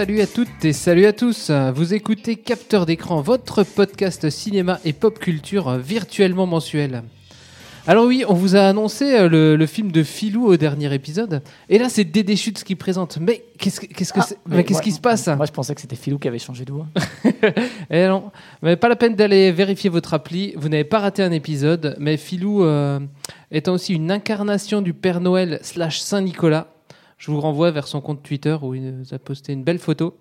Salut à toutes et salut à tous. Vous écoutez Capteur d'écran, votre podcast cinéma et pop culture virtuellement mensuel. Alors oui, on vous a annoncé euh, le, le film de Filou au dernier épisode, et là c'est Dédé Schütz qui présente. Mais qu'est-ce que qu'est-ce que Ah, mais qu'est-ce qui se passe Moi, je pensais que c'était Philou qui avait changé de voix. Eh non, mais pas la peine d'aller vérifier votre appli. Vous n'avez pas raté un épisode, mais Filou euh, étant aussi une incarnation du Père Noël slash Saint Nicolas. Je vous renvoie vers son compte Twitter où il nous a posté une belle photo.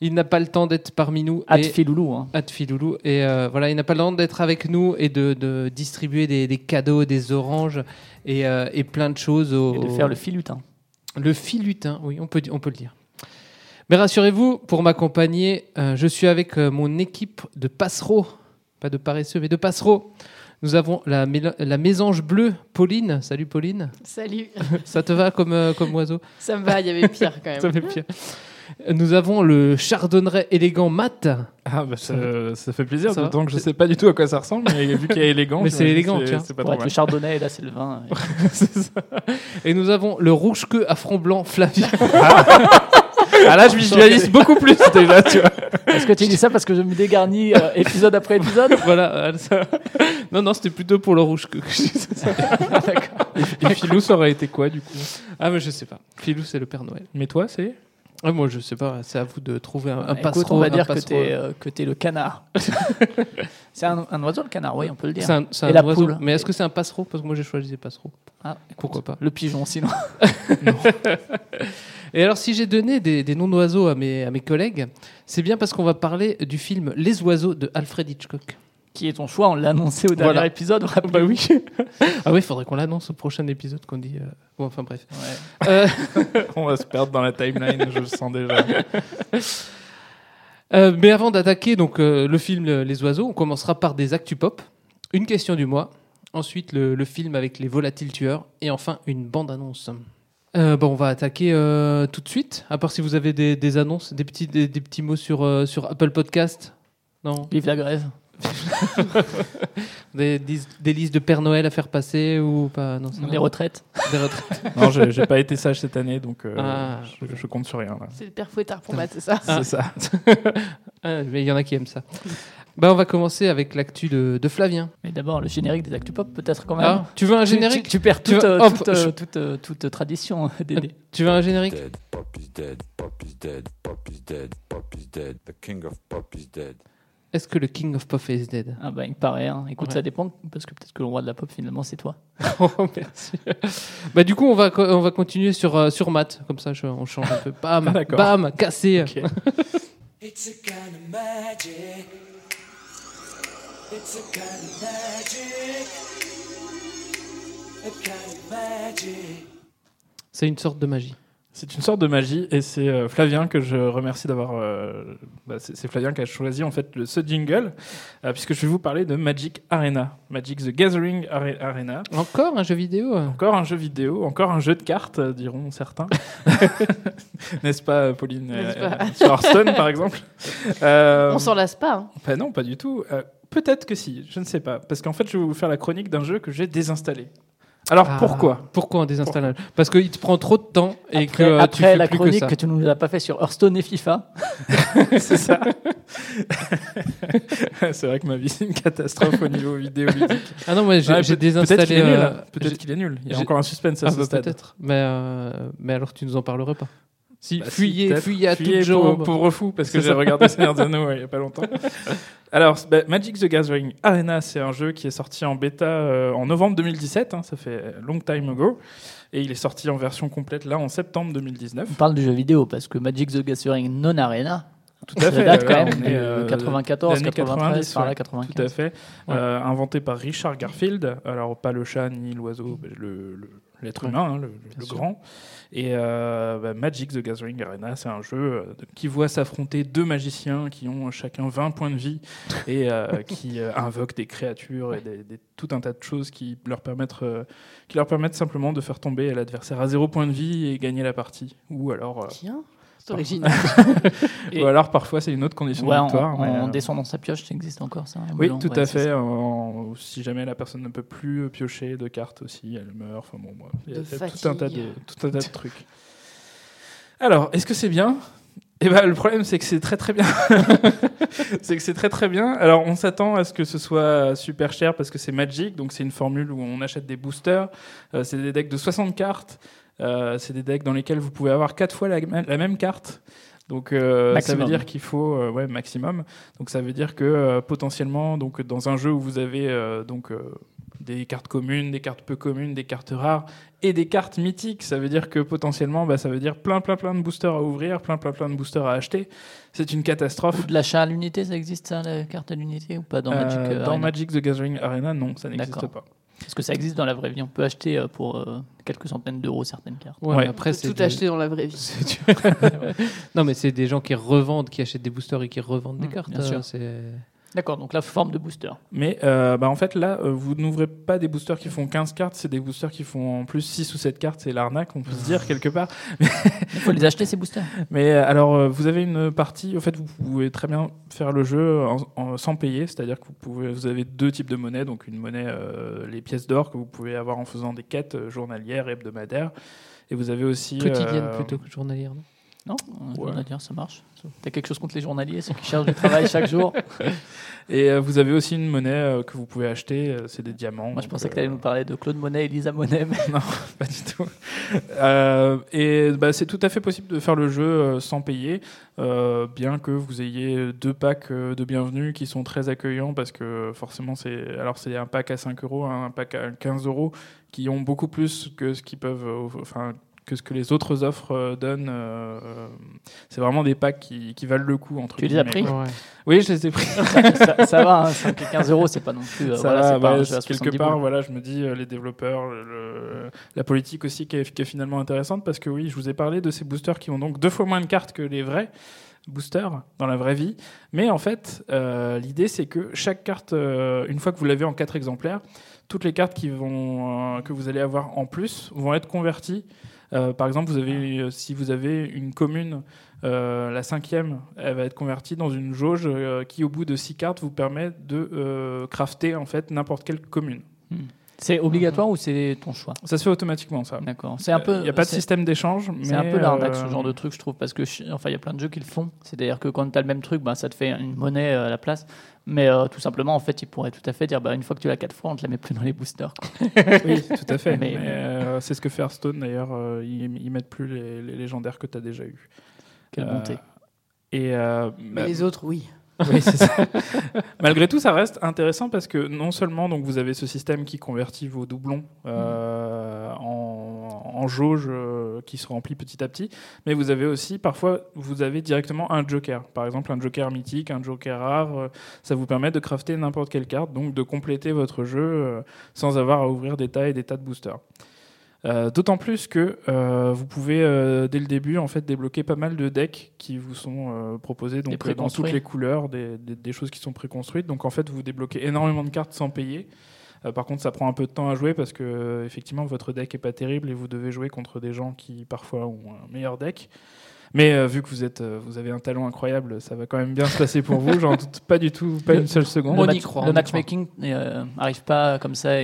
Il n'a pas le temps d'être parmi nous. Hâte et- Filoulou. Hein. Hâte Filoulou. Et euh, voilà, il n'a pas le temps d'être avec nous et de, de distribuer des, des cadeaux, des oranges et, euh, et plein de choses. Au, Et de faire le filutin. le filutin, oui, on peut, on peut le dire. Mais rassurez-vous, pour m'accompagner, euh, je suis avec mon équipe de passereaux, pas de paresseux, mais de passereaux. Nous avons la, la mésange bleue, Pauline. Salut Pauline. Salut, Ça te va comme, euh, comme oiseau? Ça me va, il y avait pire quand même. Ça fait pire. Nous avons le chardonneret élégant mat. Ah bah ça, ça fait plaisir, Ça va d'autant que je sais pas du tout à quoi ça ressemble, mais vu qu'il est élégant, Mais c'est élégant, tiens. C'est pas Pour trop être le chardonnay, et là, c'est le vin. C'est ça. Et nous avons le rouge-queue à front blanc, Flavien. Ah là, je visualise beaucoup plus déjà, tu vois. Est-ce que tu dis ça parce que je me dégarnis euh, épisode après épisode? Voilà. euh, ça- Non, non, c'était plutôt pour le rouge-queue que je disais ça. Et Philou, ça aurait été quoi du coup? Ah, mais je sais pas. Filou, c'est le Père Noël. Mais toi, c'est? Ah, moi, je sais pas. C'est à vous de trouver un, un Écoute, passereau. on va un dire que passereau. t'es euh, que t'es le canard. c'est un, un oiseau, le canard, oui, on peut le dire. C'est un, c'est Et un la oiseau. poule. Mais est-ce que c'est un passereau? Parce que moi, j'ai choisi des passereaux. Ah, Pourquoi pas? Le pigeon, sinon. Et alors, si j'ai donné des, des noms d'oiseaux à mes, à mes collègues, c'est bien parce qu'on va parler du film Les oiseaux de Alfred Hitchcock. Qui est ton choix On l'a annoncé au dernier Voilà. épisode. Bah oui. ah oui, il faudrait qu'on l'annonce au prochain épisode qu'on dit. euh, Bon, enfin bref. Ouais. Euh, On va se perdre dans la timeline, je le sens déjà. euh, mais avant d'attaquer donc euh, le film Les oiseaux, on commencera par des actus pop, une question du mois, ensuite le, le film avec les volatiles tueurs et enfin une bande annonce. Euh, bon, on va attaquer euh, tout de suite. À part si vous avez des, des annonces, des petits des, des petits mots sur euh, sur Apple Podcast. Non. Vive la grève. Des, des, des listes de Père Noël à faire passer ou pas? Non. va. retraites. Des retraites. Non, j'ai pas été sage cette année, donc euh, Ah. je, je compte sur rien. C'est le père fouettard pour Matt, c'est ça Ah. C'est ça. Ah, mais il y en a qui aiment ça. Bah, on va commencer avec l'actu de, de Flavien. Mais d'abord, le générique des Actu Pop, peut-être quand même. Ah, tu veux un générique tu, tu perds Tu toute, veux- toute, je- toute, toute tradition, Dédé. Tu veux un générique dead, Pop is dead, Pop is dead, Pop is dead, Pop is dead, the king of Pop is dead. Est-ce que le King of Pop is dead? Ah bah il me paraît. Hein. Écoute, Ouais. ça dépend parce que peut-être que le roi de la pop finalement c'est toi. Oh, merci. bah, du coup, on va, on va continuer sur, euh, sur Matt. Comme ça, je- on change un peu. Bam, bam, cassé. It's a kind of magic. It's a kind of magic. A kind of magic. C'est une sorte de magie. C'est une sorte de magie et c'est euh, Flavien que je remercie d'avoir. euh, bah, c'est Flavien qui a choisi en fait le, ce jingle euh, puisque je vais vous parler de Magic Arena, Magic the Gathering Are- Arena. Encore un jeu vidéo? Encore un jeu vidéo, encore un jeu de cartes, diront certains. N'est-ce pas, Pauline euh, pas? Sur Hearthstone, par exemple? Euh, On s'en lasse pas. hein. bah non, pas du tout. Peut-être que si, je ne sais pas. Parce qu'en fait, je vais vous faire la chronique d'un jeu que j'ai désinstallé. Alors Ah, pourquoi? Pourquoi on désinstalle Parce qu'il te prend trop de temps et que Après, euh, tu fais la plus chronique que que, tu nous as pas fait sur Hearthstone et FIFA. C'est ça. c'est vrai que ma vie, c'est une catastrophe au niveau vidéoludique. Ah non, moi j'ai Ouais, désinstallé. Peut-être qu'il est nul. euh. Peut-être j'ai- qu'il est nul. Il y a encore un suspense à Ah ce bah, stade. peut-être. Mais, euh, mais alors tu nous en parleras pas? Si, Bah, si, fuyez, peut-être. fuyez à toutes Fuyez, pauvre, jambes. pauvre fou, parce que j'ai ça. regardé Seigneur des Anneaux ouais, il n'y a pas longtemps. Alors, bah, Magic the Gathering Arena, c'est un jeu qui est sorti en bêta euh, en novembre 2017, hein, ça fait long time ago, et il est sorti en version complète là en septembre 2019. On parle du jeu vidéo parce que Magic the Gathering non Arena, Tout à ça fait. date quand même on est, de euh, 94, d'années 93, par là ouais. 95. Tout à fait. Euh, inventé par Richard Garfield. Alors, pas le chat ni l'oiseau, mais le- le- l'être Ouais. humain, hein, le, le sûr. Et euh, bah, Magic the Gathering Arena, c'est un jeu euh, qui voit s'affronter deux magiciens qui ont chacun 20 points de vie et euh, qui euh, invoquent des créatures et des- des- tout un tas de choses qui leur, permettent, euh, qui leur permettent simplement de faire tomber l'adversaire à zéro point de vie et gagner la partie. Ou alors. euh, Tiens, C'est original. Et- Ou alors parfois c'est une autre condition Ouais, de en, victoire. mais, en euh, descendant sa pioche, ça existe encore ça Oui, tout Ouais, à fait. en- si jamais la personne ne peut plus euh, piocher de cartes aussi, elle meurt. Enfin bon, il y a, tout un tas de tout un tas de trucs. Alors, est-ce que c'est bien? Eh ben, le problème c'est que c'est très très bien. c'est que c'est très très bien. Alors, on s'attend à ce que ce soit super cher parce que c'est Magic, donc c'est une formule où on achète des boosters. Euh, c'est des decks de 60 cartes. Euh, c'est des decks dans lesquels vous pouvez avoir quatre fois la, la même carte. Donc euh, ça veut dire qu'il faut euh, ouais maximum. Donc ça veut dire que euh, potentiellement donc dans un jeu où vous avez euh, donc euh, des cartes communes, des cartes peu communes, des cartes rares et des cartes mythiques, ça veut dire que potentiellement bah, ça veut dire plein plein plein de boosters à ouvrir, plein plein plein de boosters à acheter. C'est une catastrophe. Ou de l'achat à l'unité, ça existe ça, la carte à l'unité ou pas dans Magic euh, dans Arena? Magic the Gathering Arena, non, ça n'existe pas. Parce que ça existe dans la vraie vie. On peut acheter euh, pour euh, quelques centaines d'euros certaines cartes. Ouais, Ouais. après, c'est tout des- acheter dans la vraie vie. non, mais c'est des gens qui revendent, qui achètent des boosters et qui revendent des Mm, cartes. bien sûr. D'accord, donc la forme de booster. Mais euh, bah, en fait, là, euh, vous n'ouvrez pas des boosters qui font 15 cartes, c'est des boosters qui font en plus 6 ou 7 cartes. C'est l'arnaque, on peut se dire quelque part. Il faut les acheter ces boosters. Mais euh, alors, vous avez une partie, au fait, vous pouvez très bien faire le jeu en- en- sans payer, c'est-à-dire que vous, pouvez, vous avez deux types de monnaies, donc une monnaie, euh, les pièces d'or que vous pouvez avoir en faisant des quêtes journalières et hebdomadaires. Et vous avez aussi. Quotidienne euh, plutôt que journalière. non? Non Ouais. On va dire, ça marche. T'as quelque chose contre les journaliers, ceux qui cherchent du travail chaque jour Et euh, vous avez aussi une monnaie euh, que vous pouvez acheter, euh, c'est des diamants. Moi, je pensais que tu allais nous parler de Claude Monet et Lisa Monet. mais- pas du tout. Et bah, c'est tout à fait possible de faire le jeu sans payer, bien que vous ayez deux packs de bienvenue qui sont très accueillants parce que forcément c'est alors c'est un pack à 5 euros, un pack à 15 euros qui ont beaucoup plus que ce qu'ils peuvent, enfin que ce que les autres offres euh, donnent. euh, c'est vraiment des packs qui, qui valent le coup entre Tu les as pris. Ouais. Oui, je les ai pris. ça, ça va, hein, 5 et 15 euros, c'est pas non plus. euh, Ça voilà, va, pas quelque 70 part, boules. voilà, je me dis, les développeurs, le- la politique aussi qui est, qui est finalement intéressante parce que oui, je vous ai parlé de ces boosters qui ont donc deux fois moins de cartes que les vrais boosters dans la vraie vie. Mais en fait, euh, l'idée c'est que chaque carte, euh, une fois que vous l'avez en quatre exemplaires, toutes les cartes qui vont, euh, que vous allez avoir en plus vont être converties. Euh, par exemple, vous avez, euh, si vous avez une commune, euh, la cinquième, elle va être convertie dans une jauge euh, qui, au bout de six cartes, vous permet de crafter en fait n'importe quelle commune. C'est obligatoire ou c'est ton choix? Ça se fait automatiquement, ça. D'accord. C'est un peu. Il n'y a pas de système d'échange. C'est un peu l'arnaque euh, ce genre de truc, je trouve, parce que enfin, il y a plein de jeux qui le font. C'est-à-dire que quand tu as le même truc, bah, ça te fait une monnaie à la place. Mais euh, tout simplement, en fait, ils pourraient tout à fait dire, bah, une fois que tu l'as quatre fois, on te la met plus dans les boosters. quoi. Oui, tout à fait. Mais- mais euh, c'est ce que fait Hearthstone d'ailleurs. euh, ils, ils mettent plus les, les légendaires que tu as déjà eu. Quelle Euh, bonté. Et euh, Mais bah, les autres, oui. Oui, c'est ça. Malgré tout, ça reste intéressant parce que non seulement donc vous avez ce système qui convertit vos doublons euh, en, en jauge euh, qui se remplit petit à petit, mais vous avez aussi parfois vous avez directement un joker. Par exemple, un joker mythique, un joker rare. euh, ça vous permet de crafter n'importe quelle carte, donc de compléter votre jeu euh, sans avoir à ouvrir des tas et des tas de boosters. Euh, D'autant plus que euh, vous pouvez euh, dès le début en fait débloquer pas mal de decks qui vous sont euh, proposés donc euh, dans toutes les couleurs, des, des- des choses qui sont préconstruites. Donc en fait vous débloquez énormément de cartes sans payer. Euh, par contre ça prend un peu de temps à jouer parce que euh, effectivement votre deck est pas terrible et vous devez jouer contre des gens qui parfois ont un meilleur deck. Mais euh, vu que vous êtes, euh, vous avez un talent incroyable, ça va quand même bien se passer pour vous. J'en doute pas du tout, pas une seule seconde. On le y match- le matchmaking euh, arrive pas comme ça à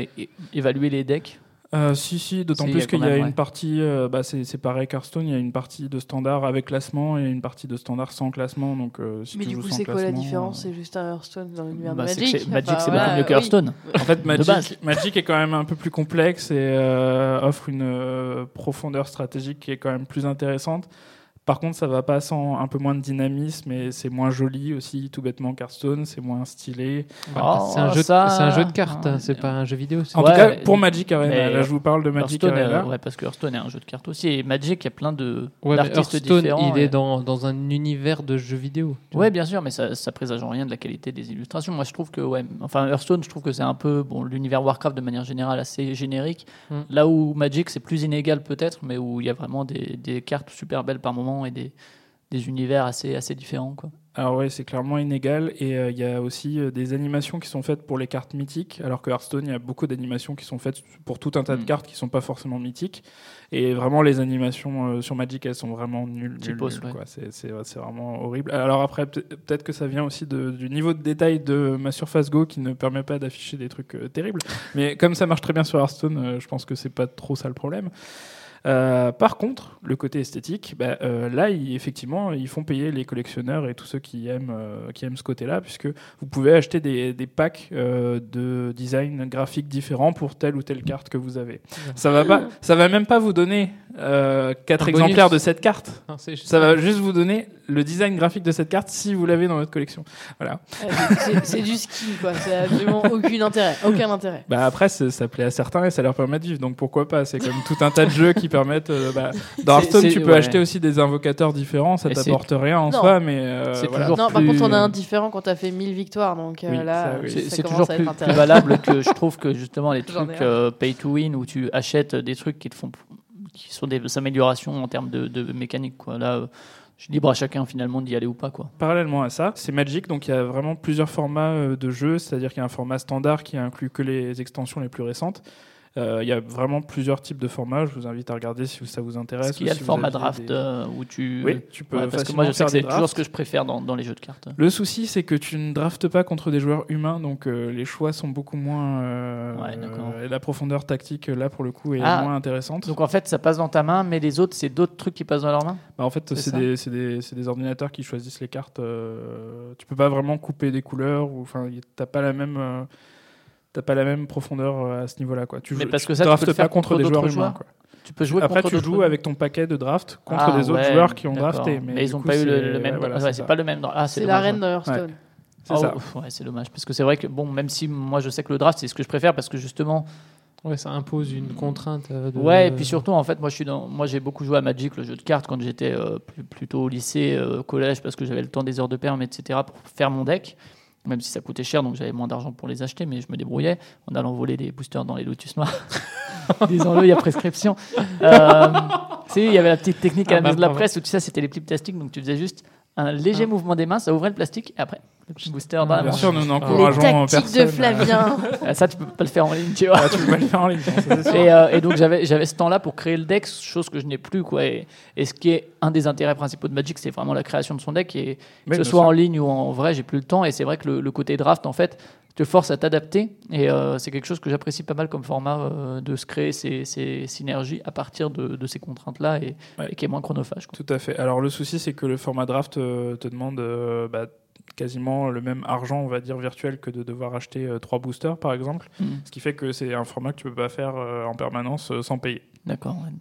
évaluer les decks. Euh, si, si, d'autant Si, il y plus a qu'il y a même, une ouais. partie, euh, bah, c'est c'est pareil qu'Hearthstone, il y a une partie de standard avec classement et une partie de standard sans classement. Donc, euh, si Mais tu du joues coup, c'est quoi la différence euh, C'est juste un Hearthstone dans l'univers Bah, de Magic. c'est- Magic, Enfin, c'est voilà, beaucoup mieux que oui. Hearthstone. En fait. Magic, Magic est quand même un peu plus complexe et euh, offre une euh, profondeur stratégique qui est quand même plus intéressante. Par contre, ça va pas sans un peu moins de dynamisme et c'est moins joli aussi, tout bêtement qu'Hearthstone, c'est moins stylé. Oh, c'est un, jeu de- ça, c'est un jeu de cartes, hein, c'est pas un jeu vidéo. En Ouais, tout cas, pour Magic Arena, là je vous parle de Magic Hearthstone, Arena. euh, ouais, parce que Hearthstone est un jeu de cartes aussi. Et Magic, il y a plein de Ouais, Hearthstone, différents. il et- est dans, dans un univers de jeux vidéo. Ouais, bien sûr, mais ça, ça présage en rien de la qualité des illustrations. Moi, je trouve que, ouais, enfin, Hearthstone, je trouve que c'est un peu, bon, l'univers Warcraft de manière générale assez générique. Mm. Là où Magic, c'est plus inégal peut-être, mais où il y a vraiment des, des cartes super belles par moment et des, des univers assez, assez différents, quoi. Alors ouais, c'est clairement inégal et euh, il y a aussi euh, des animations qui sont faites pour les cartes mythiques, alors que Hearthstone, il y a beaucoup d'animations qui sont faites pour tout un tas de Mm. cartes qui sont pas forcément mythiques. Et vraiment, les animations euh, sur Magic, elles sont vraiment nulles. nulles, Typos, nulles, ouais. quoi. C'est, c'est, c'est vraiment horrible. Alors après, peut- peut-être que ça vient aussi de- du niveau de détail de ma Surface Go qui ne permet pas d'afficher des trucs terribles. Mais comme ça marche très bien sur Hearthstone, je pense que c'est pas trop ça le problème. Euh, par contre, le côté esthétique, bah, euh, là, ils- effectivement, ils font payer les collectionneurs et tous ceux qui aiment, euh, qui aiment ce côté-là, puisque vous pouvez acheter des, des packs euh, de design graphique différents pour telle ou telle carte que vous avez. Ça va pas, ça va même pas vous donner quatre exemplaires bonus. de cette carte. Non, c'est juste- Ça va juste vous donner le design graphique de cette carte si vous l'avez dans votre collection. Voilà. C'est- C'est du ski, quoi. C'est absolument aucun intérêt. Aucun intérêt. Bah après, ça plaît à certains et ça leur permet de vivre. Donc pourquoi pas? C'est comme tout un tas de jeux qui permettent. euh, bah, dans Hearthstone, tu peux ouais. acheter aussi des invocateurs différents. Ça t'apporte rien en Non. soi, mais euh, C'est voilà. toujours Non, par plus- contre, on a un différent quand t'as fait 1000 victoires. Donc euh, Oui, là, oui. C'est toujours plus, valable que je trouve que justement les trucs euh, pay to win où tu achètes des trucs qui te font qui sont des améliorations en termes de, de mécanique quoi. Là, euh, je suis libre à chacun finalement d'y aller ou pas quoi. Parallèlement à ça, c'est Magic, donc il y a vraiment plusieurs formats de jeux, c'est-à-dire qu'il y a un format standard qui inclut que les extensions les plus récentes. Euh, Il y a vraiment plusieurs types de formats. Je vous invite à regarder si ça vous intéresse. Est-ce qu'il y a le format draft des- euh, où tu Oui, tu peux Ouais, parce que moi je sais que c'est toujours ce que je préfère dans, dans les jeux de cartes. Le souci, c'est que tu ne draftes pas contre des joueurs humains, donc euh, les choix sont beaucoup moins. Ouais, la profondeur tactique, là, pour le coup, est Ah. moins intéressante. Donc en fait ça passe dans ta main, mais les autres c'est d'autres trucs qui passent dans leurs mains. Bah, en fait, c'est des, des- des ordinateurs qui choisissent les cartes. tu peux pas vraiment couper des couleurs, ou enfin, t'as pas la même. T'as pas la même profondeur euh, à ce niveau-là, quoi. Tu Mais joues- parce tu que ça, draftes pas contre, contre des joueurs humains. quoi. Tu peux jouer Après, contre tu joues avec ton paquet de draft contre Ah, des autres ouais, joueurs qui ont d'accord. drafté. Mais, Mais, ils du ont coup, pas eu le, même. voilà, ouais, c'est pas le même. Ah, c'est de ouais. Hearthstone. C'est Ah, ça. ouf, ouais, c'est dommage parce que c'est vrai que bon, même si moi je sais que le draft c'est ce que je préfère parce que justement, Ouais, ça impose une contrainte. euh, de- ouais, et puis surtout en fait, moi je suis dans, moi j'ai beaucoup joué à Magic, le jeu de cartes quand j'étais euh, plutôt au lycée, euh, collège parce que j'avais le temps des heures de perm, etc. pour faire mon deck. Même si ça coûtait cher, donc j'avais moins d'argent pour les acheter, mais je me débrouillais en allant voler des boosters dans les Lotus noirs. Disons-le, il y a prescription. Euh, tu sais, il y avait la petite technique à la Ah bah, maison de la presse où tu sais, c'était les petits plastiques, donc tu faisais juste un léger Ah. mouvement des mains, ça ouvrait le plastique, et après, le petit booster dans la Bien sûr, nous Les n'encourageons tactiques personne. de Flavien. Ça, tu peux pas le faire en ligne, tu vois. Ah, tu peux pas le faire en ligne, ça. Et, euh, et donc j'avais j'avais ce temps-là pour créer le deck, chose que je n'ai plus quoi. Et, et ce qui est un des intérêts principaux de Magic, c'est vraiment la création de son deck et Mais que ce soit sûr. en ligne ou en vrai, j'ai plus le temps. Et c'est vrai que le, le côté draft en fait te force à t'adapter et euh, c'est quelque chose que j'apprécie pas mal comme format euh, de se créer ces, ces synergies à partir de, de ces contraintes-là et, Ouais. et qui est moins chronophage. quoi. Tout à fait. Alors le souci, c'est que le format draft euh, te demande bah, quasiment le même argent, on va dire virtuel, que de devoir acheter trois boosters, par exemple. Mm. Ce qui fait que c'est un format que tu peux pas faire en permanence sans payer. D'accord. ouais.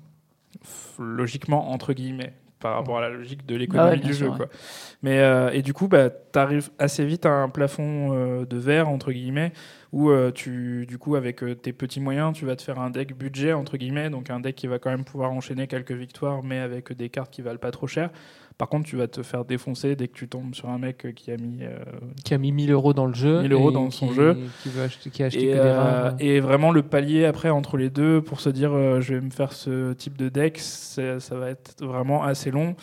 Logiquement, entre guillemets, par rapport à la logique de Ah l'économie ouais, bien du sûr, jeu. ouais. Quoi. Mais, euh, et du coup, bah, tu arrives assez vite à un plafond euh, de verre, entre guillemets, où euh, tu, du coup, avec euh, tes petits moyens, tu vas te faire un deck budget, entre guillemets, donc un deck qui va quand même pouvoir enchaîner quelques victoires, mais avec des cartes qui valent pas trop cher. Par contre, tu vas te faire défoncer dès que tu tombes sur un mec qui a mis euh, Qui a mis 1000 euros dans le jeu. 1000 euros dans son qui- jeu. Qui, veut acheter, qui a acheté et, que des euh, rares. et vraiment le palier après entre les deux pour se dire euh, je vais me faire ce type de deck, ça va être vraiment assez long.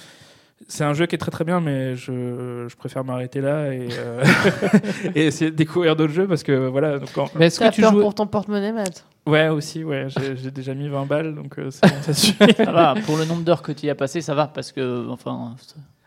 C'est un jeu qui est très très bien, mais je, je préfère m'arrêter là et, euh, et essayer de découvrir d'autres jeux parce que voilà. Donc quand- Mais est-ce que T'as tu peur joues pour ton porte-monnaie, Matt Ouais, aussi, ouais, j'ai j'ai déjà mis 20 balles donc euh, c'est bon, ça suffit. Ça va, pour le nombre d'heures que tu y as passé, ça va parce que enfin,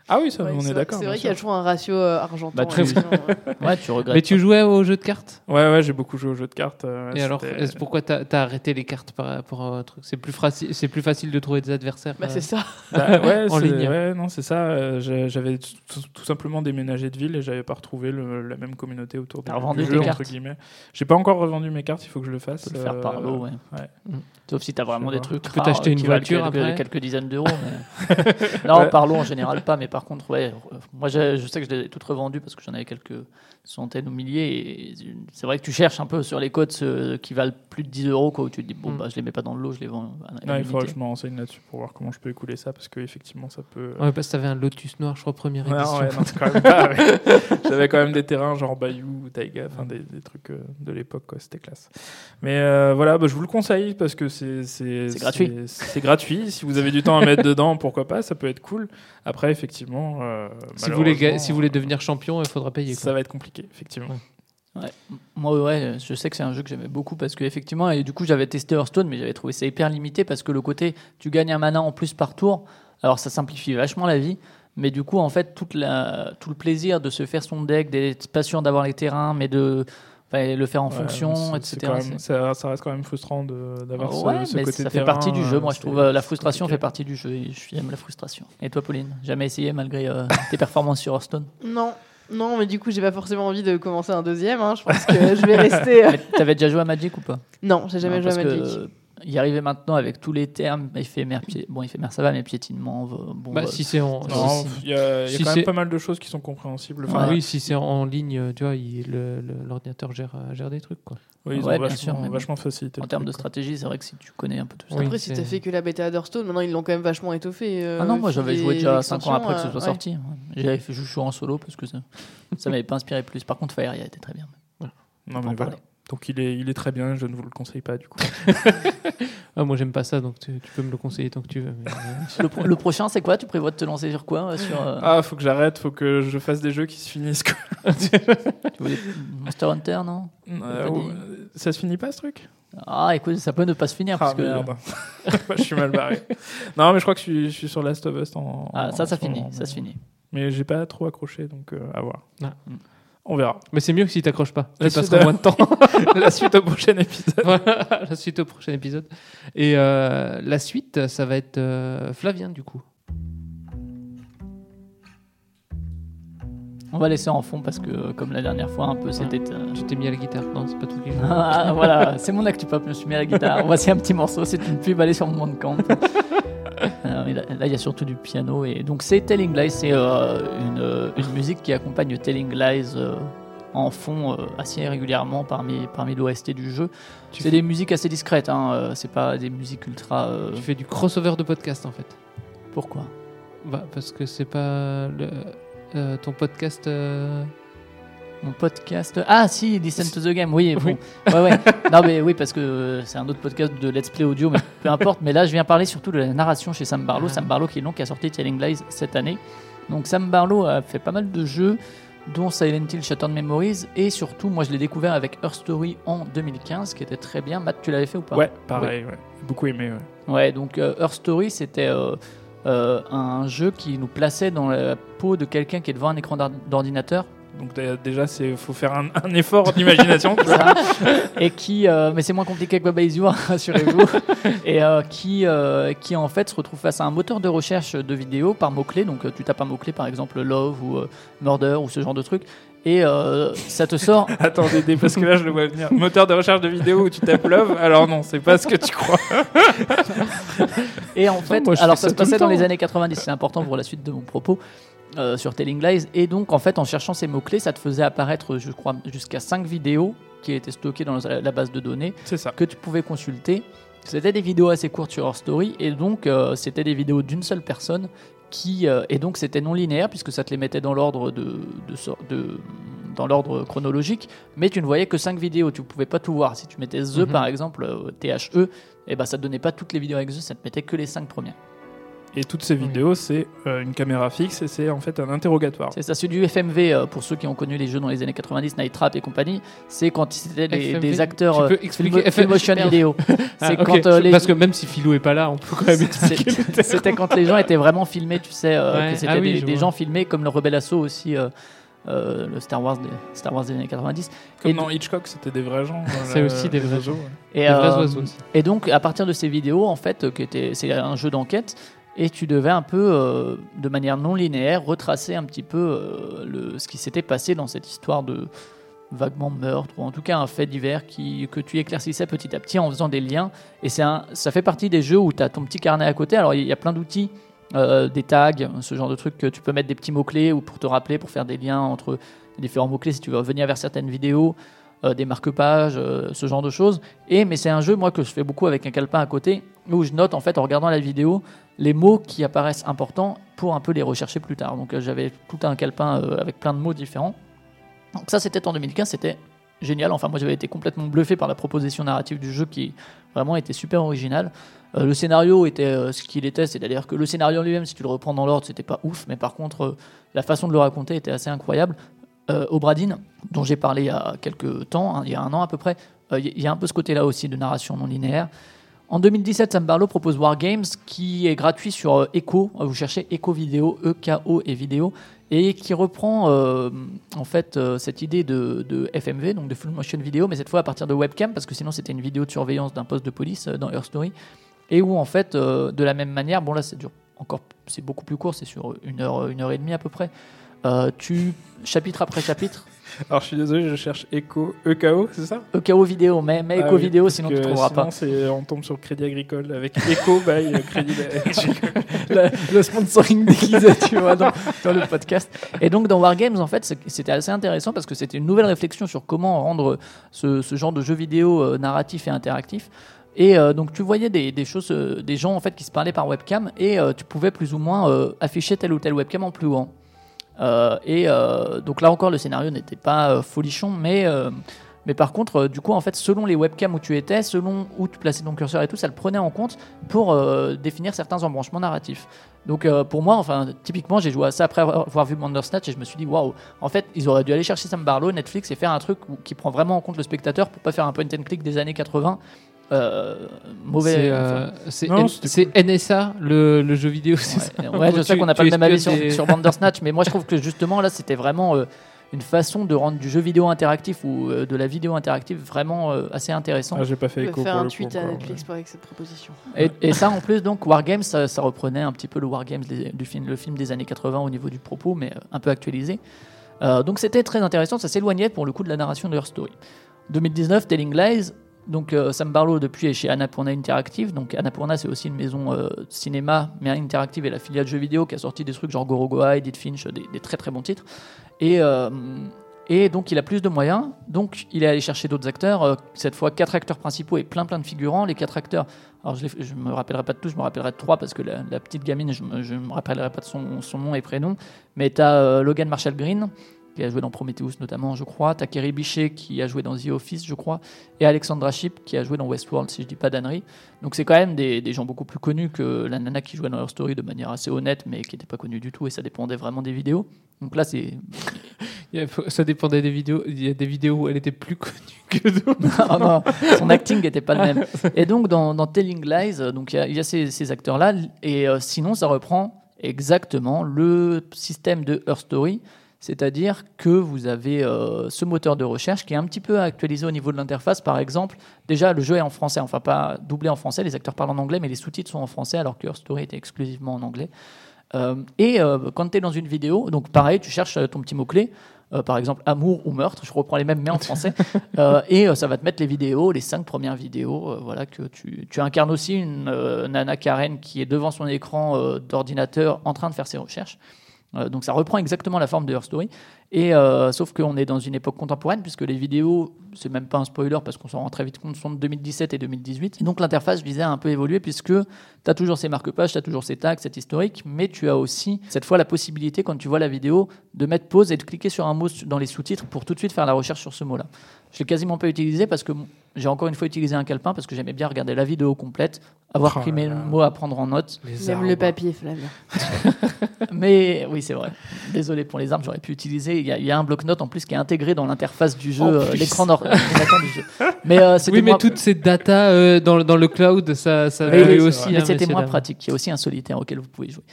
Ah oui, ça, Ouais, on est d'accord. C'est bien vrai qu'il y a sûr. toujours un ratio euh, argenton. Bah, tu- sinon, euh, ouais, tu regrettes. Mais tu jouais au jeu de cartes Ouais, ouais, j'ai beaucoup joué aux jeux de cartes. euh, Et alors, pourquoi t'as as arrêté les cartes par rapport à un truc? C'est plus, facile- c'est plus facile de trouver des adversaires Bah, euh, c'est ça. Bah, ouais, En c'est- ligne. Ouais, non, c'est ça. euh, J'avais tout, tout simplement déménagé de ville et j'avais pas retrouvé le- la même communauté autour de T'as revendu du jeu, entre cartes guillemets. J'ai pas encore revendu mes cartes, il faut que je le fasse. Tu peux le faire par euh, lot, ouais. ouais. Mm. Sauf si tu as vraiment des trucs. Tu peux t'acheter euh, une voiture quelques, après quelques dizaines d'euros. Non, par lot en général pas, mais par contre, ouais. euh, Moi, je, sais que je les ai toutes revendues parce que j'en avais quelques centaines ou milliers. C'est vrai que tu cherches un peu sur les codes ceux qui valent plus de 10 euros, quoi, où tu te dis, bon, Mm. bah, je les mets pas dans le lot, je les vends à, Non, il faudra que je me renseigne là-dessus pour voir comment je peux écouler ça parce qu'effectivement, ça peut. Ouais, parce que t'avais un Lotus noir, je crois, première édition. ouais, non, c'est quand même pas. ouais. J'avais quand même des terrains genre Bayou ou Taiga, enfin des, des trucs euh, de l'époque, quoi. C'était classe. Mais euh, voilà, bah, je vous le conseille parce que c'est c'est gratuit. c'est- gratuit. Si vous avez du temps à mettre dedans, pourquoi pas Ça peut être cool. Après, effectivement, euh, Si vous, voulez, si vous voulez devenir champion, il faudra payer. ça va être compliqué, effectivement. Moi, ouais, je sais que c'est un jeu que j'aimais beaucoup parce que effectivement, et du coup, j'avais testé Hearthstone, mais j'avais trouvé ça hyper limité parce que le côté, tu gagnes un mana en plus par tour, alors ça simplifie vachement la vie. Mais du coup, en fait, toute la, tout le plaisir de se faire son deck, d'être pas sûr d'avoir les terrains, mais de enfin, le faire en Ouais, fonction, etc. même- ça, ça reste quand même frustrant de- d'avoir ce, ouais, ce mais côté ça fait partie du jeu. Moi, je trouve euh, la frustration fait partie du jeu. Et je- j'aime la frustration. Et toi, Pauline, jamais essayé malgré euh, tes performances sur Hearthstone? Non, non, mais du coup, j'ai pas forcément envie de commencer un deuxième. hein. Je pense que je vais rester. euh, Mais T'avais déjà joué à Magic ou pas? Non, j'ai jamais Non, joué à parce que, Magic. euh, y arriver maintenant avec tous les termes éphémères, pié- bon, éphémère ça va, mais piétinement, euh, bon, Bah, euh, si c'est en, il y a, il y a si quand même pas mal de choses qui sont compréhensibles. Enfin, Enfin, oui, si c'est en ligne, tu vois, il- le- le- l'ordinateur gère, euh, gère des trucs. Quoi. oui, ils Ouais, ont bien vachement, sûr, vachement facilité. en termes de stratégie, c'est vrai que si tu connais un peu tout ça. Oui, Après, si t'as fait que la bêta d'Hearthstone, maintenant ils l'ont quand même vachement étoffé. euh, Ah non, moi j'avais joué déjà 5 ans après que ce euh, soit ouais. sorti. J'avais fait jouer en solo parce que ça, ça m'avait pas inspiré plus. Par contre, Fire, il était très bien. Non, on mais voilà. Donc il est, il est très bien, je ne vous le conseille pas du coup. Ah, moi, j'aime pas ça, donc tu, tu peux me le conseiller tant que tu veux. mais, euh, Le, pro- le prochain, c'est quoi? Tu prévois de te lancer sur quoi euh, sur, euh, Ah, faut que j'arrête, faut que je fasse des jeux qui se finissent. quoi. tu voulais- Monster Hunter, non? Euh, ça se finit pas ce truc? Ah, écoute, ça peut ne pas se finir. Ah parce que, merde. je suis mal barré. Non, mais je crois que je suis, je suis sur Last of Us en. Ah, ça, en ça finit. moment, Ça mais- se finit. Mais j'ai pas trop accroché, donc euh, à voir. Ah. On verra. Mais c'est mieux que si t'accroches pas. La Tu passeras de- moins de temps. La suite au prochain épisode. Voilà, la suite au prochain épisode. Et euh, la suite, ça va être euh, Flavien, du coup. On va laisser en fond parce que, comme la dernière fois, un peu, c'était. euh, Tu t'es mis à la guitare. Non, c'est pas tout qui. Ah, voilà, c'est mon actu pop, je me suis mis à la guitare. Voici un petit morceau, c'est une pub, allez sur mon camp. Euh, là, il y a surtout du piano. Et donc, c'est Telling Lies, c'est euh, une, euh, une musique qui accompagne Telling Lies euh, en fond euh, assez régulièrement parmi, parmi l'OST du jeu. C'est des musiques assez discrètes, hein, c'est pas des musiques ultra. Tu fais du crossover de podcast, en fait. Pourquoi? Bah, parce que c'est pas le, ton podcast. Mon podcast. Ah si, Listen to the Game, oui. Oui. bon. Ouais, ouais. Non mais oui, parce que euh, c'est un autre podcast de Let's Play audio, mais peu importe. Mais là, je viens parler surtout de la narration chez Sam Barlow. Ah. Sam Barlow qui est donc qui a sorti Telling Lies cette année. Donc Sam Barlow a fait pas mal de jeux, dont Silent Hill Shattered Memories, et surtout, moi je l'ai découvert avec Her Story en 2015, qui était très bien. Matt, tu l'avais fait ou pas? Ouais, pareil, ouais. Beaucoup aimé, ouais. Ouais, donc euh, Her Story, c'était euh, euh, un jeu qui nous plaçait dans la peau de quelqu'un qui est devant un écran d'or- d'ordinateur Donc dé- déjà, il faut faire un, un effort d'imagination. et qui, euh, mais c'est moins compliqué que Baba Is You, hein, rassurez-vous, et euh, qui, euh, qui en fait se retrouve face à un moteur de recherche de vidéos par mots-clés. Donc tu tapes un mot-clé, par exemple love ou euh, murder ou ce genre de truc, et euh, ça te sort. Attendez, parce que là, je le vois venir. Moteur de recherche de vidéo où tu tapes love? Alors non, c'est pas ce que tu crois. Et en fait, moi, alors ça ça se passait dans temps. les années 90, c'est important pour la suite de mon propos. Euh, sur Telling Lies et donc en fait en cherchant ces mots-clés ça te faisait apparaître je crois jusqu'à 5 vidéos qui étaient stockées dans la base de données ça. que tu pouvais consulter. C'était des vidéos assez courtes sur Her Story et donc euh, c'était des vidéos d'une seule personne qui euh, et donc c'était non linéaire puisque ça te les mettait dans l'ordre de, de, sor- de- dans l'ordre chronologique, mais tu ne voyais que 5 vidéos, tu pouvais pas tout voir. Si tu mettais The Mhm. par exemple, THE, et ben ça te donnait pas toutes les vidéos avec The, ça te mettait que les 5 premières. Et toutes ces vidéos, c'est euh, une caméra fixe et c'est en fait un interrogatoire. C'est ça, c'est du FMV euh, pour ceux qui ont connu les jeux dans les années 90, Night Trap et compagnie. C'est quand c'était des, acteurs tu euh, peux expliquer Full- full motion vidéo. Ah, C'est ok. quand euh, les Parce que même si Philou est pas là, on peut quand même expliquer. C'était quand les gens étaient vraiment filmés, tu sais, euh, Ouais. que c'était Ah oui, des, des gens filmés comme le Rebelle Assaut aussi, euh, euh, le Star Wars, des, Star Wars des années 90. Comme Et dans Hitchcock, c'était des vrais gens. C'est euh, aussi des vrais oiseaux, gens. ouais. Et, Des vrais euh, oiseaux aussi. et donc, à partir de ces vidéos, en fait, euh, qui était, c'est un jeu d'enquête, et tu devais un peu, euh, de manière non linéaire, retracer un petit peu euh, ce qui s'était passé dans cette histoire de vaguement meurtre, ou en tout cas un fait divers qui, que tu éclaircissais petit à petit en faisant des liens. Et ça fait partie des jeux où tu as ton petit carnet à côté. Alors, il y a plein d'outils, euh, des tags, ce genre de trucs que tu peux mettre des petits mots-clés ou pour te rappeler, pour faire des liens entre différents mots-clés si tu veux revenir vers certaines vidéos. Euh, des marque-pages, euh, ce genre de choses. Et mais c'est un jeu moi que je fais beaucoup avec un calepin à côté où je note en fait en regardant la vidéo les mots qui apparaissent importants pour un peu les rechercher plus tard. Donc euh, j'avais tout un calepin avec plein de mots différents. Donc ça c'était en 2015, c'était génial. Enfin, moi, j'avais été complètement bluffé par la proposition narrative du jeu qui vraiment était super original. Euh, le scénario était ce qu'il était, c'est-à-dire que le scénario lui-même, si tu le reprends dans l'ordre, c'était pas ouf, mais par contre, la façon de le raconter était assez incroyable. Euh, Obradine, dont j'ai parlé il y a quelques temps, hein, il y a un an à peu près, euh, il y a un peu ce côté-là aussi de narration non linéaire. En 2017, Sam Barlow propose Wargames, qui est gratuit sur euh, Echo. Euh, Vous cherchez Echo Vidéo, E-K-O et vidéo, et qui reprend en fait cette idée de, FMV, donc de full motion vidéo, mais cette fois à partir de webcam, parce que sinon c'était une vidéo de surveillance d'un poste de police dans Her Story, et où en fait, de la même manière, bon là c'est dur, encore, c'est beaucoup plus court, c'est sur une heure, une heure et demie à peu près. Euh, tu chapitre après chapitre, Alors je suis désolé, je cherche Echo, EKO, c'est ça? EKO vidéo, mais, mais Ah oui, vidéo, sinon tu trouveras sinon, pas. on tombe sur Crédit Agricole avec Echo by euh, Crédit Agricole. le, le sponsoring déguisé, tu vois, dans, dans le podcast. Et donc, dans Wargames, en fait, c'était assez intéressant parce que c'était une nouvelle réflexion sur comment rendre ce, ce genre de jeu vidéo euh, narratif et interactif. Et euh, donc, tu voyais des, des choses, euh, des gens en fait qui se parlaient par webcam et tu pouvais plus ou moins afficher telle ou telle webcam en plus grand. Euh, et euh, donc là encore, le scénario n'était pas euh, folichon, mais par contre, du coup, en fait, selon les webcams où tu étais, selon où tu plaçais ton curseur et tout, ça le prenait en compte pour définir certains embranchements narratifs. Donc pour moi, enfin, typiquement, j'ai joué à ça après avoir vu Bandersnatch et je me suis dit, waouh, en fait, ils auraient dû aller chercher Sam Barlow, Netflix, et faire un truc qui prend vraiment en compte le spectateur pour pas faire un point and click des années 80. Euh, mauvais. C'est enfin, euh, NSA, le, le jeu vidéo, Ouais, ouais, je sais qu'on n'a pas le même avis sur, des- sur Bandersnatch, mais moi je trouve que justement là c'était vraiment euh, une façon de rendre du jeu vidéo interactif ou euh, de la vidéo interactive vraiment euh, assez intéressant. Ah, j'ai pas fait Je vais Echo faire pour un le coup tweet à encore, Netflix avec cette proposition. Et, et ça en plus donc Wargames ça, ça reprenait un petit peu le Wargames du film, le film des années 80 au niveau du propos, mais un peu actualisé. Euh, donc c'était très intéressant, ça s'éloignait pour le coup de la narration de Her Story. 2019, Telling Lies. Donc euh, Sam Barlow depuis est chez Annapurna Interactive. Donc Annapurna c'est aussi une maison euh, cinéma mais interactive et la filiale jeux vidéo qui a sorti des trucs genre Gorogoa, Edith Finch, des, très très bons titres. Et euh, et donc il a plus de moyens. Donc il est allé chercher d'autres acteurs. cette fois quatre acteurs principaux et plein plein de figurants. Les quatre acteurs. Alors je, je me rappellerai pas de tous, je me rappellerai de trois parce que la, petite gamine je me, je me rappellerai pas de son, son nom et prénom. Mais tu as Logan Marshall Green qui a joué dans Prometheus notamment, je crois. T'as Kerry Bichet qui a joué dans The Office, je crois. Et Alexandra Shipp qui a joué dans Westworld, si je dis pas d'annerie. Donc c'est quand même des, des gens beaucoup plus connus que la nana qui jouait dans Her Story de manière assez honnête, mais qui n'était pas connue du tout, et ça dépendait vraiment des vidéos. Donc là, c'est. Ça dépendait des vidéos. Il y a des vidéos où elle était plus connue que d'autres. Ah non, son acting n'était pas le même. Et donc, dans, dans Telling Lies, donc il y a, il y a ces, ces acteurs-là, et euh, sinon, ça reprend exactement le système de Her Story, c'est-à-dire que vous avez euh, ce moteur de recherche qui est un petit peu actualisé au niveau de l'interface. Par exemple, déjà, le jeu est en français, enfin pas doublé en français, les acteurs parlent en anglais, mais les sous-titres sont en français, alors que Her Story était exclusivement en anglais. Euh, et euh, quand tu es dans une vidéo, donc pareil, tu cherches ton petit mot-clé, par exemple amour ou meurtre, je reprends les mêmes mais en français, et ça va te mettre les vidéos, les cinq premières vidéos, voilà, que tu, tu incarnes aussi une nana Karen qui est devant son écran d'ordinateur en train de faire ses recherches. Euh, donc ça reprend exactement la forme de Her Story. Et euh, sauf qu'on est dans une époque contemporaine puisque les vidéos, c'est même pas un spoiler parce qu'on s'en rend très vite compte, sont de 2017 et 2018. Et donc l'interface visait à un peu évoluer puisque tu as toujours ces marque-pages, tu as toujours ces tags, cet historique, mais tu as aussi cette fois la possibilité quand tu vois la vidéo de mettre pause et de cliquer sur un mot dans les sous-titres pour tout de suite faire la recherche sur ce mot-là. Je l'ai quasiment pas utilisé parce que j'ai encore une fois utilisé un calepin parce que j'aimais bien regarder la vidéo complète, avoir Oh pris mes mots à prendre en note. Même le papier, Flavien. Mais oui, c'est vrai. Désolé pour les armes, j'aurais pu utiliser. Il y, a- il y a un bloc-notes en plus qui est intégré dans l'interface du jeu, euh, l'écran d'ordinateur du jeu. Mais euh, Oui, mais moins- toutes ces datas euh, dans, le- dans le cloud, ça, ça Oui, aussi. mais hein, c'était moins pratique. Il y a aussi un solitaire auquel vous pouvez jouer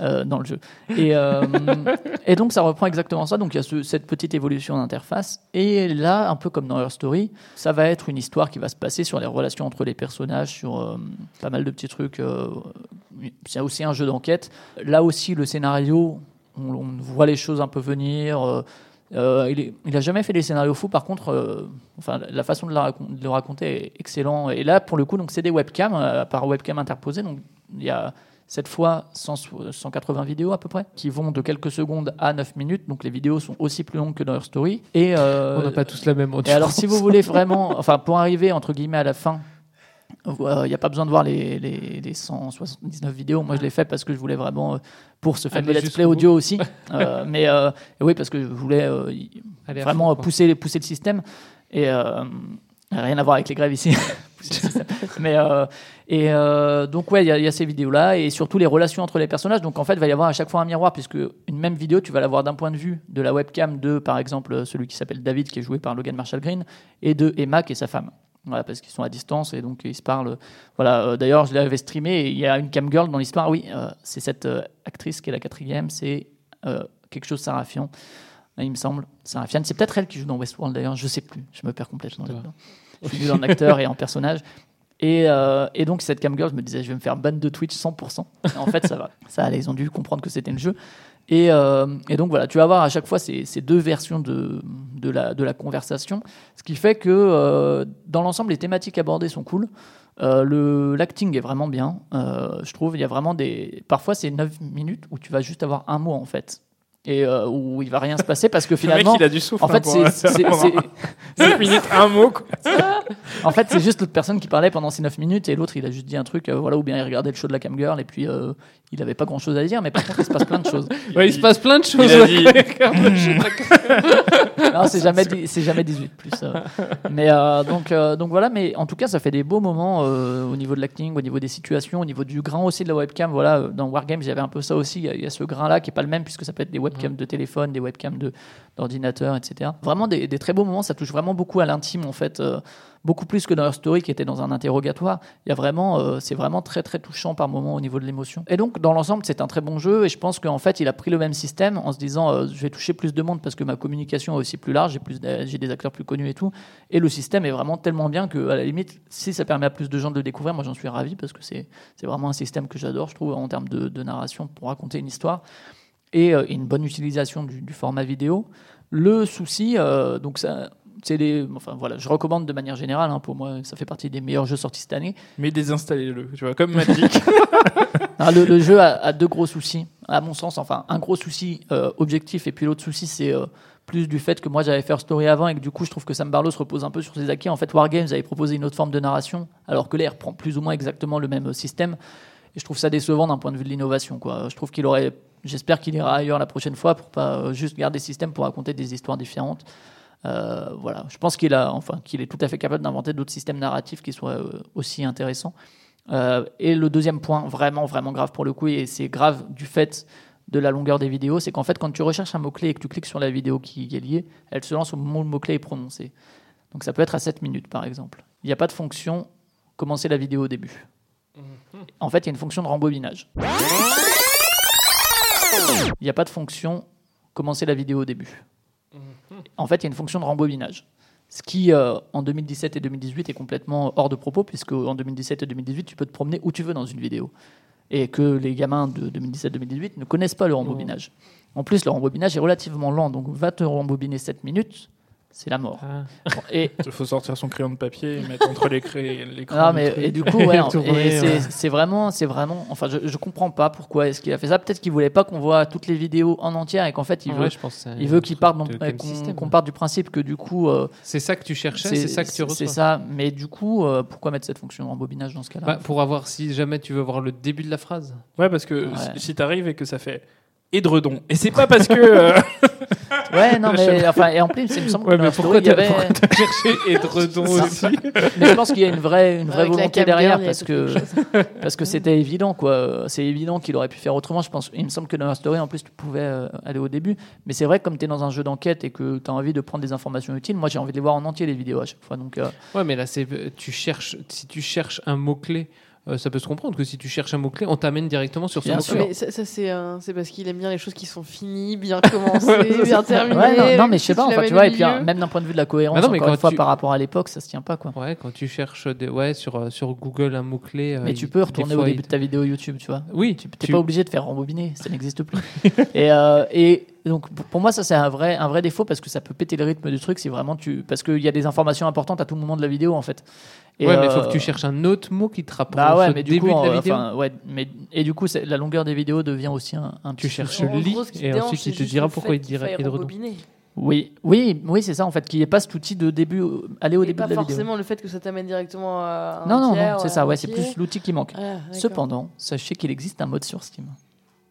euh, dans le jeu. Et, euh, et donc ça reprend exactement ça. Donc il y a ce- cette petite évolution d'interface. Et là, un peu comme dans Her Story, ça va être une histoire qui va se passer sur les relations entre les personnages, sur euh, pas mal de petits trucs. c'est aussi un jeu d'enquête. Là aussi, le scénario, on, on voit les choses un peu venir. euh, il, est- il a jamais fait des scénarios fous, par contre, euh, enfin, la façon de, la racon- de le raconter est excellent. Et là, pour le coup, donc c'est des webcams, euh, par webcam interposée. Donc il y a cette fois 100 180 vidéos à peu près, qui vont de quelques secondes à 9 minutes. Donc les vidéos sont aussi plus longues que dans leur story. Et, euh, On n'a pas tous la même et audience. alors, si vous voulez vraiment, enfin, pour arriver entre guillemets à la fin, il n'y a pas besoin de voir les, les, les 179 vidéos. Moi, je l'ai fait parce que je voulais vraiment, euh, pour ce fameux Aller let's play audio aussi. Euh, mais euh, oui, parce que je voulais euh, vraiment fond, euh, pousser, pousser le système. Et euh, rien à voir avec les grèves ici. Mais euh, et euh, donc ouais, il y, a- il y a ces vidéos-là et surtout les relations entre les personnages. Donc en fait, il va y avoir à chaque fois un miroir puisque une même vidéo, tu vas la voir d'un point de vue de la webcam de, par exemple, celui qui s'appelle David, qui est joué par Logan Marshall Green, et de Emma, qui est sa femme. Voilà, parce qu'ils sont à distance et donc ils se parlent. Voilà. euh, D'ailleurs, je l'avais streamé. Il y a une cam girl dans l'histoire. Oui, c'est cette actrice qui est la quatrième. C'est quelque chose Sarafian, il me semble. Sarafian, c'est peut-être elle qui joue dans Westworld d'ailleurs. Je sais plus. Je me perds complètement là-dedans. En acteur et en personnage. Et, euh, et donc cette cam girl, je me disais, je vais me faire ban de Twitch 100%. Et en fait, ça va. Ça. Ils ont dû comprendre que c'était le jeu. Et, euh, et donc voilà, tu vas voir à chaque fois ces, ces deux versions de, de, la, de la conversation, ce qui fait que euh, dans l'ensemble, les thématiques abordées sont cool. Euh, l'acting est vraiment bien, je trouve. Il y a vraiment des. Parfois, c'est 9 minutes où tu vas juste avoir un mot en fait. Et euh, où il va rien se passer parce que Le mec, finalement. il a du souffle. En hein, fait, pour- c'est- cinq minutes, un mot. quoi. en fait, c'est juste l'autre personne qui parlait pendant ces 9 minutes et l'autre il a juste dit un truc, euh, voilà, ou bien il regardait le show de la cam girl et puis euh, il avait pas grand chose à dire, mais par contre il se passe plein de choses. Ouais, il se passe plein de choses. Il a dit- Non, c'est jamais, dix- c'est jamais 18 plus. euh. Mais euh, donc, euh, donc voilà, mais en tout cas, ça fait des beaux moments euh, au niveau de l'acting, au niveau des situations, au niveau du grain aussi de la webcam. Voilà, euh, dans Wargames, j'avais un peu ça aussi. Il y a- il y, a ce grain-là qui est pas le même puisque ça peut être des webcams de téléphone, des webcams de d'ordinateur, etc. Vraiment des, des très beaux moments. Ça touche vraiment beaucoup à l'intime en fait. euh, beaucoup plus que dans leur story qui était dans un interrogatoire. Il y a vraiment, euh, c'est vraiment très très touchant par moment au niveau de l'émotion. Et donc dans l'ensemble, c'est un très bon jeu et je pense qu'en fait, il a pris le même système en se disant, euh, je vais toucher plus de monde parce que ma communication est aussi plus large, j'ai plus, d'a- j'ai des acteurs plus connus et tout. Et le système est vraiment tellement bien que à la limite, si ça permet à plus de gens de le découvrir, moi j'en suis ravi parce que c'est c'est vraiment un système que j'adore, je trouve, en termes de, de narration pour raconter une histoire et euh, une bonne utilisation du, du format vidéo. Le souci, euh, donc ça, c'est les, enfin voilà, je recommande de manière générale. hein, pour moi, ça fait partie des meilleurs jeux sortis cette année. Mais désinstallez-le, tu vois, comme Magic. Ah, le, le jeu a, a deux gros soucis, à mon sens. Enfin, un gros souci euh, objectif et puis l'autre souci, c'est euh, plus du fait que moi j'avais fait Story avant et que du coup, je trouve que Sam Barlow se repose un peu sur ses acquis. En fait, Wargames avait proposé une autre forme de narration, alors que là, il reprend plus ou moins exactement le même système. Et je trouve ça décevant d'un point de vue de l'innovation. Quoi. Je trouve qu'il aurait. J'espère qu'il ira ailleurs la prochaine fois pour pas euh, juste garder ce système pour raconter des histoires différentes. Euh, voilà, je pense qu'il a, enfin, qu'il est tout à fait capable d'inventer d'autres systèmes narratifs qui soient euh, aussi intéressants. Euh, et le deuxième point, vraiment, vraiment grave pour le coup, et c'est grave du fait de la longueur des vidéos, c'est qu'en fait, quand tu recherches un mot-clé et que tu cliques sur la vidéo qui est liée, elle se lance au moment où le mot-clé est prononcé. Donc ça peut être à 7 minutes, par exemple. Il n'y a pas de fonction commencer la vidéo au début. En fait, il y a une fonction de rembobinage. Il n'y a pas de fonction commencer la vidéo au début. En fait, il y a une fonction de rembobinage. Ce qui, euh, en 2017 et 2018, est complètement hors de propos, puisque en 2017 et 2018, tu peux te promener où tu veux dans une vidéo. Et que les gamins de 2017-2018 ne connaissent pas le rembobinage. En plus, le rembobinage est relativement lent, donc va te rembobiner 7 minutes, c'est la mort. Ah. Bon, Et, Il faut sortir son crayon de papier et mettre entre les crayons l'écran. non, mais et du coup, ouais, en- et c'est ouais. c'est vraiment, c'est vraiment, enfin, je, je comprends pas pourquoi est-ce qu'il a fait ça. Peut-être qu'il voulait pas qu'on voit toutes les vidéos en entière et qu'en fait, il Ouais, veut, je pense il veut qu'il parte, qu'on parte du principe que du coup, euh, C'est ça que tu cherchais, c'est ça que tu reçois. C'est ça, mais du coup, euh, pourquoi mettre cette fonction de rembobinage dans ce cas-là? Bah, pour avoir, si jamais tu veux voir le début de la phrase. Ouais, parce que Ouais. si- si t'arrives et que ça fait édredon, et c'est pas parce que. euh, Ouais, non, mais enfin, et en plus, il me semble Ouais, que mais dans pourquoi Story, il y t'as avait. pourquoi t'as cherché Edredon aussi mais je pense qu'il y a une vraie, une vraie Avec la volonté girl, derrière il y a parce que parce que c'était évident quoi. C'est évident qu'il aurait pu faire autrement. Je pense. Il me semble que dans la story en plus tu pouvais euh, aller au début. Mais c'est vrai que comme tu es dans un jeu d'enquête et que tu as envie de prendre des informations utiles, moi j'ai envie de les voir en entier les vidéos à chaque fois. Donc euh, Ouais, mais là, c'est tu cherches. Si tu cherches un mot clé, ça peut se comprendre que si tu cherches un mot clé, on t'amène directement sur ce Bien mot sûr. clé. Mais ça, ça, c'est parce qu'il aime bien les choses qui sont finies, bien commencées, bien terminées. ouais, non, non, mais je sais pas. tu Enfin, tu vois, et puis hein, même d'un point de vue de la cohérence, Bah non, mais encore une fois tu- par rapport à l'époque, ça se tient pas quoi. Ouais, quand tu cherches des, ouais, sur, euh, sur Google un mot clé. Mais tu peux retourner au début de ta vidéo YouTube, tu vois. Oui, Tu n'es tu- pas obligé de faire rembobiner, ça n'existe plus. et, euh, et donc pour- moi ça c'est un vrai, un vrai défaut parce que ça peut péter le rythme du truc si vraiment tu parce qu'il y a des informations importantes à tout moment de la vidéo en fait. Et, ouais, mais il faut euh, que tu cherches un autre mot qui te rapproche Bah ouais, au mais du début coup, de la euh, vidéo. enfin, ouais, mais et du coup la longueur des vidéos devient aussi un, un Tu cherches. En lit et ensuite il te dira le pourquoi il dirait. Oui, oui, oui, c'est ça en fait, qu'il n'y ait pas cet outil de début, euh, aller au Et début pas de la vidéo. forcément le fait que ça t'amène directement à un Non, non, tiers, non, c'est ça, un ouais, c'est plus l'outil qui manque. Ah. Cependant, sachez qu'il existe un mode sur Steam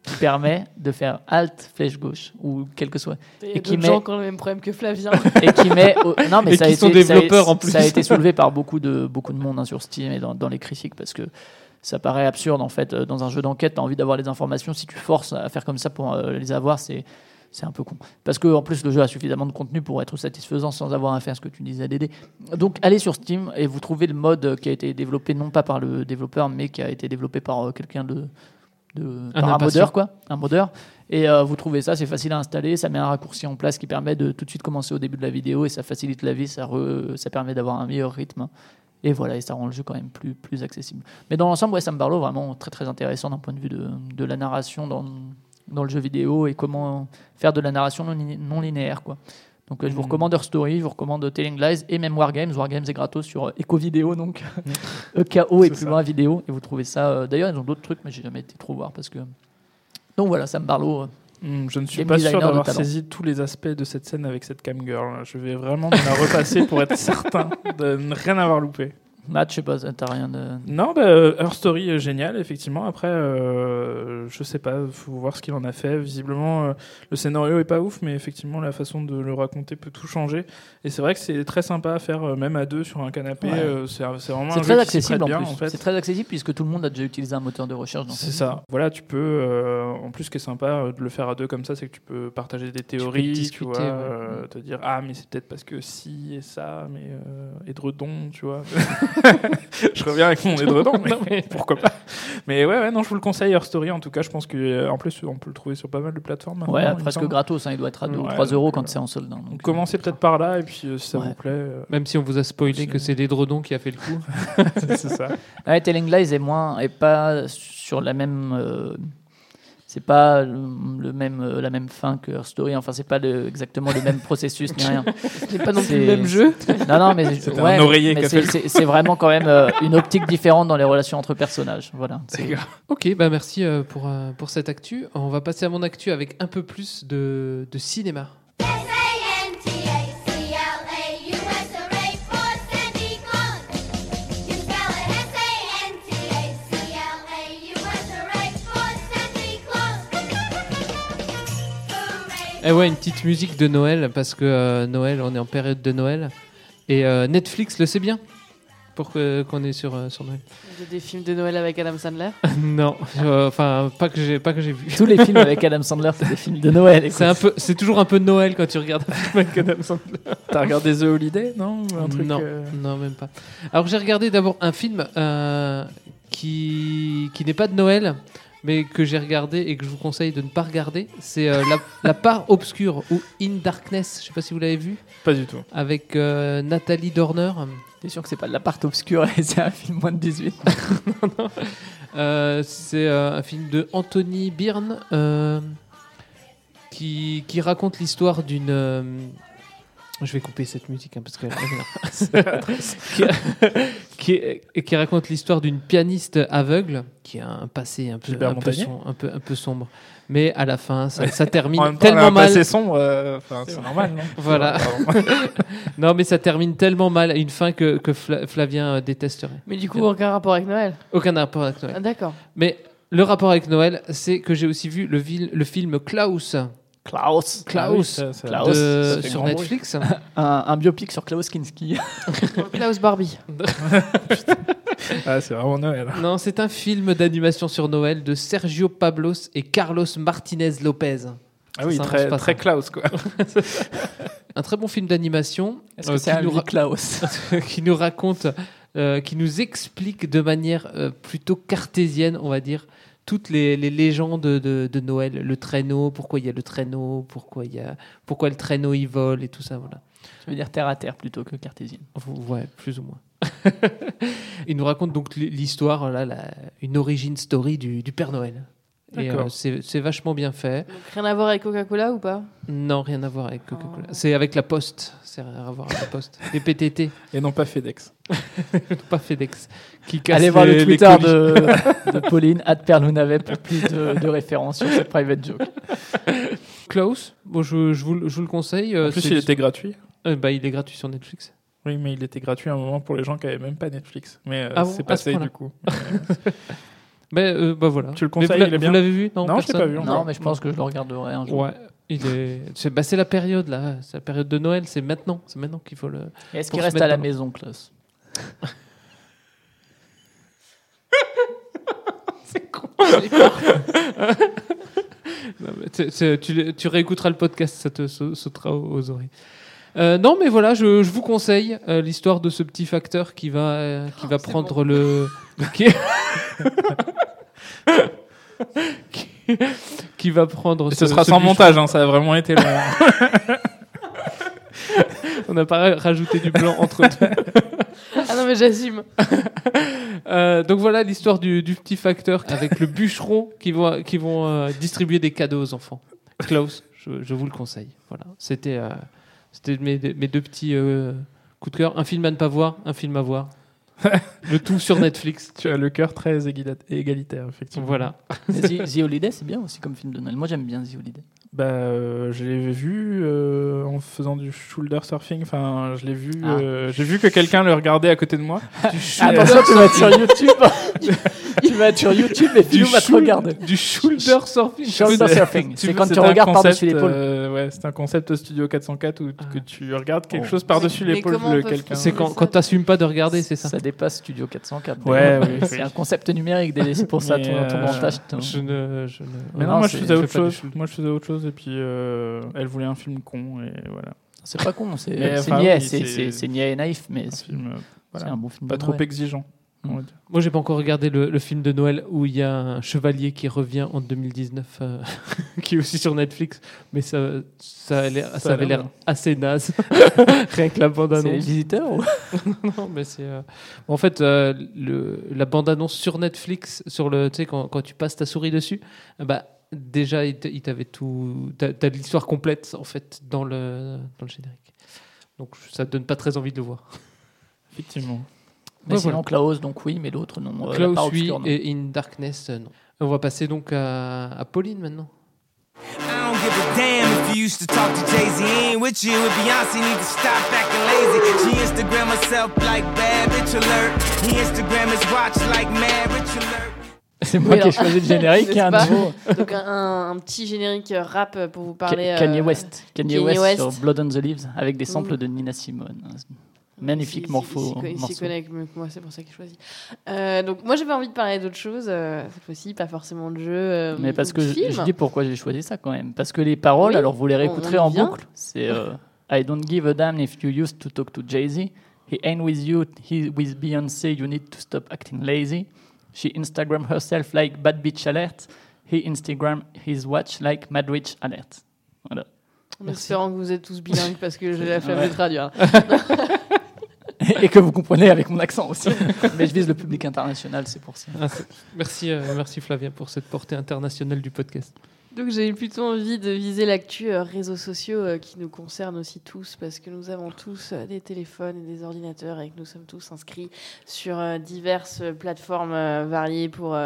qui permet de faire Alt flèche gauche ou quel que soit Il y a Et qui met- gens qui ont le même problème que Flavien. et qui met non mais Et ça a été, ça a- en plus. ça a été soulevé par beaucoup de beaucoup de monde hein, sur Steam et dans, dans les critiques parce que ça paraît absurde en fait euh, dans un jeu d'enquête t'as envie d'avoir les informations si tu forces à faire comme ça pour euh, les avoir c'est c'est un peu con parce que en plus le jeu a suffisamment de contenu pour être satisfaisant sans avoir à faire ce que tu disais Dédé donc allez sur Steam et vous trouvez le mode qui a été développé non pas par le développeur mais qui a été développé par euh, quelqu'un de, de Un par un impatient. modeur quoi un modeur et euh, vous trouvez ça, c'est facile à installer, ça met un raccourci en place qui permet de tout de suite commencer au début de la vidéo et ça facilite la vie, ça, re- ça permet d'avoir un meilleur rythme. Et voilà, et ça rend le jeu quand même plus, plus accessible. Mais dans l'ensemble, ouais, Sam Barlow, vraiment très très intéressant d'un point de vue de, de la narration dans, dans le jeu vidéo et comment faire de la narration non linéaire. Quoi. Donc euh, je vous Mhm. recommande Her Story, je vous recommande Telling Lies et même Wargames. Wargames est gratos sur euh, Echo Vidéo, donc EKO et plus ça. loin vidéo. Et vous trouvez ça. euh, D'ailleurs, ils ont d'autres trucs, mais j'ai jamais été trop voir parce que. Donc voilà, Sam Barlow. Hmm, Je ne suis Game pas sûr d'avoir saisi tous les aspects de cette scène avec cette cam girl. Je vais vraiment me la repasser pour être certain de ne rien avoir loupé. Matt, je sais pas, t'as rien de. Non, bah, euh, Her Story est génial, effectivement. Après, euh, je sais pas, faut voir ce qu'il en a fait. Visiblement, euh, le scénario est pas ouf, mais effectivement, la façon de le raconter peut tout changer. Et c'est vrai que c'est très sympa à faire, euh, même à deux sur un canapé. Ouais. euh, c'est vraiment un très jeu accessible en bien, plus. en fait. C'est très accessible puisque tout le monde a déjà utilisé un moteur de recherche C'est ça. Voilà, tu peux. euh, en plus, ce qui est sympa euh, de le faire à deux comme ça, c'est que tu peux partager des théories, tu, discuter, vois, ouais. euh, te dire ah mais c'est peut-être parce que si et ça, mais euh, édredon, tu vois. je reviens avec mon édredon, mais pourquoi pas. Mais ouais, ouais, non, je vous le conseille, Her Story. En tout cas, je pense que euh, en plus, on peut le trouver sur pas mal de plateformes. Ouais, presque gratos. hein, il doit être à 2 ou Ouais, 3 euros donc, quand euh, c'est en solde. hein, Donc, donc, commencez peut-être par là, et puis euh, si ça Ouais. vous plaît, euh, Même si on vous a spoilé que c'est l'édredon qui a fait le coup. c'est ça. Ouais, Telling Lies est moins, est pas sur la même. C'est pas le, même, euh, la même fin que Her Story. Enfin, c'est pas le- exactement le même processus ni rien. Ce n'est pas non plus C'est- le même jeu. Non, non, mais ouais, c'est- c'est c'est vraiment quand même euh, une optique différente dans les relations entre personnages. Voilà. C'est-. Ok, bah merci euh, pour, euh, pour cette actu. On va passer à mon actu avec un peu plus de, de cinéma. Eh ouais, une petite musique de Noël, parce que euh, Noël, on est en période de Noël. Et euh, Netflix le sait bien pour que- qu'on est sur, euh, sur Noël. Il y a des films de Noël avec Adam Sandler? non, euh, enfin, pas que j'ai pas que j'ai vu. Tous les films avec Adam Sandler, c'est des films de Noël. écoute. C'est un peu, c'est toujours un peu Noël quand tu regardes un film avec Adam Sandler. T'as regardé The Holiday, non Ou un truc, non, euh, non, même pas. Alors j'ai regardé d'abord un film euh, qui, qui n'est pas de Noël, mais que j'ai regardé et que je vous conseille de ne pas regarder. C'est euh, la, la part obscure ou In Darkness. Je sais pas si vous l'avez vu Pas du tout. avec euh, Nathalie Dorner. T'es sûr que c'est pas de la part obscure et c'est un film moins de 18 Euh, c'est euh, un film de Anthony Byrne euh, qui, qui raconte l'histoire d'une. Je vais couper cette musique hein, parce que qui, qui, qui raconte l'histoire d'une pianiste aveugle qui a un passé un peu, Gilbert un peu, Montagnier som- un peu, un peu sombre. Mais à la fin, ça, ça termine En même temps, elle a tellement un mal. passé sombre, euh, enfin, c'est normal, non Voilà. Pardon. Non, mais ça termine tellement mal à une fin que, que Fla- Flavien euh, détesterait. Mais du coup, aucun rapport avec Noël? Aucun rapport avec Noël. Ah, D'accord. Mais le rapport avec Noël, c'est que j'ai aussi vu le, vil- le film Klaus, Klaus. Ah oui, Klaus, ça- ça- Klaus. de- ça fait sur. Netflix. Un, un biopic sur Klaus Kinski. Klaus Barbie. Ah, c'est vraiment Noël. non, c'est un film d'animation sur Noël de Sergio Pablos et Carlos Martinez Lopez. Ah oui, Ça très. Klaus, quoi. Un très bon film d'animation Est-ce euh, que c'est nous Klaus qui nous raconte, euh, qui nous explique de manière euh, plutôt cartésienne, on va dire, toutes les, les légendes de, de Noël, le traîneau, pourquoi il y a le traîneau, pourquoi il y a, pourquoi le traîneau il vole et tout ça, voilà. Je veux dire terre à terre plutôt que cartésienne. Ouais, plus ou moins. il nous raconte donc l'histoire, là, la- une origin story du, du Père Noël. Et euh, c'est c'est vachement bien fait. Donc, rien à voir avec Coca-Cola ou pas? Non, rien à voir avec Coca-Cola. Oh. C'est avec la Poste. C'est rien à voir avec la Poste. Les PTT, Et non pas FedEx. pas FedEx. Qui Allez voir les- le Twitter de, de Pauline, at Perlounavet, pour plus de, de références sur cette private joke. Klaus, bon, je, je vous, le- je vous le conseille. euh, En plus, il était gratuit. euh, bah, il est gratuit sur Netflix. Oui, mais il était gratuit à un moment pour les gens qui avaient même pas Netflix. Mais euh, Ah bon, c'est à ce passé du coup. Mais euh, bah voilà. Tu le Mais vous conseilles, l'a- il est vous bien l'avez vu? Non, Non, je l'ai pas vu Non, mais je pense que je le regarderai un jour. Ouais. Il est. C'est bah, c'est la période là. C'est la période de Noël. C'est maintenant. C'est maintenant qu'il faut le. Est-ce qu'il reste à la dans- maison, Klaus Non, mais c'est- c'est- tu, réécouteras le podcast, ça te sau- sautera aux, aux oreilles. Euh, non, mais voilà, je, je vous conseille euh, l'histoire de ce petit facteur qui va, euh, qui va c'est prendre le. qui... qui- va prendre. Et ce sera sans bûcheron. montage, hein, ça a vraiment été long. On n'a pas rajouté du blanc entre deux. Ah non, mais j'assume. Euh, donc voilà l'histoire du, du petit facteur avec le bûcheron qui vont, qui vont euh, distribuer des cadeaux aux enfants. Klaus, je, je vous le conseille. Voilà, c'était euh, c'était mes, mes deux petits euh, coups de cœur. Un film à ne pas voir, un film à voir. le tout sur Netflix. tu as le cœur très égalitaire, effectivement. Voilà. The, The Holiday, c'est bien aussi comme film de Noël. Moi, j'aime bien The Holiday. Bah, euh, je l'ai vu euh, en faisant du shoulder surfing. Enfin, je l'ai vu. Ah. euh, J'ai vu que quelqu'un le regardait à côté de moi. Attention, tu vas être sur YouTube. tu vas être sur YouTube et Philou va te regarder. du shoulder surfing. Shoulder surfing. C'est quand tu regardes par-dessus l'épaule. euh, ouais, c'est un concept Studio 404 où Ah. que tu regardes quelque Oh. chose par-dessus l'épaule de quelqu'un. C'est quand, quand t'assumes pas de regarder, c'est ça. Ça dépasse Studio 404. Ouais, C'est un concept numérique, c'est pour ça Mais, ton, ton euh, montage. ton- Je ne, je ne- Mais non, Non, moi je faisais autre chose. Moi je faisais autre chose et puis euh, elle voulait un film con et voilà. C'est pas con, c'est niais, c'est- niais et naïf, mais c'est un bon film. pas trop exigeant. On va dire. Moi, j'ai pas encore regardé le, le film de Noël où il y a un chevalier qui revient en 2019, euh, qui est aussi sur Netflix, mais ça, ça, a l'air- ça a avait l'air l'air assez naze. Rien que la C'est les bande-annonce. visiteurs ou Non, mais c'est. euh, En fait, euh, le, la bande-annonce sur Netflix, sur le, tu sais, quand, quand tu passes ta souris dessus, euh, bah, déjà, il t- il t'avait tout. T'as t'as l'histoire complète, en fait, dans le, dans le générique. Donc, ça donne pas très envie de le voir. Effectivement. Mais Ouais, sinon, Klaus, donc oui, mais l'autre, non. Euh, la Klaus, oui, non. et In Darkness, euh, non. On va passer donc à, à Pauline maintenant. I don't give a damn if you used to talk to Jay Z. He ain't with you with Beyonce. Need to stop acting lazy. She Instagram herself like bad bitch alert. He Instagram his watch like mad rich alert. C'est moi Oui, qui ai choisi le générique. et un pas nouveau. Donc un, un- un petit générique euh, rap pour vous parler. Kanye euh, West. Kanye, Kanye West, West. sur Blood on the Leaves avec des samples Mm. de Nina Simone. Magnifique morpho. Il s'y connaît mieux que moi, c'est pour ça qu'il choisit. Euh, donc moi j'avais envie de parler d'autre chose, euh, cette fois-ci, pas forcément de jeu. euh, Mais parce que je, je dis pourquoi j'ai choisi ça quand même. Parce que les paroles, Oui, alors vous les réécouterez en vient. boucle. C'est euh, I don't give a damn if you used to talk to Jay-Z. He ain't with you, he with Beyoncé, you need to stop acting lazy. She Instagram herself like bad bitch alert. He Instagram his watch like mad rich alert. En Merci. espérant que vous êtes tous bilingues parce que j'ai la flemme Ouais. de traduire. Et que vous comprenez avec mon accent aussi. Mais je vise le public international, c'est pour ça. Ah, merci, euh, merci Flavien pour cette portée internationale du podcast. Donc j'ai plutôt envie de viser l'actu euh, réseaux sociaux euh, qui nous concerne aussi tous parce que nous avons tous euh, des téléphones et des ordinateurs et que nous sommes tous inscrits sur diverses plateformes variées pour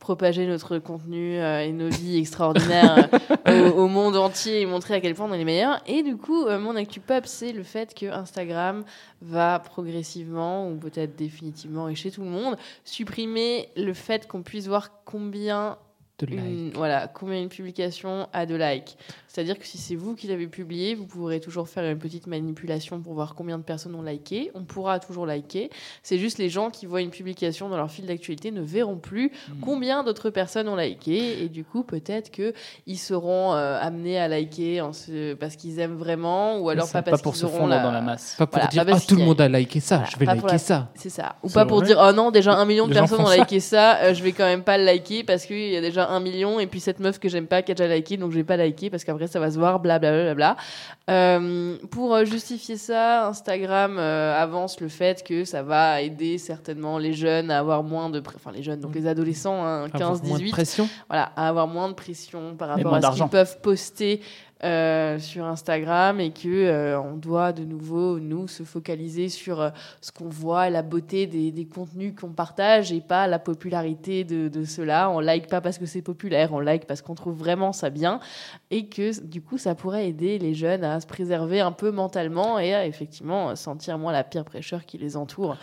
propager notre contenu et nos vies extraordinaires au, au monde entier et montrer à quel point on est les meilleurs. Et du coup, mon actu pop, c'est le fait que Instagram va progressivement ou peut-être définitivement et chez tout le monde supprimer le fait qu'on puisse voir combien De voilà, combien une publication a de likes. C'est-à-dire que si c'est vous qui l'avez publié, vous pourrez toujours faire une petite manipulation pour voir combien de personnes ont liké. On pourra toujours liker. C'est juste les gens qui voient une publication dans leur fil d'actualité ne verront plus Hmm. combien d'autres personnes ont liké. Et du coup, peut-être qu'ils seront euh, amenés à liker en se- parce qu'ils aiment vraiment ou alors pas pas parce pour qu'ils se auront la- dans la masse. Pas pour Voilà, dire pas ah tout le monde a liké ça, Voilà, je vais liker la- ça. C'est ça. Ou pas pour vrai. dire, oh non, déjà un million de Les personnes ont ça. liké ça, euh, je vais quand même pas le liker parce qu'il y a déjà un million et puis cette meuf que j'aime pas qui a déjà liké, donc je vais pas liker parce qu'après ça va se voir, blablabla. Bla, bla, bla. Euh, pour euh, justifier ça, Instagram euh, avance le fait que ça va aider certainement les jeunes à avoir moins de. Enfin, les jeunes, donc les adolescents, hein, Avoir moins de 15-18, pression. voilà, à avoir moins de pression par rapport à ce qu'ils peuvent poster euh, sur Instagram et que euh, on doit de nouveau nous se focaliser sur euh, ce qu'on voit, la beauté des, des contenus qu'on partage et pas la popularité de, de cela. On like pas parce que c'est populaire, on like parce qu'on trouve vraiment ça bien et que du coup ça pourrait aider les jeunes à se préserver un peu mentalement et à effectivement sentir moins la pire prêcheur qui les entoure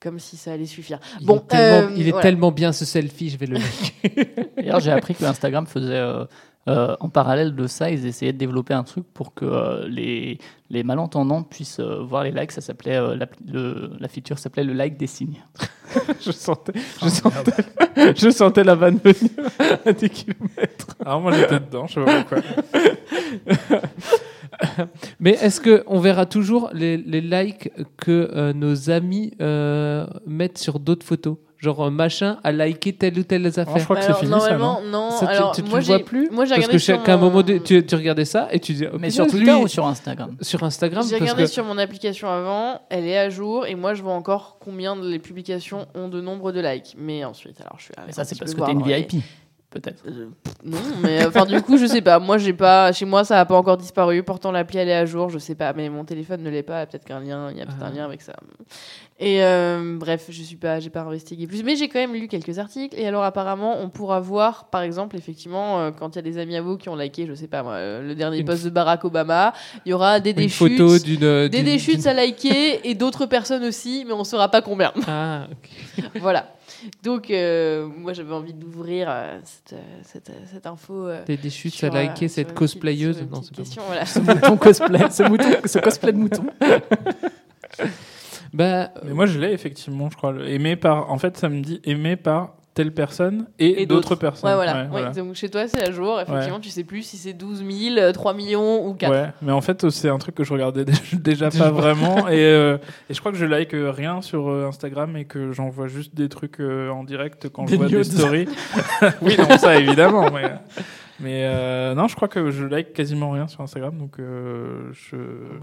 Comme si ça allait suffire. Il Bon, est tellement, euh, il est voilà. tellement bien ce selfie, je vais le liker. D'ailleurs, j'ai appris que Instagram faisait euh, euh, en parallèle de ça, ils essayaient de développer un truc pour que euh, les, les malentendants puissent euh, voir les likes. Ça s'appelait euh, la, le- la feature s'appelait le like des signes. je sentais, je sentais, je sentais la vanne venir à des kilomètres. Alors moi j'étais dedans, je sais pas pourquoi. Mais est-ce que on verra toujours les, les likes que euh, nos amis euh, mettent sur d'autres photos? Genre euh, machin a liké telle ou telle affaire. je crois que c'est fini, ça, normalement, non. Ça, tu- alors, tu, tu moi, le vois j'ai- plus Moi, j'ai Parce regardé que sur chaque- à un moment, mon- donné, tu, tu regardais ça et tu disais. oh, Mais sur Twitter lui- ou sur Instagram sur Instagram J'ai regardé que sur mon application avant, elle est à jour et moi je vois encore combien de les publications ont de nombre de likes. Mais ensuite, alors je suis. Mais ça, c'est parce que t'es une VIP, peut-être. Euh, non, mais enfin du coup je sais pas. Moi j'ai pas, chez moi ça a pas encore disparu. Pourtant l'appli elle est à jour, je sais pas. Mais mon téléphone ne l'est pas. Peut-être qu'un lien, il y a peut-être Ah. un lien avec ça. Et euh, bref, je suis pas, j'ai pas investigué plus. Mais j'ai quand même lu quelques articles. Et alors apparemment on pourra voir, par exemple effectivement euh, quand il y a des amis à vous qui ont liké, je sais pas moi, euh, le dernier post de Barack Obama, il y aura des une déchutes. photo d'une. Des déchutes à liker et d'autres personnes aussi, mais on saura pas combien. Ah, voilà. Donc, euh, moi, j'avais envie d'ouvrir euh, cette, cette, cette info. euh, Des déchutes à sur, euh, liker cette cosplayeuse. petite- Non, c'est pas question, voilà. Ce mouton cosplay, ce, mouton, ce cosplay de mouton. Bah, Mais moi je l'ai effectivement, je crois. Aimé par, en fait, ça me dit aimé par telle personne et, Et d'autres personnes. Ouais, voilà. Ouais. Donc, chez toi, c'est à jour. Effectivement, tu sais plus si c'est 12 000, euh, 3 millions ou 4. Ouais, mais en fait, c'est un truc que je regardais dé- déjà pas vraiment. Et, euh, et je crois que je like euh, rien sur euh, Instagram et que j'envoie juste des trucs euh, en direct quand Des je vois des stories. oui, non, ça évidemment. Mais, mais euh, non, je crois que je like quasiment rien sur Instagram. Donc, euh, je.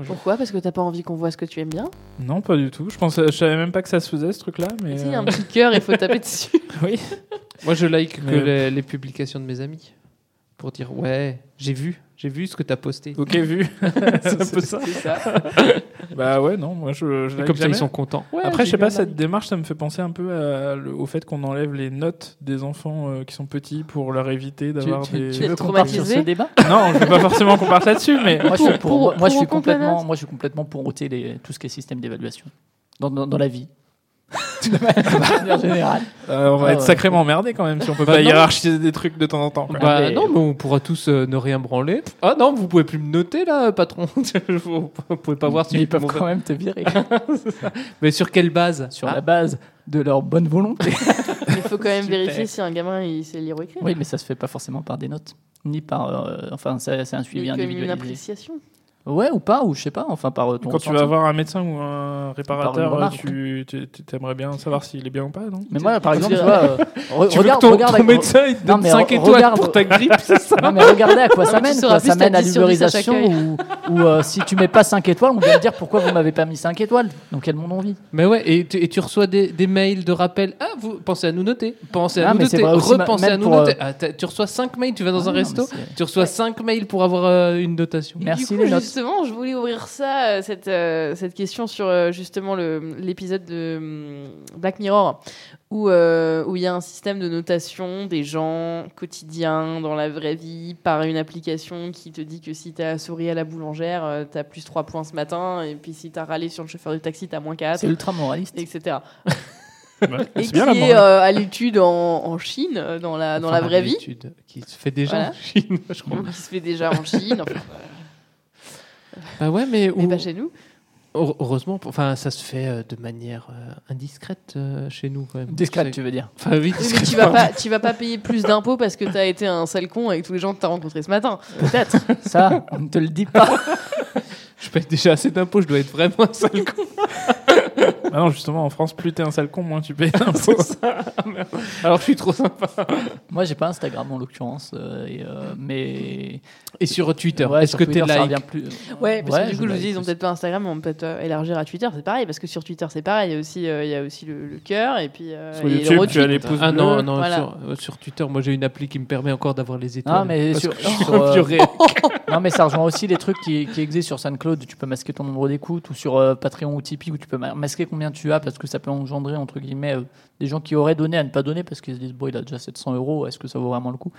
Pourquoi? Parce que t'as pas envie qu'on voit ce que tu aimes bien? Non, pas du tout. Je, pensais, je savais même pas que ça se faisait ce truc-là. Mais Si, il y a euh, un petit cœur, il faut taper dessus. oui. moi, je like que les, les publications de mes amis pour dire ouais, j'ai vu, j'ai vu ce que t'as posté. Ok, vu. c'est un peu ça. Bah ouais, non, moi je. je comme ça, jamais. ils sont contents. Ouais, Après, je sais pas, cette démarche, ça me fait penser un peu à le- au fait qu'on enlève les notes des enfants euh, qui sont petits pour leur éviter d'avoir tu, des. tu veux parte sur ce débat Non, je veux pas forcément qu'on parte là-dessus, mais. moi, je suis, Pour- pour, pour- moi, je suis complètement, moi, je suis complètement pour ôter les, tout ce qui est système d'évaluation dans, dans, dans la vie. de manière générale. Euh, on va Ah être ouais. sacrément emmerdé quand même si on peut Bah pas non. hiérarchiser des trucs de temps en temps. quoi. Bah mais- non, mais on pourra tous euh, ne rien branler. Ah non, vous pouvez plus me noter là, patron. vous pouvez pas voir si Mais ils peuvent quand même te virer Mais sur quelle base? Sur Ah, la base de leur bonne volonté. Il faut quand même Super. vérifier si un gamin il sait lire ou écrire. Oui, mais ça se fait pas forcément par des notes, ni par. euh, enfin, c'est un suivi comme une appréciation. Ouais, ou pas, ou je sais pas. Enfin, par euh, ton. Quand tu vas voir un médecin ou un réparateur, remarque. tu tu- tu aimerais bien savoir s'il est bien ou pas, non Mais moi, par exemple, tu vois, euh, re- Tu veux regarde, que ton, regarde ton à- médecin il te donne mais 5 re- étoiles regarde- pour ta grippe, c'est ça Non, mais regardez à quoi ça mène. Quoi. Ça mène à 10 sur 10 à chaque l'uberisation ou, ou, euh, si tu mets pas 5 étoiles, on vient te dire pourquoi vous m'avez pas mis 5 étoiles. Dans quel monde on vit? Mais ouais, et tu, et tu reçois des, des mails de rappel. Ah, vous pensez à nous noter. Pensez à Ah, nous mais c'est noter. vrai aussi, Repensez même à nous noter. euh, Ah, tu reçois 5 mails, tu vas dans un resto, tu reçois 5 mails pour avoir euh, une notation. Et Merci, les notes. Justement, je voulais ouvrir ça, euh, cette, euh, cette question sur euh, justement le- l'épisode de hum, Black Mirror, où euh, où il y a un système de notation des gens quotidiens dans la vraie vie par une application qui te dit que si tu as souri à la boulangère, euh, tu as plus 3 points ce matin, et puis si tu as râlé sur le chauffeur de taxi, tu as moins 4, C'est ultra moraliste. etc. Ouais, Et qui bien est euh, à l'étude en, en Chine, dans la, dans Enfin, la vraie vie, Qui se fait déjà Voilà. en Chine, je crois. qui se fait déjà en Chine, enfin, Bah ouais, mais, mais où- pas chez nous. heure- heureusement, enfin, ça se fait euh, de manière euh, indiscrète euh, chez nous quand même. Discrète, tu veux dire. Enfin, oui, Oui, mais discrète. tu vas pas, tu vas pas payer plus d'impôts parce que t'as été un sale con avec tous les gens que t'as rencontrés ce matin. Peut-être. Ça, on ne te le dit pas. Je paye déjà assez d'impôts, je dois être vraiment un sale con. Ah non, justement, en France, plus t'es un sale con, moins tu payes d'impôts. Alors je suis trop sympa. Moi, j'ai pas Instagram en l'occurrence, euh, et, euh, mais Et sur Twitter, Ouais, est-ce que t'es like plus. Ouais, parce Ouais, que du coup, je me dis, ils ont peut-être pas Instagram, mais on peut peut-être euh, élargir à Twitter. C'est pareil, parce que sur Twitter, c'est pareil. Il y a aussi, euh, il y a aussi le, le cœur et puis euh, Sur et le YouTube, tu retweet. as les pouces Ah bleus. non, non Voilà. sur, euh, sur Twitter, moi j'ai une appli qui me permet encore d'avoir les étoiles. Ah, mais sur, euh, réac. non, mais ça rejoint aussi les trucs qui, qui existent sur SoundCloud. Tu peux masquer ton nombre d'écoutes ou sur euh, Patreon ou Tipeee où tu peux ma- masquer combien tu as parce que ça peut engendrer entre guillemets euh, des gens qui auraient donné à ne pas donner parce qu'ils se disent bon il a déjà 700 euros est-ce que ça vaut vraiment le coup?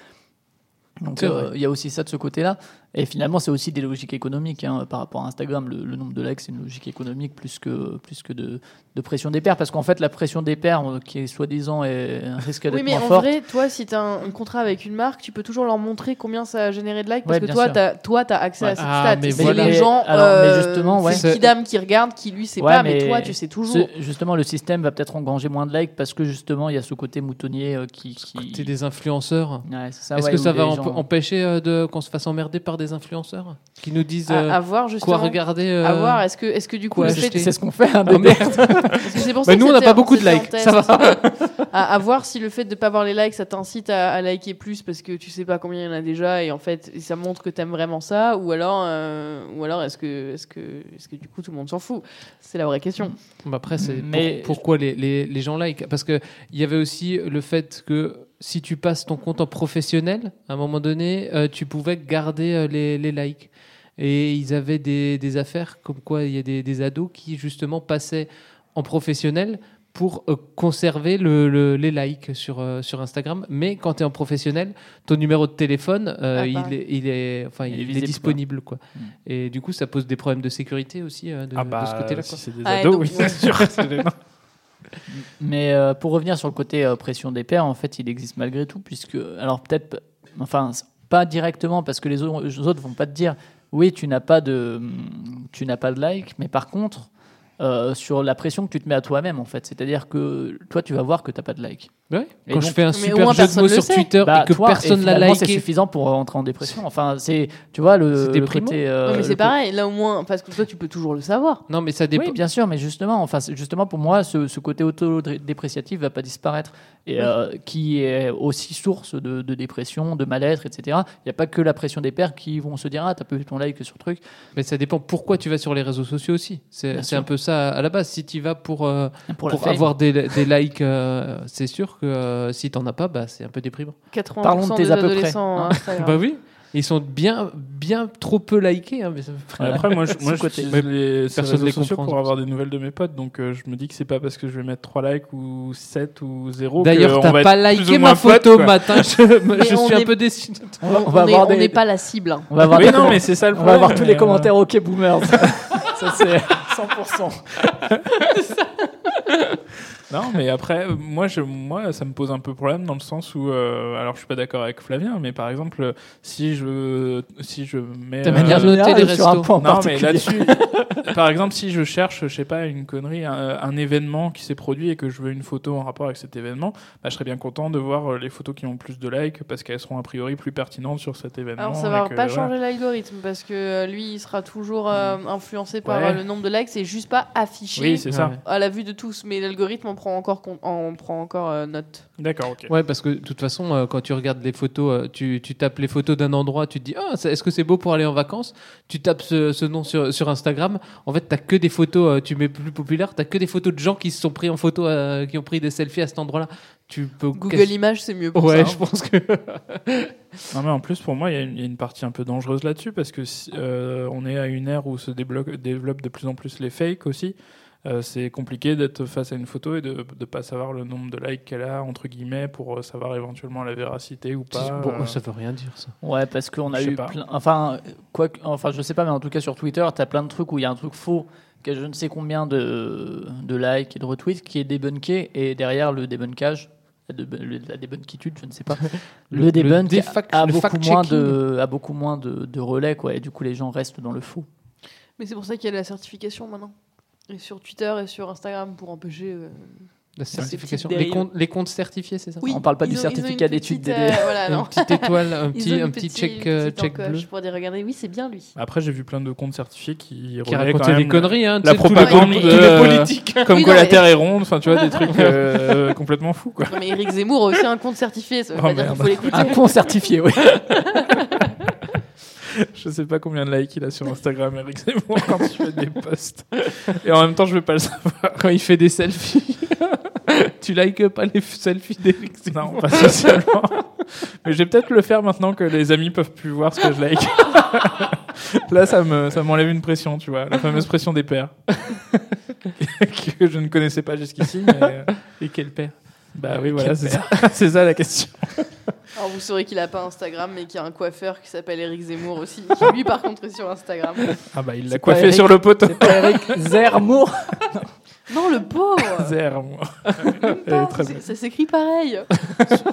Donc euh, il y a aussi ça de ce côté-là. Et finalement, c'est aussi des logiques économiques hein, par rapport à Instagram. Le, le nombre de likes, c'est une logique économique plus que, plus que de, de pression des pairs. Parce qu'en fait, la pression des pairs, euh, qui est soi-disant est, risque d'être Oui, mais moins en forte. vrai, toi, si tu as un, un contrat avec une marque, tu peux toujours leur montrer combien ça a généré de likes parce Ouais, que toi, tu as, toi, as accès à cette Ah, stat. mais c'est voilà. les gens, Alors, mais euh, justement, ouais. c'est le kidam qui regarde, qui lui sait Ouais, pas, mais, toi, tu sais toujours. ce- justement, le système va peut-être engranger moins de likes parce que justement, il y a ce côté moutonnier euh, qui. qui... T'es des influenceurs. Est-ce ouais, que ça va gens- empêcher euh, de qu'on se fasse emmerder par des influenceurs qui nous disent À, euh, à voir justement. quoi regarder euh, À voir, est-ce que, est-ce que du coup, C'est ce qu'on fait. hein, Oh, des- merde. Pour ça Bah, nous, on n'a pas beaucoup de likes, test. ça va. à, à voir si le fait de ne pas avoir les likes, ça t'incite à, à liker plus parce que tu sais pas combien il y en a déjà et en fait ça montre que t'aimes vraiment ça ou alors, euh, ou alors est-ce que, est-ce que, est-ce que du coup tout le monde s'en fout? C'est la vraie question. Bah après, c'est pour- Mais- pourquoi les, les, les gens like Parce qu'il y avait aussi le fait que si tu passes ton compte en professionnel, à un moment donné, euh, tu pouvais garder euh, les, les likes. Et ils avaient des, des affaires comme quoi il y a des, des ados qui justement passaient en professionnel pour euh, conserver le, le- les likes sur, euh, sur Instagram. Mais quand tu es en professionnel, ton numéro de téléphone, euh, Ah, il, est, il, est, enfin, Il il, est est visible, disponible. Quoi. Mm. Et du coup, ça pose des problèmes de sécurité aussi euh, de, Ah de bah, ce côté-là. si c'est des Ah, ados, donc, oui, c'est sûr. Mais euh, pour revenir sur le côté euh, pression des pairs, en fait, il existe malgré tout, puisque, alors peut-être, enfin, pas directement, parce que les autres, les autres vont pas te dire, oui, tu n'as pas de, tu n'as pas de like, mais par contre, euh, sur la pression que tu te mets à toi-même, en fait, c'est-à-dire que toi, tu vas voir que tu n'as pas de like. Ouais. Et Quand donc- je fais un super jeu de mots sur sait. Twitter Bah, et que toi, personne l'a finalement, C'est liké, suffisant pour rentrer en dépression. Enfin, c'est, tu vois, le, le côté. euh, mais c'est pareil, là au moins, parce que toi tu peux toujours le savoir. non mais ça dépend. Oui, bien sûr, mais justement, enfin, justement pour moi, ce, ce côté auto-dépréciatif va pas disparaître, et Oui. euh, qui est aussi source de, de dépression, de mal-être, etc. Il n'y a pas que la pression des pairs qui vont se dire ah t'as pas vu ton like sur le truc. Mais ça dépend pourquoi tu vas sur les réseaux sociaux aussi. C'est un peu ça à la base. Si tu vas pour, euh, Pour, avoir des, des likes, euh, c'est sûr que euh, si t'en as pas, bah, c'est un peu déprimant. 80% Parlons de tes des à peu près, adolescents hein. Bah oui, ils sont bien, bien trop peu likés. hein, mais ça- Après, moi, je, moi, j'utilise les ces réseaux les sociaux pour avoir des nouvelles de mes potes. Donc, euh, je me dis que c'est pas parce que je vais mettre 3 likes ou 7 ou 0 D'ailleurs, t'as pas liké ma photo quoi. matin. Je, Mais je on suis un est- peu déçu. On va, on On n'est des- pas la cible. hein. on va avoir Oui, des- non, mais c'est ça le on problème. va avoir tous les mais, euh, commentaires OK boomers. ça c'est 100%. Non, mais après, moi, je, moi, ça me pose un peu problème dans le sens où, euh, alors, je suis pas d'accord avec Flavien, mais par exemple, euh, si je, si je mets, Ta euh, manière de noter les sur un restos. point non, mais là-dessus, par exemple, si je cherche, je sais pas, une connerie, un, un événement qui s'est produit et que je veux une photo en rapport avec cet événement, bah, je serais bien content de voir euh, les photos qui ont plus de likes parce qu'elles seront a priori plus pertinentes sur cet événement. Alors ça va que, pas voilà. changer l'algorithme parce que lui il sera toujours euh, influencé par Ouais. le nombre de likes, c'est juste pas affiché Oui, c'est ça. Ouais. à la vue de tous, mais l'algorithme en prend encore, compte- en prend encore euh, note. D'accord, ok. Ouais, parce que de toute façon, euh, quand tu regardes les photos, euh, tu, tu tapes les photos d'un endroit, tu te dis ah, est-ce que c'est beau pour aller en vacances? Tu tapes ce, ce nom sur, sur Instagram. En fait, t'as que des photos, euh, tu mets plus populaire, t'as que des photos de gens qui se sont pris en photo, euh, qui ont pris des selfies à cet endroit-là. Tu peux Google Images c'est mieux pour Ouais, ça. je pense que. Non, mais en plus, pour moi, il y, a une- il y a une partie un peu dangereuse là-dessus parce que si- euh, on est à une ère où se développent de plus en plus les fakes aussi. Euh, c'est compliqué d'être face à une photo et de ne pas savoir le nombre de likes qu'elle a, entre guillemets, pour euh, savoir éventuellement la véracité ou pas. Bon, euh. ça veut rien dire ça. Ouais, parce qu'on a Je eu plein. Enfin, quoi, que- enfin, je sais pas, mais en tout cas sur Twitter, t'as plein de trucs où il y a un truc faux qui a je ne sais combien de, de likes et de retweets qui est débunké et derrière le débunkage. Le- la débunkitude, je ne sais pas. Le- Le, debunk a, le beaucoup moins de, a beaucoup moins de, de relais, quoi, et du coup les gens restent dans le faux. Mais c'est pour ça qu'il y a la certification maintenant. Et sur Twitter et sur Instagram pour empêcher. euh, La certification. Les comptes, les comptes certifiés, c'est ça Oui, On parle pas ils du ont- certificat une d'études euh, voilà. Une petite étoile, un petit, un petit check, une euh, petite check bleu. pour dire regardez, oui, c'est bien lui. Après, j'ai vu plein de comptes certifiés qui, Qui racontaient quand des conneries, hein, la propagande de- les politiques. Comme Oui, quoi non, la mais- Terre est ronde, enfin, tu vois, des trucs euh, complètement fous, quoi. Non, mais Eric Zemmour a aussi un compte certifié, ça veut Oh, pas dire qu'il merde. faut l'écouter. Un con certifié, oui. Je sais pas combien de likes il a sur Instagram, Eric Zemmour, quand il fait des posts. Et en même temps, je veux pas le savoir. Quand il fait des selfies. Tu likes pas les selfies d'Eric Zemmour Non, pas spécialement. Mais je vais peut-être le faire maintenant que les amis peuvent plus voir ce que je like. Là, ça me, ça m'enlève une pression, tu vois, la fameuse pression des pères. que je ne connaissais pas jusqu'ici, mais euh, Et quel père? Bah oui, voilà, c'est ça. c'est ça la question. Alors vous saurez qu'il a pas Instagram, mais qu'il y a un coiffeur qui s'appelle Eric Zemmour aussi, qui lui par contre est sur Instagram. Ah bah il l'a coiffé Eric- sur le poteau. C'est pas Eric Zemmour. Non, le pauvre Zemmour. Même Elle est pas, très bien. Ça s'écrit pareil.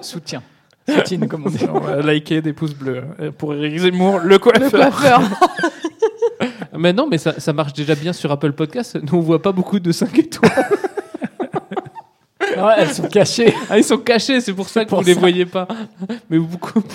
Soutien. Soutien, comme on dit. On va liker des pouces bleus euh, pour Eric Zemmour, le Le coiffeur. coiffeur. Mais non, mais ça, ça marche déjà bien sur Apple Podcast. Nous, on voit pas beaucoup de 5 étoiles. Ouais, elles sont cachées. Ah, ils sont cachés, c'est pour ça que pour vous les ça. voyez pas. Mais vous,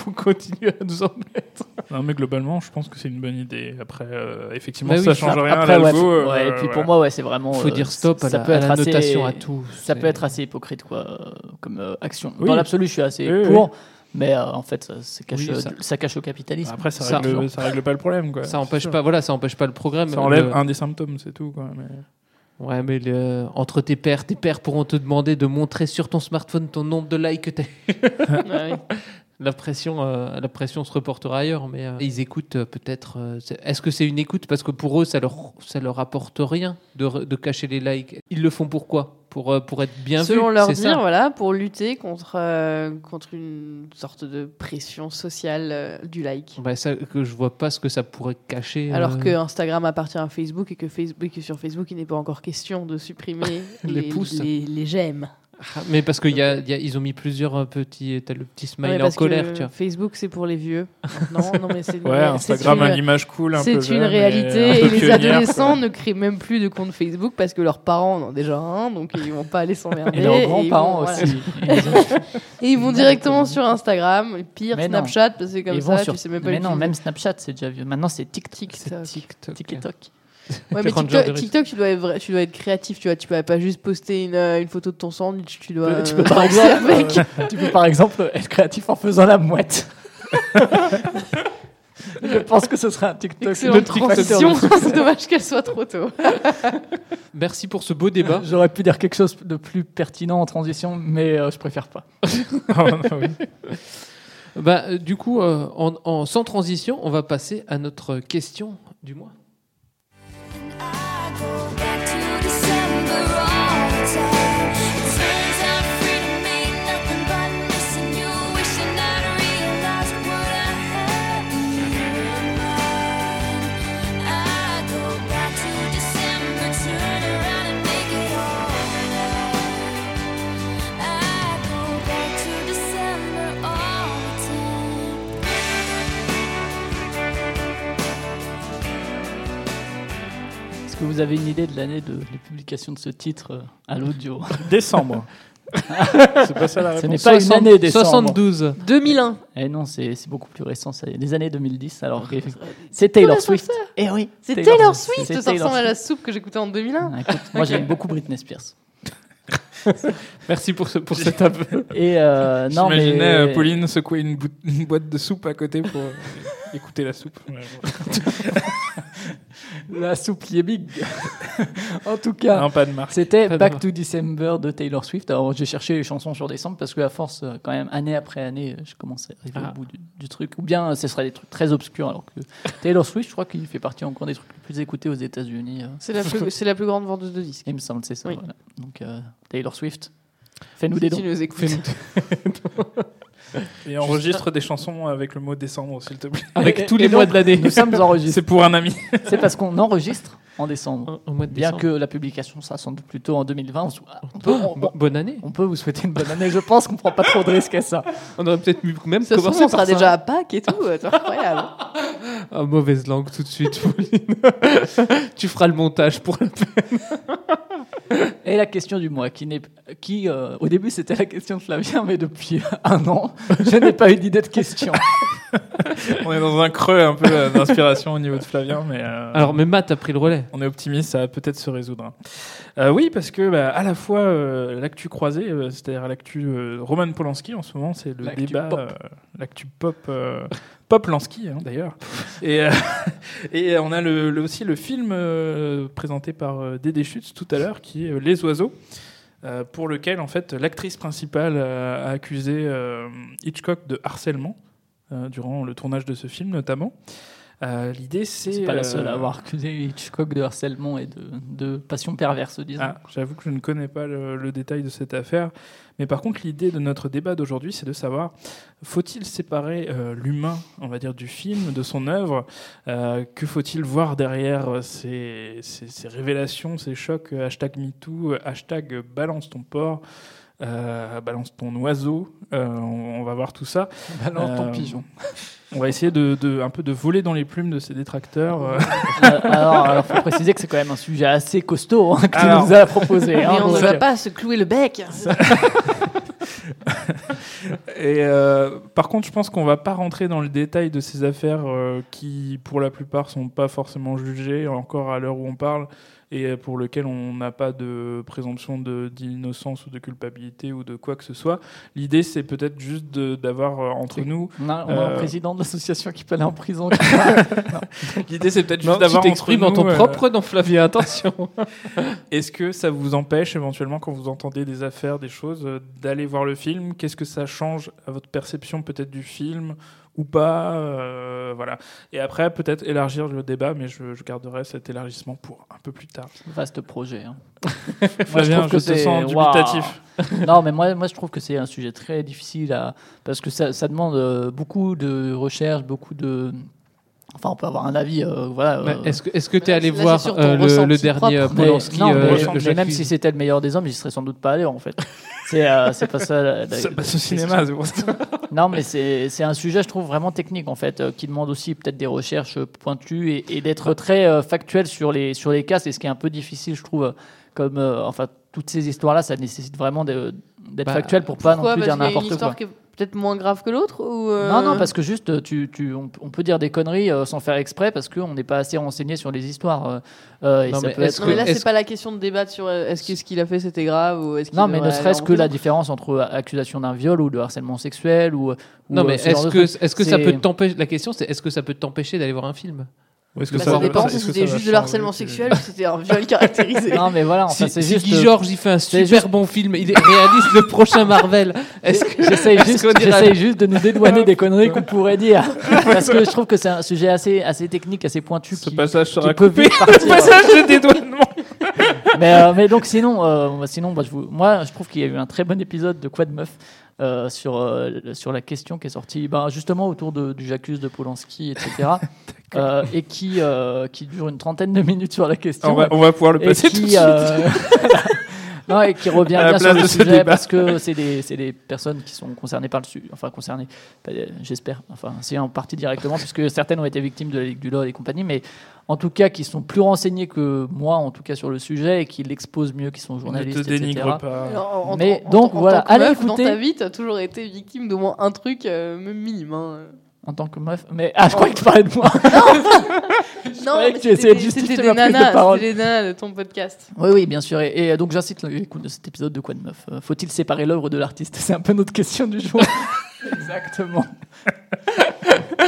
vous continuez à nous en mettre. Non mais globalement, je pense que c'est une bonne idée. Après, euh, effectivement, Bah ça oui, change rien à après, ouais, l'algo. faut- euh, ouais, et puis pour moi, ouais, c'est vraiment. Faut euh, dire stop à ça la, peut à être la assez- notation, à tout. Ça peut être assez hypocrite, quoi, euh, comme euh, action. Oui. Dans l'absolu, je suis assez Oui, oui. pour, mais euh, en fait, ça, ça cache, Oui, ça- ça... cache le capitalisme. Après, ça, Ça- règle, ça règle pas le problème. Quoi. Ça empêche pas, voilà, ça empêche pas le programme. sûr. Ça enlève Le- un des symptômes, c'est tout. Quoi. Mais... Ouais, mais entre tes pairs, tes pairs pourront te demander de montrer sur ton smartphone ton nombre de likes que t'as. La pression, euh, la pression se reportera ailleurs, mais euh, ils écoutent euh, peut-être. euh, Est-ce que c'est une écoute? Parce que pour eux, ça leur, ça leur apporte rien de, de cacher les likes. Ils le font pourquoi pour, pour être bien vus. Selon leur dire, ça? voilà, pour lutter contre, euh, contre une sorte de pression sociale euh, du like. Bah, ça, que je vois pas ce que ça pourrait cacher. Alors que Instagram appartient à Facebook et que, Facebook, que sur Facebook, il n'est pas encore question de supprimer Les les, pouces. les, les j'aime. Ah, Mais parce qu'ils ils ont mis plusieurs euh, petits. T'as le petit smile Ouais, en colère, que tu vois. Facebook, c'est pour les vieux. Non, non, mais c'est Ouais, c'est Instagram a une- l'image cool, un peu C'est une jeune réalité un et, les adolescents ne créent même plus de compte Facebook parce que leurs parents en ont déjà un, donc ils vont pas aller s'emmerder. Et leurs grands-parents voilà. aussi. Et ils vont directement sur Instagram, et pire Mais non. Snapchat parce que comme Ils ça sur- tu sais même pas Mais non, même Snapchat, c'est déjà vieux. Maintenant, c'est TikTok. TikTok. TikTok. TikTok. Ouais, mais TikTok, tu dois être vrai- tu dois être créatif, tu vois, tu peux pas juste poster une, euh, une photo de ton sandwich, tu dois Tu peux, euh, par exemple, avec. euh, tu peux par exemple être créatif en faisant la mouette. Je pense que ce serait un TikTok. Excellente de transition, c'est dommage qu'elle soit trop tôt. Merci pour ce beau débat. J'aurais pu dire quelque chose de plus pertinent en transition, mais euh, je préfère pas. Ah, oui. Bah, euh, du coup, euh, en, en- sans transition, on va passer à notre question du mois. December oh. Que vous avez une idée de l'année de, de publication de ce titre euh, à l'audio Décembre. c'est pas ça la Ce n'est pas une 60 année décembre. 72. 2001. Eh non, c'est c'est beaucoup plus récent, c'est des années 2010. Alors que c'est Taylor Swift. Eh oui, C'est Taylor Swift, ça ressemble à la soupe que j'écoutais en 2001. Ah, écoute, moi j'aime beaucoup Britney Spears. Merci pour, ce, pour cet aveu. Et euh, non, mais J'imaginais euh, Pauline secouer une, boîte de soupe à côté pour écouter la soupe. La soupe qui est big. en tout cas. C'était Back to December de Taylor Swift. Alors j'ai cherché les chansons sur décembre parce que à force, euh, quand même, année après année, euh, je commence à arriver Ah. au bout du, du truc. Ou bien euh, ce serait des trucs très obscurs. Alors que Taylor Swift, je crois qu'il fait partie encore des trucs les plus écoutés aux États-Unis. C'est la, plus- c'est la plus grande vendeuse de disques. Il me semble, c'est ça. Oui. voilà. Donc euh, Taylor Swift, fais-nous des Si dons. tu nous écoutes. Et enregistre des chansons avec le mot décembre, s'il te plaît. Avec tous les mois de l'année. Nous sommes enregistrés. C'est pour un ami. C'est parce qu'on enregistre en décembre. Au mois de Bien décembre. que la publication, ça semble plutôt en 2020. On, sou- on peut, on- Bo- bonne année. on peut vous souhaiter une bonne année. Je pense qu'on prend pas trop de risques à ça. On aurait peut-être même trouve, commencer on sera ça. déjà à Pâques et tout. C'est incroyable. Ah, mauvaise langue tout de suite, Pauline. tu feras le montage pour la Et la question du mois, qui qui euh, au début c'était la question de Flavien, mais depuis un an, je n'ai pas eu d'idée de question. On est dans un creux un peu euh, d'inspiration au niveau de Flavien, mais euh, Alors, mais Matt a pris le relais. on est optimiste, ça va peut-être se résoudre. Euh, oui, parce que bah, à la fois euh, l'actu croisée, euh, c'est-à-dire l'actu euh, Roman Polanski en ce moment, c'est le L'actu débat, pop. euh, l'actu pop, euh, pop Lansky hein, d'ailleurs. Et, euh, et on a le, le- aussi le film euh, présenté par euh, Dédé Schütz tout à l'heure, qui est euh, Les Oiseaux. pour lequel en fait l'actrice principale a accusé euh, Hitchcock de harcèlement euh, durant le tournage de ce film notamment. Euh, L'idée, c'est. C'est pas la seule euh, à avoir accusé Hitchcock de harcèlement et de, de passion perverse, disons. Ah, J'avoue que je ne connais pas le, le détail de cette affaire. Mais par contre, l'idée de notre débat d'aujourd'hui, c'est de savoir faut-il séparer euh, l'humain, on va dire, du film, de son œuvre? Euh, Que faut-il voir derrière euh, ces, ces- ces révélations, ces chocs euh, Hashtag MeToo, euh, hashtag euh, balance ton porc. Euh, balance ton oiseau, Euh, on, on va voir tout ça. Balance ton Euh, pigeon. On va essayer de, de- un peu de voler dans les plumes de ces détracteurs. alors, alors, faut préciser que c'est quand même un sujet assez costaud hein, que tu Alors. nous as proposé. hein, Mais on ne va pas se clouer le bec. Et euh, par contre, je pense qu'on va pas rentrer dans le détail de ces affaires euh, qui, pour la plupart, sont pas forcément jugées encore à l'heure où on parle et pour lesquelles on n'a pas de présomption de- d'innocence ou de culpabilité ou de quoi que ce soit. L'idée, c'est peut-être juste d'avoir euh, entre nous. On a, on a Euh, un président de l'association qui peut aller en prison. L'idée, c'est peut-être juste d'avoir tu t'exprimes en ton euh, propre nom, Flavien, attention. Est-ce que ça vous empêche éventuellement quand vous entendez des affaires, des choses, euh, d'aller voir le film? Qu'est-ce que ça change à votre perception peut-être du film? Ou pas euh, Voilà. Et après, peut-être élargir le débat, mais je, je garderai cet élargissement pour un peu plus tard. Vaste projet. hein. Flavien, je te sens dubitatif. non, mais moi, moi, je trouve que c'est un sujet très difficile à... parce que ça, ça demande euh, beaucoup de recherche, beaucoup de. Enfin, on peut avoir un avis. euh, voilà. Euh, Est-ce que est-ce que tu es Là, allé voir euh, le, dernier propre. mais- Polanski non, euh, mais, je- même si c'était le meilleur des hommes, j'y serais sans doute pas allé en fait. C'est euh, c'est pas ça. la- la- Ça passe au cinéma, c'est pour ça. Non, mais c'est c'est un sujet, je trouve, vraiment technique, en fait, euh, qui demande aussi peut-être des recherches euh, pointues et, et d'être très euh, factuel sur les, sur les cas. C'est ce qui est un peu difficile, je trouve. euh, Comme, euh, enfin, toutes ces histoires-là, ça nécessite vraiment d'être Bah, factuel pour pas non plus dire n'importe quoi. Peut-être moins grave que l'autre ou euh, Non, non, parce que juste, euh, tu, tu, on, on peut dire des conneries euh, sans faire exprès parce qu'on n'est pas assez renseigné sur les histoires. euh, et Non, ça mais peut est-ce être- Non, mais là, c'est pas la question de débattre sur est-ce que ce qu'il a fait c'était grave ou est-ce Non, mais ne serait-ce que la différence entre accusation d'un viol ou de harcèlement sexuel ou. ou, Non, mais ce est-ce que truc. est-ce que ça peut t'empêcher La question, c'est est-ce que ça peut t'empêcher d'aller voir un film? Est-ce que Bah, ça ça va- dépend si que c'était juste de l'harcèlement sexuel ou si c'était un viol caractérisé. Non, mais voilà, enfin, Si, c'est si juste. Guy Georges il fait un super juste- bon film, il réalise le prochain Marvel. Est-ce que J'essaye juste, j'essaye de nous dédouaner des conneries qu'on pourrait dire. Parce que je trouve que c'est un sujet assez, assez technique, assez pointu. Ce qui- passage qui sera peut coupé. partir. Passage de dédouanement. mais, euh, mais donc sinon, euh, sinon bah, je vous- moi je trouve qu'il y a eu un très bon épisode de Quad Meuf euh, sur, euh, sur la question qui est sortie bah, justement autour de, du J'accuse de Polanski, etc. euh, et qui, qui dure une trentaine de minutes sur la question. On va, on va pouvoir le et passer tout de qui, suite. non, et qui revient bien sur le sujet parce que c'est des, des personnes qui sont concernées par le sujet, enfin concernées, j'espère, enfin c'est en partie directement puisque certaines ont été victimes de la Ligue du LOL et compagnie, mais en tout cas qui sont plus renseignées que moi en tout cas sur le sujet et qui l'exposent mieux, qui sont Ne journalistes, te dénigre etc. pas. Alors, en- Mais en- donc, en voilà, tant que allez meuf, écouter. Dans ta vie, t'as toujours été victime d'au moins un truc, euh, même minime. hein. En tant que meuf, mais ah je croyais que tu parlais de moi. Non, croyais mais que tu essayais de c'était- des prise de nanas, parole. c'était les nanas de ton podcast. Oui, oui, bien sûr. Et, et donc, j'incite l'écoute de cet épisode de Quoi de Meuf. Euh, Faut-il séparer l'œuvre de l'artiste? C'est un peu notre question du jour. Exactement.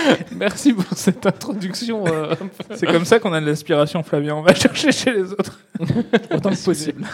Merci pour cette introduction. euh, C'est comme ça qu'on a de l'aspiration, Flavien. On va chercher chez les autres. Autant que possible.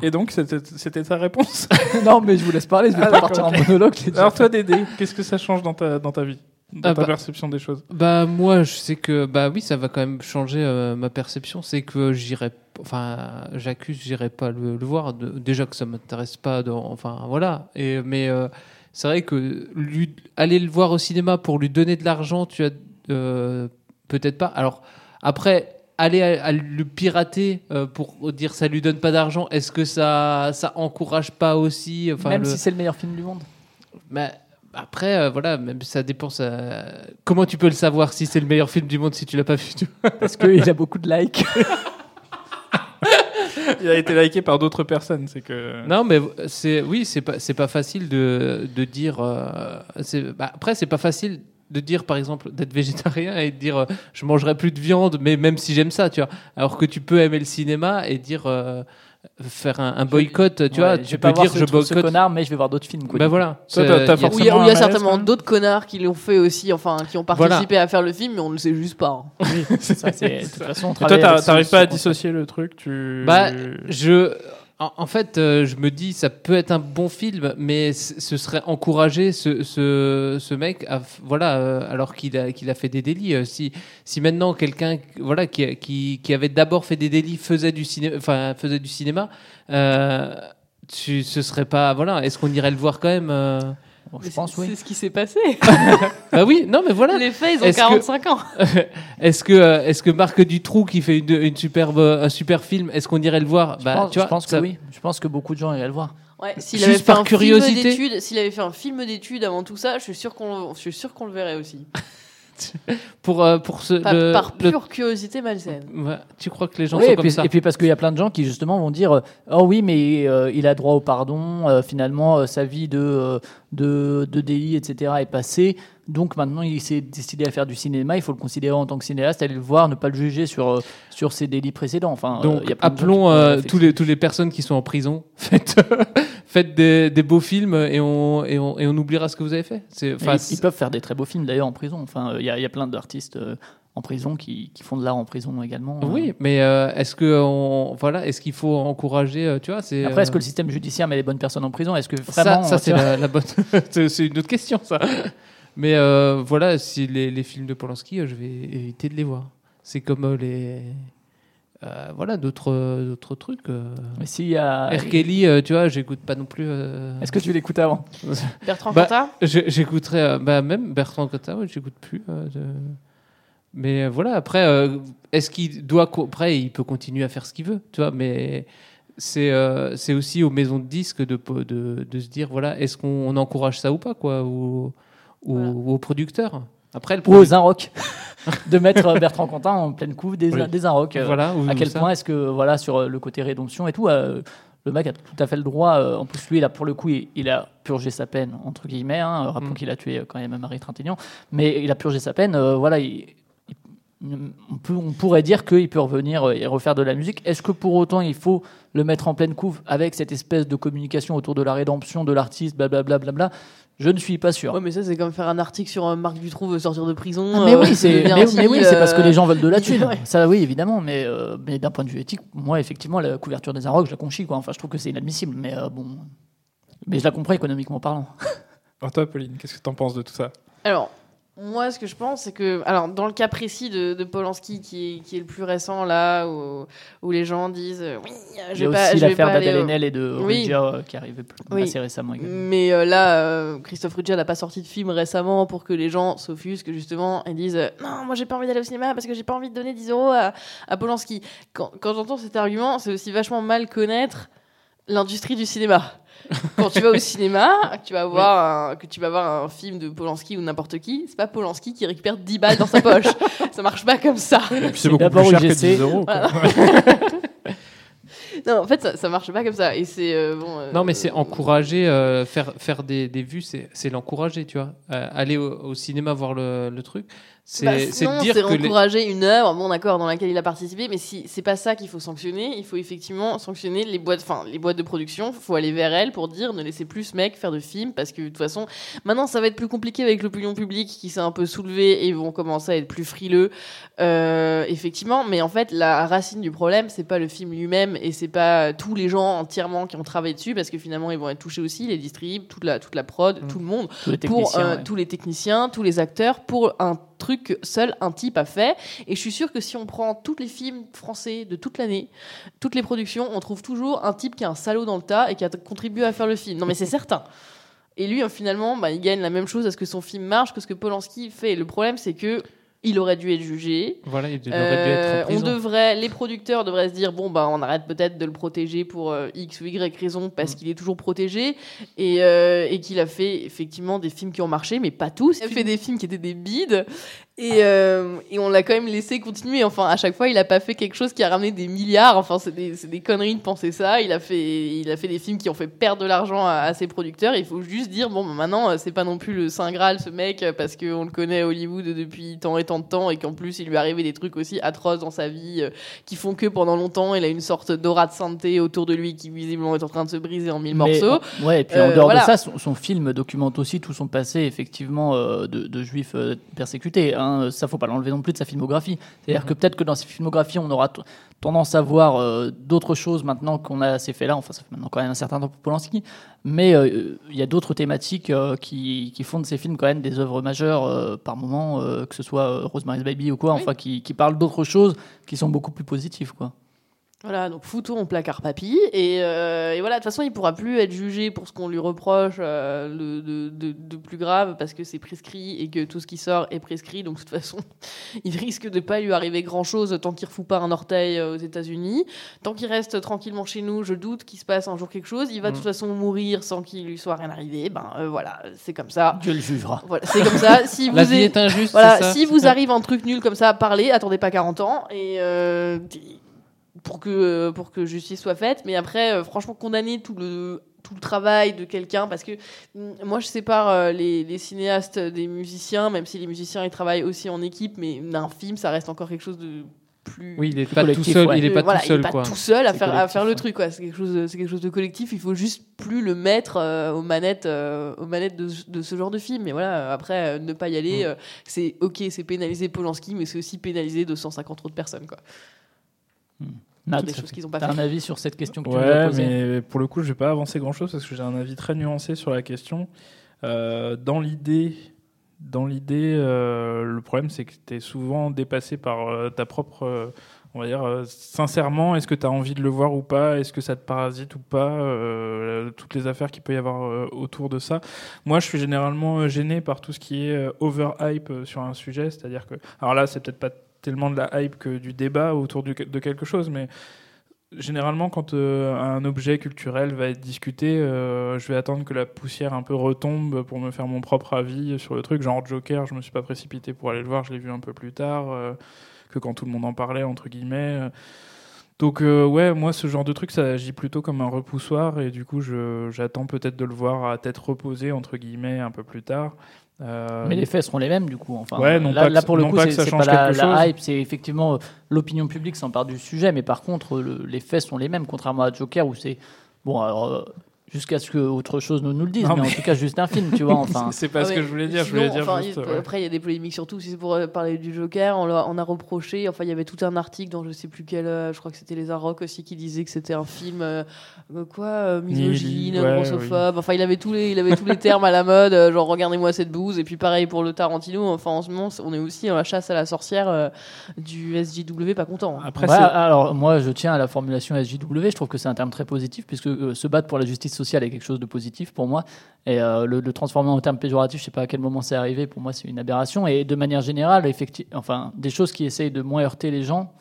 Et donc, c'était c'était ta réponse? Non, mais je vous laisse parler. Je vais Ah, pas d'accord, partir en monologue. Alors, toi, Dédé, qu'est-ce que ça change dans ta, dans ta vie? Dans Ah ta bah- perception des choses? Bah moi je sais que bah oui ça va quand même changer euh, ma perception c'est que j'irai enfin j'accuse j'irai pas le, le voir De- déjà que ça m'intéresse pas dans, enfin voilà et mais euh, c'est vrai que lui aller le voir au cinéma pour lui donner de l'argent tu as euh, peut-être pas alors après aller à, à le pirater euh, pour dire ça lui donne pas d'argent est-ce que ça ça encourage pas aussi enfin Même le- si c'est le meilleur film du monde. mais après, euh, voilà, même ça dépend. Ça... Comment tu peux le savoir si c'est le meilleur film du monde si tu l'as pas vu Parce qu'il a beaucoup de likes. Il a été liké par d'autres personnes, c'est que. Non, mais c'est oui, c'est pas c'est pas facile de, de dire. euh, bah, après, c'est pas facile de dire, par exemple, d'être végétarien et de dire euh, je mangerai plus de viande, mais même si j'aime ça, tu vois. Alors que tu peux aimer le cinéma et dire euh, faire un, un boycott, tu vois. Ouais, Tu peux voir dire ce, je ce boycotte. connard, mais je vais voir d'autres films. Quoi. Bah voilà. Toi, il y a- Où il y a, où il y a Forcément un malaise, certainement d'autres connards qui l'ont fait aussi, enfin, qui ont Voilà. participé à faire le film, mais on ne le sait juste pas. hein. C'est ça, c'est- de toute façon, on Et toi, ce- t'arrives ce pas à dissocier le truc tu... Bah, je. En, fait, euh, je me dis, ça peut être un bon film, mais ce serait encourager ce, mec, voilà, euh, alors qu'il a, fait des délits. Euh, Si, maintenant quelqu'un, voilà, qui, avait d'abord fait des délits faisait du faisait du cinéma, tu, ce serait pas, voilà, est-ce qu'on irait le voir quand même Bon, je c'est- pense, oui. C'est ce qui s'est passé. Bah oui, non, mais voilà. Les faits, ils ont Est-ce que- 45 ans. Est-ce que, euh, est-ce que Marc Dutroux qui fait une, une superbe, un super film, est-ce qu'on irait le voir? Je Bah, pense, tu vois, je pense que ça- oui. Je pense que beaucoup de gens iraient le voir. Ouais, s'il Juste avait fait par un curiosité. film d'études, s'il avait fait un film d'études avant tout ça, je suis sûr qu'on, je suis sûr qu'on le verrait aussi. Pour, euh, pour ce, Par, le- par le- pure curiosité malsaine. Ouais, tu crois que les gens Oui, sont et, comme puis, ça et puis parce qu'il y a plein de gens qui justement vont dire euh, oh oui mais euh, il a droit au pardon euh, finalement euh, sa vie de, euh, de de délit etc est passée donc maintenant il s'est décidé à faire du cinéma il faut le considérer en tant que cinéaste aller le voir ne pas le juger sur euh, sur ses délits précédents enfin euh, Donc, y a appelons euh, tous les tous les personnes qui sont en prison. Faites faites des, des beaux films et on, et on et on oubliera ce que vous avez fait. Ils, ils peuvent faire des très beaux films d'ailleurs en prison enfin euh, il y, y a plein d'artistes euh, en prison qui, qui font de l'art en prison également euh. oui, mais euh, est-ce que on, voilà, est-ce qu'il faut encourager euh, Tu vois, c'est après est-ce que le système judiciaire met les bonnes personnes en prison? Est-ce que vraiment ça c'est la, la bonne. c'est une autre question ça. Mais euh, voilà, si les, les films de Polanski, euh, je vais éviter de les voir. C'est comme euh, les euh, voilà d'autres d'autres trucs. mais s'il y a R. Kelly, euh, tu vois, j'écoute pas non plus. euh, est-ce que tu l'écoutes avant? Bertrand Bah, Cantat euh, bah, même Bertrand Cotta, ouais, j'écoute plus. euh, de- Mais euh, voilà, après, euh, est-ce qu'il doit. Après, il peut continuer à faire ce qu'il veut, tu vois, mais c'est euh, c'est aussi aux maisons de disques de, de, de se dire, voilà, est-ce qu'on encourage ça ou pas, quoi, ou, ou, Voilà. aux producteurs Après, le ou aux Inrock de mettre euh, Bertrand Cantat en pleine couve des, Oui. des Inrock. euh, Voilà, à quel point est-ce que voilà sur euh, le côté rédemption et tout euh, le mec a tout à fait le droit euh, en plus lui a pour le coup il, il a purgé sa peine entre guillemets hein, rappelons Mm. qu'il a tué quand même Marie Trintignant mais il a purgé sa peine euh, voilà il- il- on, peut, on pourrait dire qu'il peut revenir et refaire de la musique. Est-ce que pour autant il faut le mettre en pleine couve avec cette espèce de communication autour de la rédemption de l'artiste, blablabla, blablabla? Je ne suis pas sûr. Ouais, mais ça, c'est comme faire un article sur euh, Marc Dutroux veut sortir de prison. Ah, mais euh, oui, c'est mais, mais oui, parce que les gens veulent de la thune. Ça, oui, évidemment, mais, euh, mais d'un point de vue éthique, moi, effectivement, la couverture des Arocs, je la conchis, quoi. Enfin, je trouve que c'est inadmissible, mais euh, bon. Mais je la comprends économiquement parlant. Alors toi, Pauline, qu'est-ce que tu en penses de tout ça? Alors, moi, ce que je pense, c'est que, alors, dans le cas précis de, de Polanski, qui est, qui est le plus récent, là, où, où les gens disent euh, Oui, euh, Il je y a vais pas. aussi je vais l'affaire pas aller d'Adèle au- Haenel et de Oui. Euh, qui arrivait plus- Oui. assez récemment également. Mais euh, là, euh, Christophe Ruggia n'a pas sorti de film récemment pour que les gens s'offusquent justement et disent non, moi j'ai pas envie d'aller au cinéma parce que j'ai pas envie de donner 10 euros à, à Polanski. Quand, quand j'entends cet argument, c'est aussi vachement mal connaître l'industrie du cinéma. Quand tu vas au cinéma, que tu vas voir un, que tu vas voir un film de Polanski ou n'importe qui, c'est pas Polanski qui récupère 10 balles dans sa poche. ça marche pas comme ça. Et puis c'est beaucoup plus cher que GC. 10 euros. Non, en fait, ça, ça marche pas comme ça. Et c'est euh, bon. euh, Non, mais c'est encourager, euh, faire, faire des, des vues, c'est c'est l'encourager, tu vois. Aller au, au cinéma voir le, le truc, c'est Bah, dire c'est les... encourager une œuvre, bon d'accord, dans laquelle il a participé, mais si c'est pas ça qu'il faut sanctionner, il faut effectivement sanctionner les boîtes, enfin les boîtes de production. Il faut aller vers elles pour dire ne laissez plus ce mec faire de films parce que de toute façon, maintenant ça va être plus compliqué avec l'opinion publique qui s'est un peu soulevée et vont commencer à être plus frileux, effectivement. Mais en fait, la racine du problème, c'est pas le film lui-même et c'est pas tous les gens entièrement qui ont travaillé dessus parce que finalement ils vont être touchés aussi, les distribs, toute la toute la prod, Mm. tout le monde Tous les pour euh, ouais. tous les techniciens, tous les acteurs, pour un truc que seul un type a fait. Et je suis sûre que si on prend tous les films français de toute l'année, toutes les productions, on trouve toujours un type qui a un salaud dans le tas et qui a contribué à faire le film. Non mais c'est certain. Et lui, finalement, bah, il gagne la même chose à ce que son film marche que ce que Polanski fait. Le problème, c'est que il aurait dû être jugé. Voilà, il aurait Euh, dû être en on devrait, les producteurs devraient se dire bon bah on arrête peut-être de le protéger pour euh, x ou y raison Mm. parce qu'il est toujours protégé et, euh, et qu'il a fait effectivement des films qui ont marché mais pas tous. Il a fait des films qui étaient des bides et, euh, et on l'a quand même laissé continuer. Enfin à chaque fois il a pas fait quelque chose qui a ramené des milliards. Enfin c'est des, conneries de penser ça. Il a fait il a fait des films qui ont fait perdre de l'argent à, à ses producteurs. Il faut juste dire bon bah, maintenant euh, c'est pas non plus le saint graal ce mec euh, parce qu'on le connaît à Hollywood depuis tant et tant de temps et qu'en plus il lui est arrivé des trucs aussi atroces dans sa vie euh, qui font que pendant longtemps il a une sorte d'aura de sainteté autour de lui qui visiblement est en train de se briser en mille Mais- morceaux. Ouais, et puis Euh, en dehors voilà. de ça, son, son film documente aussi tout son passé, effectivement, de, de juif persécuté. Hein, ça faut pas l'enlever non plus de sa filmographie. C'est-à-dire que peut-être que dans sa filmographie, on aura tendance à voir euh, d'autres choses maintenant qu'on a ces faits-là. Enfin, ça fait maintenant quand même un certain temps pour Polanski, mais euh, il y a d'autres thématiques euh, qui, qui font de ces films quand même des œuvres majeures par moment, que ce soit Rosemary's Baby ou quoi, Oui. enfin qui, qui parlent d'autres choses qui sont beaucoup plus positives, quoi. Voilà, donc foutons en placard papy. Et, euh, et voilà, de toute façon, il pourra plus être jugé pour ce qu'on lui reproche euh, de, de- de plus grave parce que c'est prescrit et que tout ce qui sort est prescrit. Donc, de toute façon, il risque de pas lui arriver grand chose tant qu'il refout pas un orteil euh, aux États-Unis. Tant qu'il reste tranquillement chez nous, je doute qu'il se passe un jour quelque chose. Il va de toute façon mourir sans qu'il lui soit rien arrivé. Ben euh, voilà, c'est comme ça. Dieu le jugera. Voilà, c'est comme ça. Si vous La vie est injuste. voilà, ça si vous arrive un truc nul comme ça, parlez, attendez pas 40 ans et euh, pour que euh, pour que justice soit faite. Mais après, euh, franchement, condamner tout le tout le travail de quelqu'un parce que mm, moi je sépare euh, les, les cinéastes des musiciens même si les musiciens ils travaillent aussi en équipe mais un film ça reste encore quelque chose de plus Oui, il est pas tout seul. ouais. Il est pas voilà, tout seul, il est pas quoi. tout seul à faire, à faire le truc quoi c'est quelque chose de- c'est quelque chose de collectif il faut juste plus le mettre euh, aux manettes euh, aux manettes de, de ce genre de film mais voilà après euh, ne pas y aller Mm. euh, c'est ok c'est pénaliser Polanski mais c'est aussi pénaliser 250 autres personnes quoi Nat, des choses qu'ils ont pas fait un avis sur cette question que tu nous as Ouais, posée mais pour le coup, je vais pas avancer grand chose parce que j'ai un avis très nuancé sur la question. Euh, dans l'idée, dans l'idée, euh, le problème c'est que tu es souvent dépassé par euh, ta propre, euh, on va dire, euh, sincèrement, est-ce que tu as envie de le voir ou pas, est-ce que ça te parasite ou pas, euh, toutes les affaires qu'il peut y avoir euh, autour de ça? Moi, je suis généralement gêné par tout ce qui est euh, overhype sur un sujet, c'est-à-dire que, alors là, c'est peut-être pas tellement de la hype que du débat autour de quelque chose, mais généralement, quand euh, un objet culturel va être discuté, euh, je vais attendre que la poussière un peu retombe pour me faire mon propre avis sur le truc. Genre Joker, je me suis pas précipité pour aller le voir, je l'ai vu un peu plus tard euh, que quand tout le monde en parlait entre guillemets. Donc ouais, moi ce genre de truc, ça agit plutôt comme un repoussoir et du coup, j'attends peut-être de le voir à tête reposée entre guillemets un peu plus tard. Euh, Mais les faits seront les mêmes du coup. Enfin, Ouais, non là, pas là, pour le coup, c'est pas la, hype, c'est effectivement euh, l'opinion publique s'empare du sujet, mais par contre, le- les faits sont les mêmes, contrairement à Joker où c'est bon. Alors euh, jusqu'à ce que autre chose nous, nous le dise, Non, mais, en tout cas juste un film, tu vois. Enfin, c'est pas Ah ce ouais. que je voulais dire. je voulais dire enfin, juste, il- ouais. Après, il y a des polémiques surtout. Si c'est pour euh, parler du Joker, on, a reproché. Enfin, il y avait tout un article dans je sais plus quel. euh, je crois que c'était les Arocs aussi qui disait que c'était un film euh, quoi, euh, misogyne, ouais, grossophobe. Enfin, il avait tous les, il avait tous les termes à la mode. euh, genre regardez-moi cette bouse. Et puis pareil pour le Tarantino. Enfin, en ce moment, on est aussi dans la chasse à la sorcière euh, du SJW, pas content. hein. Après, Ouais, alors moi je tiens à la formulation SJW, je trouve que c'est un terme très positif puisque euh, se battre pour la justice sociale est quelque chose de positif pour moi et euh, le, transformer en terme péjoratif, je sais pas à quel moment c'est arrivé, pour moi c'est une aberration et de manière générale, effecti- enfin des choses qui essayent de moins heurter les gens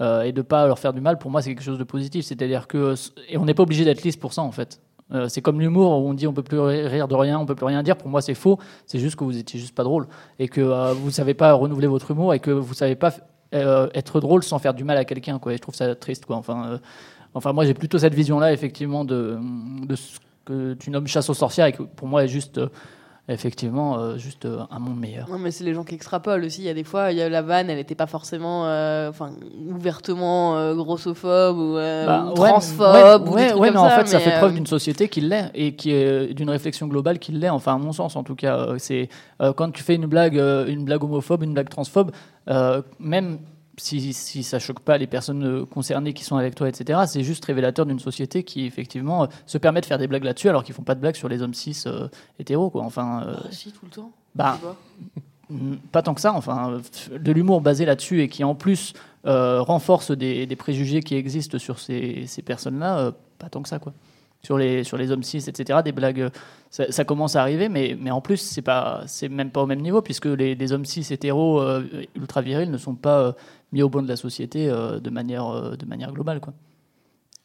euh, et de pas leur faire du mal, pour moi c'est quelque chose de positif, c'est-à-dire que et on n'est pas obligé d'être lisse pour ça en fait. Euh, c'est comme l'humour où on dit on peut plus rire de rien, on peut plus rien dire. Pour moi, c'est faux. C'est juste que vous étiez juste pas drôle et que euh, vous savez pas renouveler votre humour et que vous savez pas être drôle sans faire du mal à quelqu'un. Quoi. Et je trouve ça triste. Quoi. Enfin, enfin, moi, j'ai plutôt cette vision-là, effectivement, de, de ce que tu nommes chasse aux sorcières et que pour moi est juste, euh, effectivement, euh, juste euh, un monde meilleur. Non, mais c'est les gens qui extrapolent aussi. Il y a des fois, il y a la vanne, elle n'était pas forcément, enfin, ouvertement grossophobe ou, Bah, ou transphobe. ouais, ou mais en fait, ça fait preuve d'une société qui l'est et qui est d'une réflexion globale qui l'est. Enfin, à mon sens, en tout cas, c'est quand tu fais une blague, une blague homophobe, une blague transphobe, même si, si ça choque pas les personnes euh, concernées qui sont avec toi, etc. C'est juste révélateur d'une société qui effectivement euh, se permet de faire des blagues là-dessus alors qu'ils font pas de blagues sur les hommes cis euh, hétéros, quoi. Enfin. euh, Ah, si, tout le temps. bah, pas. Tant que ça, enfin, de l'humour basé là-dessus et qui en plus renforce des, des préjugés qui existent sur ces, ces personnes-là, pas tant que ça, quoi. Sur les, sur les hommes cis, etc., des blagues, ça, ça commence à arriver, mais, mais en plus, c'est pas, c'est même pas au même niveau, puisque les, les hommes cis hétéros ultra virils ne sont pas au bon de la société euh, de, manière, euh, de manière globale, quoi.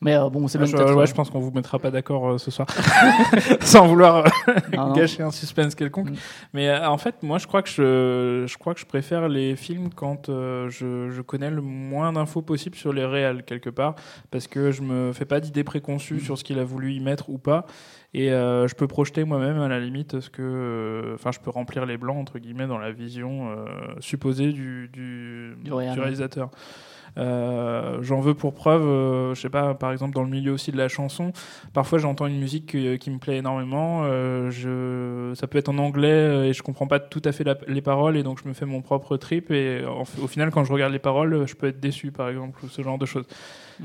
Mais euh, bon, c'est même je, ouais, je pense qu'on vous mettra pas d'accord euh, ce soir, sans vouloir euh, Ah gâcher un suspense quelconque. Mm. Mais en fait, moi, je crois que je, je crois que je préfère les films quand je, je connais le moins d'infos possible sur les réels quelque part, parce que je me fais pas d'idées préconçues Mm. sur ce qu'il a voulu y mettre ou pas, et euh, je peux projeter moi-même à la limite ce que, euh, enfin, je peux remplir les blancs entre guillemets dans la vision euh, supposée du, du, Du ouais. réalisateur. Euh, J'en veux pour preuve, euh, je sais pas, par exemple dans le milieu aussi de la chanson, parfois j'entends une musique qui, qui me plaît énormément, euh, je, ça peut être en anglais et je comprends pas tout à fait la- les paroles et donc je me fais mon propre trip et en- au final quand je regarde les paroles, je peux être déçu par exemple ou ce genre de choses.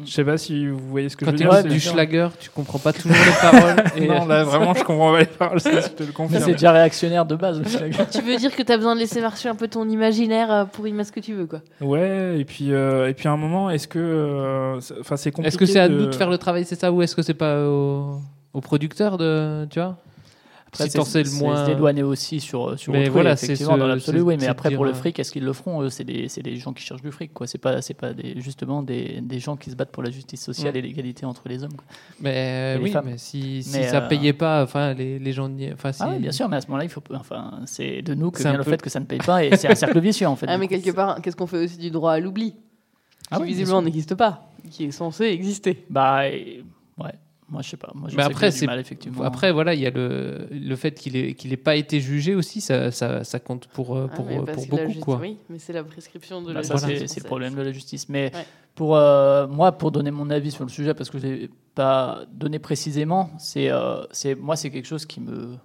Je sais pas si vous voyez ce que Quand je tu veux dire. c'est- du Schlager, tu comprends pas toujours les paroles. Et non, là vraiment je comprends pas les paroles, ça, je te le Mais confirme. c'est déjà réactionnaire de base. le Schlager. Tu veux dire que tu as besoin de laisser marcher un peu ton imaginaire euh, pour y mettre ce que tu veux, quoi. Ouais, et puis, euh, et puis à un moment, est-ce que. euh, c'est- Enfin, c'est compliqué. Est-ce que c'est à de- nous de faire le travail, c'est ça, ou est-ce que c'est pas au, au producteur de, tu vois? Après, Si sais le c'est moins. se dédouaner aussi sur, sur Mais autrui, voilà, c'est effectivement, ce- dans l'absolu, c'est- oui. Mais c'est après, dire, pour le euh, fric, est-ce qu'ils le feront c'est des, c'est des gens qui cherchent du fric, quoi. C'est pas, c'est pas des, justement des, des gens qui se battent pour la justice sociale Mm. et l'égalité entre les hommes. quoi. Mais Et les oui, femmes. mais si, si Mais, ça euh, payait pas, enfin, les, les gens. n'y- Enfin, si... Ah oui, bien sûr, mais à ce moment-là, il faut, enfin, c'est de nous que C'est vient le fait que ça ne paye pas et c'est un cercle vicieux, en fait. Ah, mais quelque part, qu'est-ce qu'on fait aussi du droit à l'oubli Ah Qui visiblement n'existe pas, qui est censé exister. Bah. Moi, je sais pas. Moi, je Mais sais après, c'est mal, effectivement. après voilà, il y a le, le fait qu'il ait qu'il ait pas été jugé aussi, ça, ça, ça compte pour euh, Ah, pour, mais euh, pour beaucoup justice- quoi. Oui, mais c'est la prescription de Bah, la ça, justice c'est le problème de la justice. Mais Ouais. pour euh, moi, pour donner mon avis sur le sujet, parce que je l'ai pas donné précisément, c'est euh, c'est moi, c'est quelque chose qui me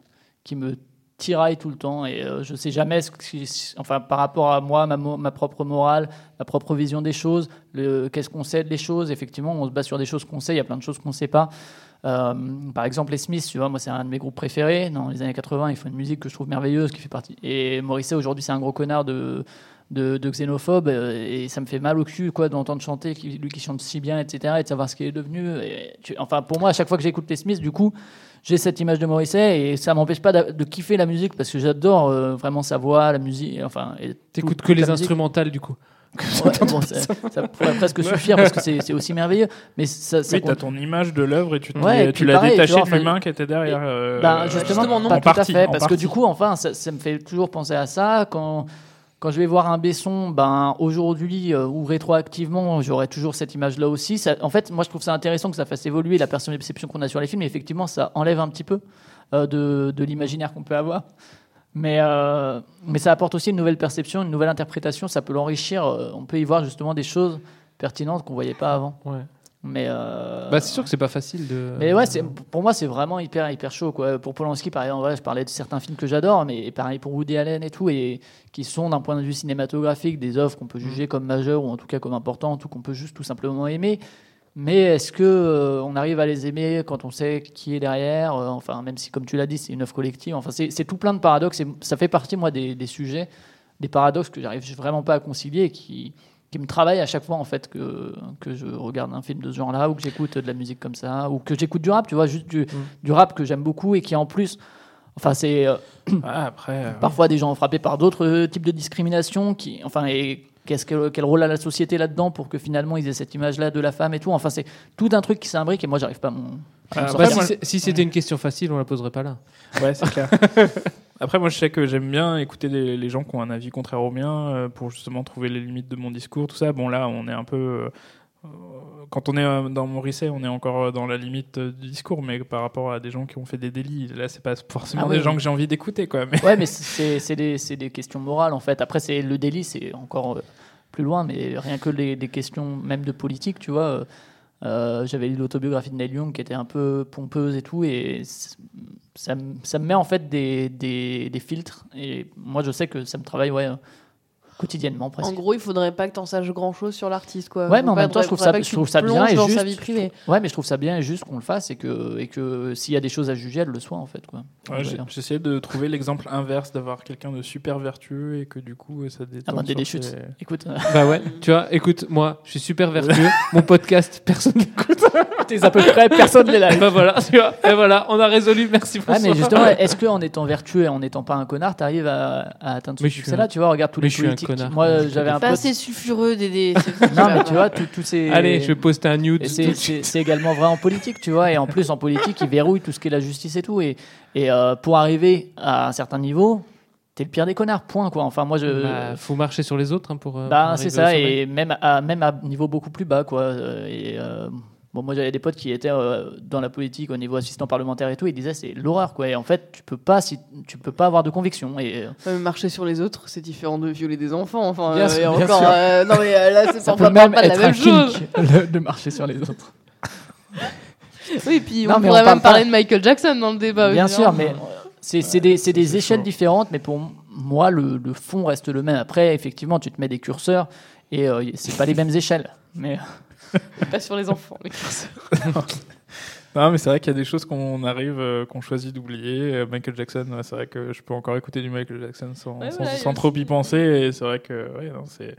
qui me tiraille tout le temps et euh, je sais jamais ce qui, enfin par rapport à moi, ma, propre morale, ma propre vision des choses, le qu'est-ce qu'on sait des choses. Effectivement, on se base sur des choses qu'on sait. Il y a plein de choses qu'on sait pas. Euh, par exemple, les Smiths, tu vois, moi c'est un de mes groupes préférés. Dans les années 80, ils font une musique que je trouve merveilleuse, qui fait partie. Et Morrissey aujourd'hui, c'est un gros connard de de, de xénophobe euh, et ça me fait mal au cul quoi d'entendre chanter lui qui chante si bien etc et de savoir ce qu'il est devenu enfin pour moi à chaque fois que j'écoute les Smiths du coup j'ai cette image de Morrissey et ça m'empêche pas de kiffer la musique parce que j'adore euh, vraiment sa voix la musique enfin T'écoutes que les instrumentales du coup. Ouais, bon, ça, ça pourrait presque suffire parce que c'est aussi merveilleux mais ça, ça Oui, t'as compte- ton image de l'œuvre et tu, Ouais, et l'as détaché de enfin, l'humain qui était derrière. euh, Ben, euh, justement, en pas tout à fait, parce que du coup, enfin, ça, ça me fait toujours penser à ça. Quand, quand je vais voir un Besson, ben, aujourd'hui euh, ou rétroactivement, j'aurai toujours cette image-là aussi. En fait, moi, je trouve ça intéressant que ça fasse évoluer la perception qu'on a sur les films. Effectivement, ça enlève un petit peu euh, de, de l'imaginaire qu'on peut avoir. Mais, euh, mais ça apporte aussi une nouvelle perception, une nouvelle interprétation. Ça peut l'enrichir. On peut y voir justement des choses pertinentes qu'on voyait pas avant. Mais euh, Bah c'est sûr que c'est pas facile de. mais ouais, c'est, pour moi, c'est vraiment hyper, hyper chaud. Quoi. Pour Polanski, par exemple, voilà, je parlais de certains films que j'adore, mais pareil pour Woody Allen et tout, et qui sont d'un point de vue cinématographique des œuvres qu'on peut juger comme majeures ou en tout cas comme importantes ou qu'on peut juste tout simplement aimer. Mais est-ce que euh, on arrive à les aimer quand on sait qui est derrière euh, Enfin, même si, comme tu l'as dit, c'est une œuvre collective. Enfin, c'est, c'est tout plein de paradoxes. Et ça fait partie, moi, des, des sujets, des paradoxes que j'arrive vraiment pas à concilier qui, qui me travaillent à chaque fois en fait que, que je regarde un film de ce genre-là ou que j'écoute de la musique comme ça ou que j'écoute du rap, tu vois, juste du, du rap que j'aime beaucoup et qui en plus, enfin c'est euh, Ah, après, euh, parfois des gens frappés par d'autres euh, types de discrimination qui, enfin et qu'est-ce que, quel rôle a la société là-dedans pour que finalement ils aient cette image-là de la femme et tout. Enfin c'est tout un truc qui s'imbrique et moi j'arrive pas à m'en Ah. Bah, si c'était une question facile, on la poserait pas là. Ouais, c'est clair. Après, moi, je sais que j'aime bien écouter les, les gens qui ont un avis contraire au mien euh, pour justement trouver les limites de mon discours, tout ça. Bon, là, on est un peu. euh, euh, quand on est dans Morisset, on est encore dans la limite du discours, mais par rapport à des gens qui ont fait des délits, là, c'est pas forcément Ah oui, des gens que j'ai envie d'écouter, quoi. Mais Ouais, mais c'est des, questions morales en fait. Après, c'est le délit, c'est encore plus loin, mais rien que les, des questions même de politique, tu vois. Euh, J'avais lu l'autobiographie de Neil Young qui était un peu pompeuse et tout, et ça, ça me met en fait des, des, des filtres. Et moi, je sais que ça me travaille ouais, euh, quotidiennement presque. En gros, il faudrait pas que t'en saches grand chose sur l'artiste, quoi. Ouais, mais en même temps, je trouve ça, que je tu trouve ça bien et dans juste. sa vie privée. Ouais, mais je trouve ça bien et juste qu'on le fasse et que, et que s'il y a des choses à juger, elles le soient en fait. Quoi. Ouais, j'essayais de trouver l'exemple inverse, d'avoir quelqu'un de super vertueux et que du coup, ça détend. Ah, bah, des, chutes. ses- Écoute, Bah ouais, tu vois, écoute, moi, je suis super vertueux. Mon podcast, personne n'écoute. t'es à peu près personne les là. bah voilà, tu vois. Et voilà, on a résolu. Merci Ouais, François. mais justement, est-ce qu'en étant vertueux et en n'étant pas un connard, t'arrives à, à atteindre ce Mais je suis succès-là Tu vois, regarde tous les politiques. Connard. Moi, j'avais un Pas pote. assez sulfureux d'aider. Non, mais tu vois, tous tous ces. Allez, je vais poster un nude. Et c'est- C'est c'est également vrai en politique, tu vois. Et en plus, en politique, ils verrouillent tout ce qui est la justice et tout. Et, et euh, pour arriver à un certain niveau, t'es le pire des connards, point, quoi. Enfin, moi, je. Bah, faut marcher sur les autres hein, pour. euh, Bah, c'est au ça, sommet. et même à, même à niveau beaucoup plus bas, quoi. Euh, Et, euh, Bon, moi j'avais des potes qui étaient euh, dans la politique au niveau assistant parlementaire et tout, ils disaient c'est l'horreur quoi. Et en fait, tu peux pas si tu peux pas avoir de conviction. Et euh, marcher sur les autres, c'est différent de violer des enfants. Enfin, Bien euh, sûr, et bien encore, sûr. euh, non mais là, c'est ça on peut même pas la être même un chose. kink le- de marcher sur les autres. Oui, puis Non, on pourrait on même parle parler pas- de Michael Jackson dans le débat. Bien sûr, mais c'est c'est des, c'est des échelles chaud. différentes, mais pour moi, le, le fond reste le même. Après, effectivement, tu te mets des curseurs et euh, c'est pas les mêmes échelles. Mais pas sur les enfants. les curseurs. Non, mais c'est vrai qu'il y a des choses qu'on arrive, euh, qu'on choisit d'oublier. Euh, Michael Jackson, ouais, c'est vrai que je peux encore écouter du Michael Jackson sans, Ouais, sans, trop aussi- y penser. Et c'est vrai que ouais, non, c'est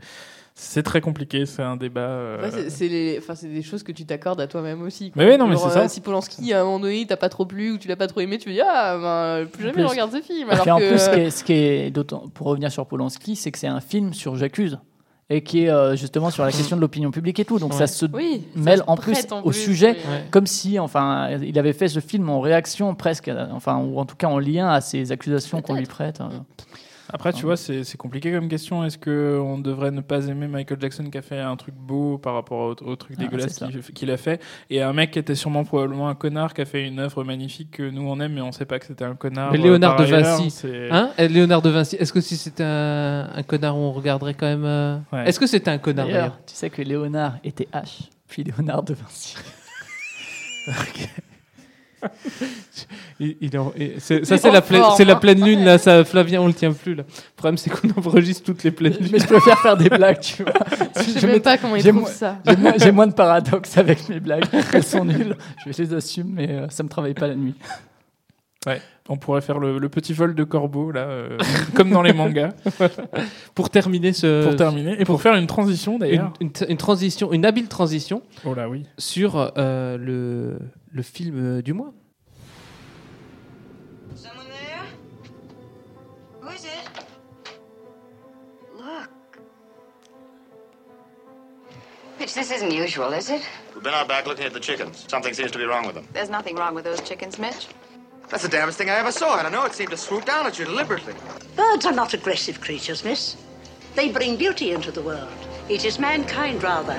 c'est très compliqué. C'est un débat. euh, Ouais, c'est- c'est les- enfin, c'est des choses que tu t'accordes à toi-même aussi. quoi. Mais oui, non, mais Genre, c'est ça. euh, Si Polanski, à un moment donné, t'as pas trop plu ou tu l'as pas trop aimé, tu te dis ah, ben, plus jamais plus- je regarde ce film. Et Alors puis en que, plus, ce qui est, ce qui est d'autant, pour revenir sur Polanski, c'est que c'est un film sur J'accuse et qui est euh, justement sur la question de l'opinion publique et tout. Donc Ouais. ça se oui, ça mêle se en plus au plus, sujet, oui. Comme si, enfin, il avait fait ce film en réaction presque, à- enfin, ou en tout cas en lien à ces accusations qu'on lui prête. euh. Après, tu vois, c'est c'est compliqué comme question. Est-ce qu'on devrait ne pas aimer Michael Jackson qui a fait un truc beau par rapport au, au truc Ah, dégueulasse qu'il a fait? Et un mec qui était sûrement probablement un connard qui a fait une œuvre magnifique que nous on aime, mais on sait pas que c'était un connard. Mais euh, Léonard de Vinci, c'est- Hein? Léonard de Vinci, est-ce que si c'était un, un connard, on regarderait quand même. euh, Ouais. Est-ce que c'était un connard D'ailleurs, tu sais que Léonard était H, puis Léonard de Vinci. Il- il est en- et c'est- Ça, c'est la, pleine- forme, c'est la pleine lune, là. Ça, Flavien, on le tient plus, là. Le problème, c'est qu'on enregistre toutes les pleines lunes. Mais je préfère faire des blagues, tu vois. Je sais même pas comment ils trouvent ça. J'ai moins, j'ai moins de paradoxes avec mes blagues. Elles sont nulles. Je les assumer, mais euh, ça me travaille pas la nuit. On pourrait faire le, le petit vol de corbeau, là, euh, comme dans les mangas, Pour terminer ce. pour terminer. Et pour faire une transition une, d'ailleurs. une- une transition, une habile transition Oh là, oui. sur euh, le, le film euh, du mois. Someone there? Who is it? Look. Mitch, this isn't usual, is it? We've been out back looking at the chickens. Something seems to be wrong with them. There's nothing wrong with those chickens, Mitch. That's the damnedest thing I ever saw. I don't know. It seemed to swoop down at you deliberately. Birds are not aggressive creatures, miss. They bring beauty into the world. It is mankind, rather,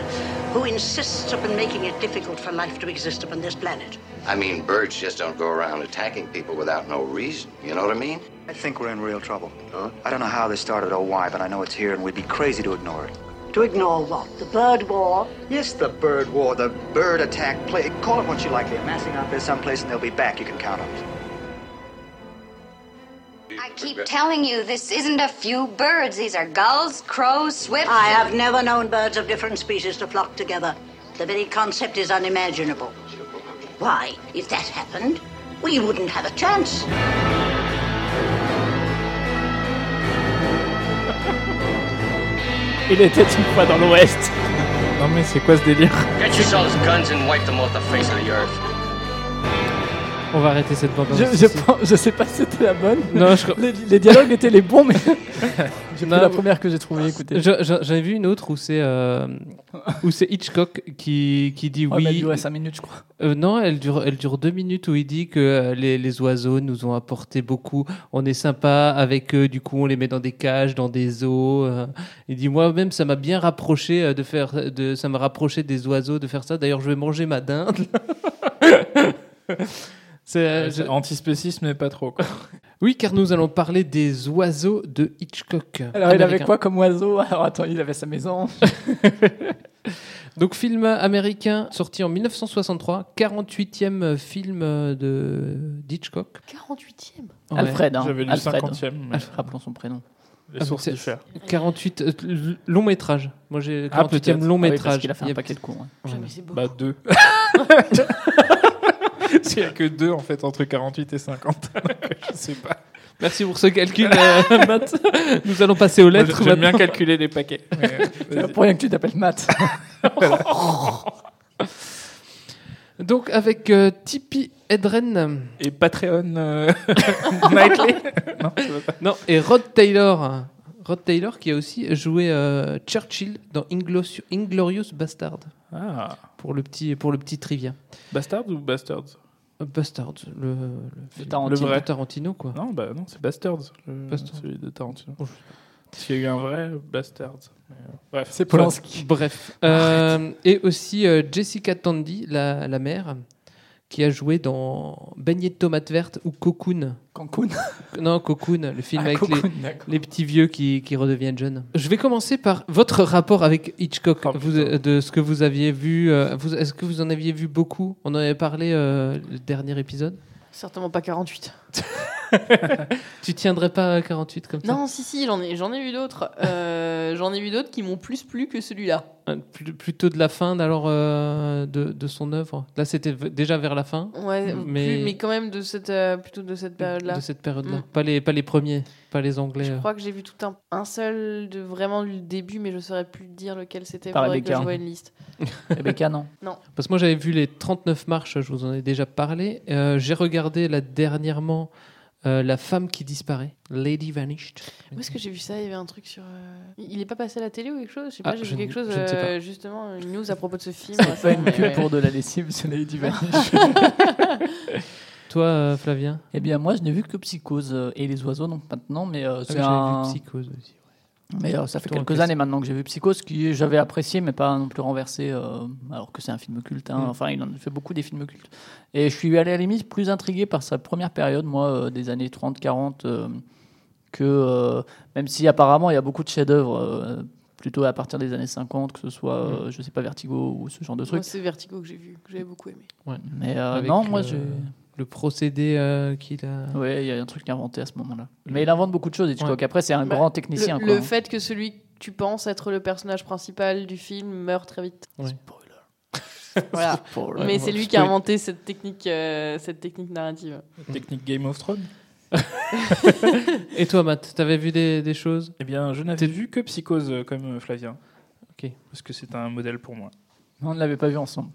who insists upon making it difficult for life to exist upon this planet. I mean, birds just don't go around attacking people without no reason. You know what I mean? I think we're in real trouble. I don't know how this started or why, but I know it's here and we'd be crazy to ignore it. To ignore what? The bird war? Yes, the bird war, the bird attack play. Call it what you like. They're massing out there someplace and they'll be back. You can count on it. I keep telling you, this isn't a few birds. These are gulls, crows, swifts. I have never known birds of different species to flock together. The very concept is unimaginable. Why, if that happened, we wouldn't have a chance. Il était une fois dans l'Ouest. Non, mais c'est quoi ce délire Get yourselves guns and wipe them off the face of the earth. On va arrêter cette bande Je, je, pense- je sais pas si c'était la bonne. Non, je les, les dialogues étaient les bons, mais Non, la première que j'ai trouvée. Écoutez, ai vu une autre où c'est euh, où c'est Hitchcock qui, qui dit Ouais, mais elle oui. durait 5 minutes, je crois. Euh, non, elle dure, elle dure deux minutes où il dit que euh, les, les oiseaux nous ont apporté beaucoup. On est sympa avec eux, du coup on les met dans des cages, dans des eaux. euh. Il dit moi-même ça m'a bien rapproché de faire, de, ça m'a rapproché des oiseaux de faire ça. D'ailleurs je vais manger ma dinde. C'est, euh, je- Antispécisme, mais pas trop. Quoi. Oui, car nous allons parler des oiseaux de Hitchcock. Alors, il avait quoi comme oiseau? Alors, attends, il avait sa maison. Donc, film américain sorti en 1963, 48e film euh, de d'Hitchcock. 48e. Ouais. Alfred, hein. J'avais lu Alfred. 50e. mais Alfred. Rappelons son prénom. Les Ah, sources diffèrent. 48 euh, long métrage. Moi j'ai 48e Ah, long Ah oui, parce métrage. qu'il a fait Il un paquet de. Mais c'est beau. Bah, deux. S'il n'y a que deux, en fait, entre 48 et 50. je sais pas. Merci pour ce calcul, euh, Matt. Nous allons passer aux lettres. J'aime bien calculer les paquets. mais, pour rien que tu t'appelles Matt. Donc avec euh, Tippi Hedren Et Patreon euh, Nightly Non, ça va pas. non, et Rod Taylor. Rod Taylor qui a aussi joué euh, Churchill dans Inglo- Inglorious Bastard. Ah, Pour le petit, pour le petit trivia. Bastards ou Bastards? Euh, Bastard, le, le, film- Tarantino. le vrai Tarantino quoi. Non, bah non, c'est Bastards. le- Bastards. Celui de Tarantino. Bon, je- S'il y a eu un vrai Bastards. Euh, Bref. C'est Polanski. Bref. Euh, et aussi euh, Jessica Tandy, la, la mère, qui a joué dans Beignet de tomates vertes ou Cocoon. Cancun. Non, Cocoon, le film Ah, avec Cocoon, les, les petits vieux qui, qui redeviennent jeunes. Je vais commencer par votre rapport avec Hitchcock, Oh, vous, de ce que vous aviez vu. euh, Est-ce que vous en aviez vu beaucoup? On en avait parlé euh, le dernier épisode? Certainement pas 48. Tu tiendrais pas à 48 comme ça Non, si, si, j'en ai, j'en ai vu d'autres. Euh, j'en ai vu d'autres qui m'ont plus plu que celui-là. Euh, pl- Plutôt de la fin alors euh, de, de son œuvre. Là, c'était déjà vers la fin. Ouais, Mais- mais, mais quand même de cette, euh, plutôt de cette période-là. De cette période-là. Mm. Pas, les, pas les premiers, pas les anglais. Je euh. crois que j'ai vu tout un, un seul de vraiment le début, mais je saurais plus dire lequel c'était. Par Faudrait que Rebecca. je vois une liste. Rebecca, non. Non. Parce que moi, j'avais vu les 39 marches, je vous en ai déjà parlé. Euh, J'ai regardé là dernièrement euh, La femme qui disparaît, Lady Vanished. Où est-ce que j'ai vu ça Il y avait un truc sur. euh, Il est pas passé à la télé ou quelque chose? Je sais Ah, pas, j'ai vu quelque chose, euh, justement, une news à propos de ce film. C'est pas une pub pour de la lessive, c'est Lady Vanish. Toi, euh, Flavien? Eh bien, moi, je n'ai vu que Psychose et les oiseaux, donc maintenant, mais euh, Ah c'est J'avais un... vu Psychose aussi. Mais euh, ça fait quelques années maintenant que j'ai vu Psychose, qui j'avais apprécié, mais pas non plus renversé, euh, alors que c'est un film culte. hein. Mm. Enfin, il en a fait beaucoup des films cultes. Et je suis allé à la limite plus intrigué par sa première période, moi, euh, des années 30-40, euh, que euh, même si apparemment il y a beaucoup de chefs-d'œuvre, euh, plutôt à partir des années 50, que ce soit, euh, je sais pas, Vertigo ou ce genre de Moi, trucs. c'est Vertigo que j'ai vu, que j'avais beaucoup aimé. Ouais. Mais euh, non, moi, euh, j'ai. Le procédé euh, qu'il a. Ouais, il y a un truc inventé à ce moment-là. Mais il invente beaucoup de choses, Hitchcock. Ouais. Après, c'est un Bah, grand technicien. Le, quoi, le hein. fait que celui que tu penses être le personnage principal du film meurt très vite. Ouais. Voilà. Spoiler. Mais c'est lui qui a inventé cette technique, euh, cette technique narrative. Technique Game of Thrones. Et toi, Matt, t'avais vu des, des choses? Eh bien, je n'avais vu que Psychose euh, comme Flavien. Ok. Parce que c'est un modèle pour moi. On ne l'avait pas vu ensemble.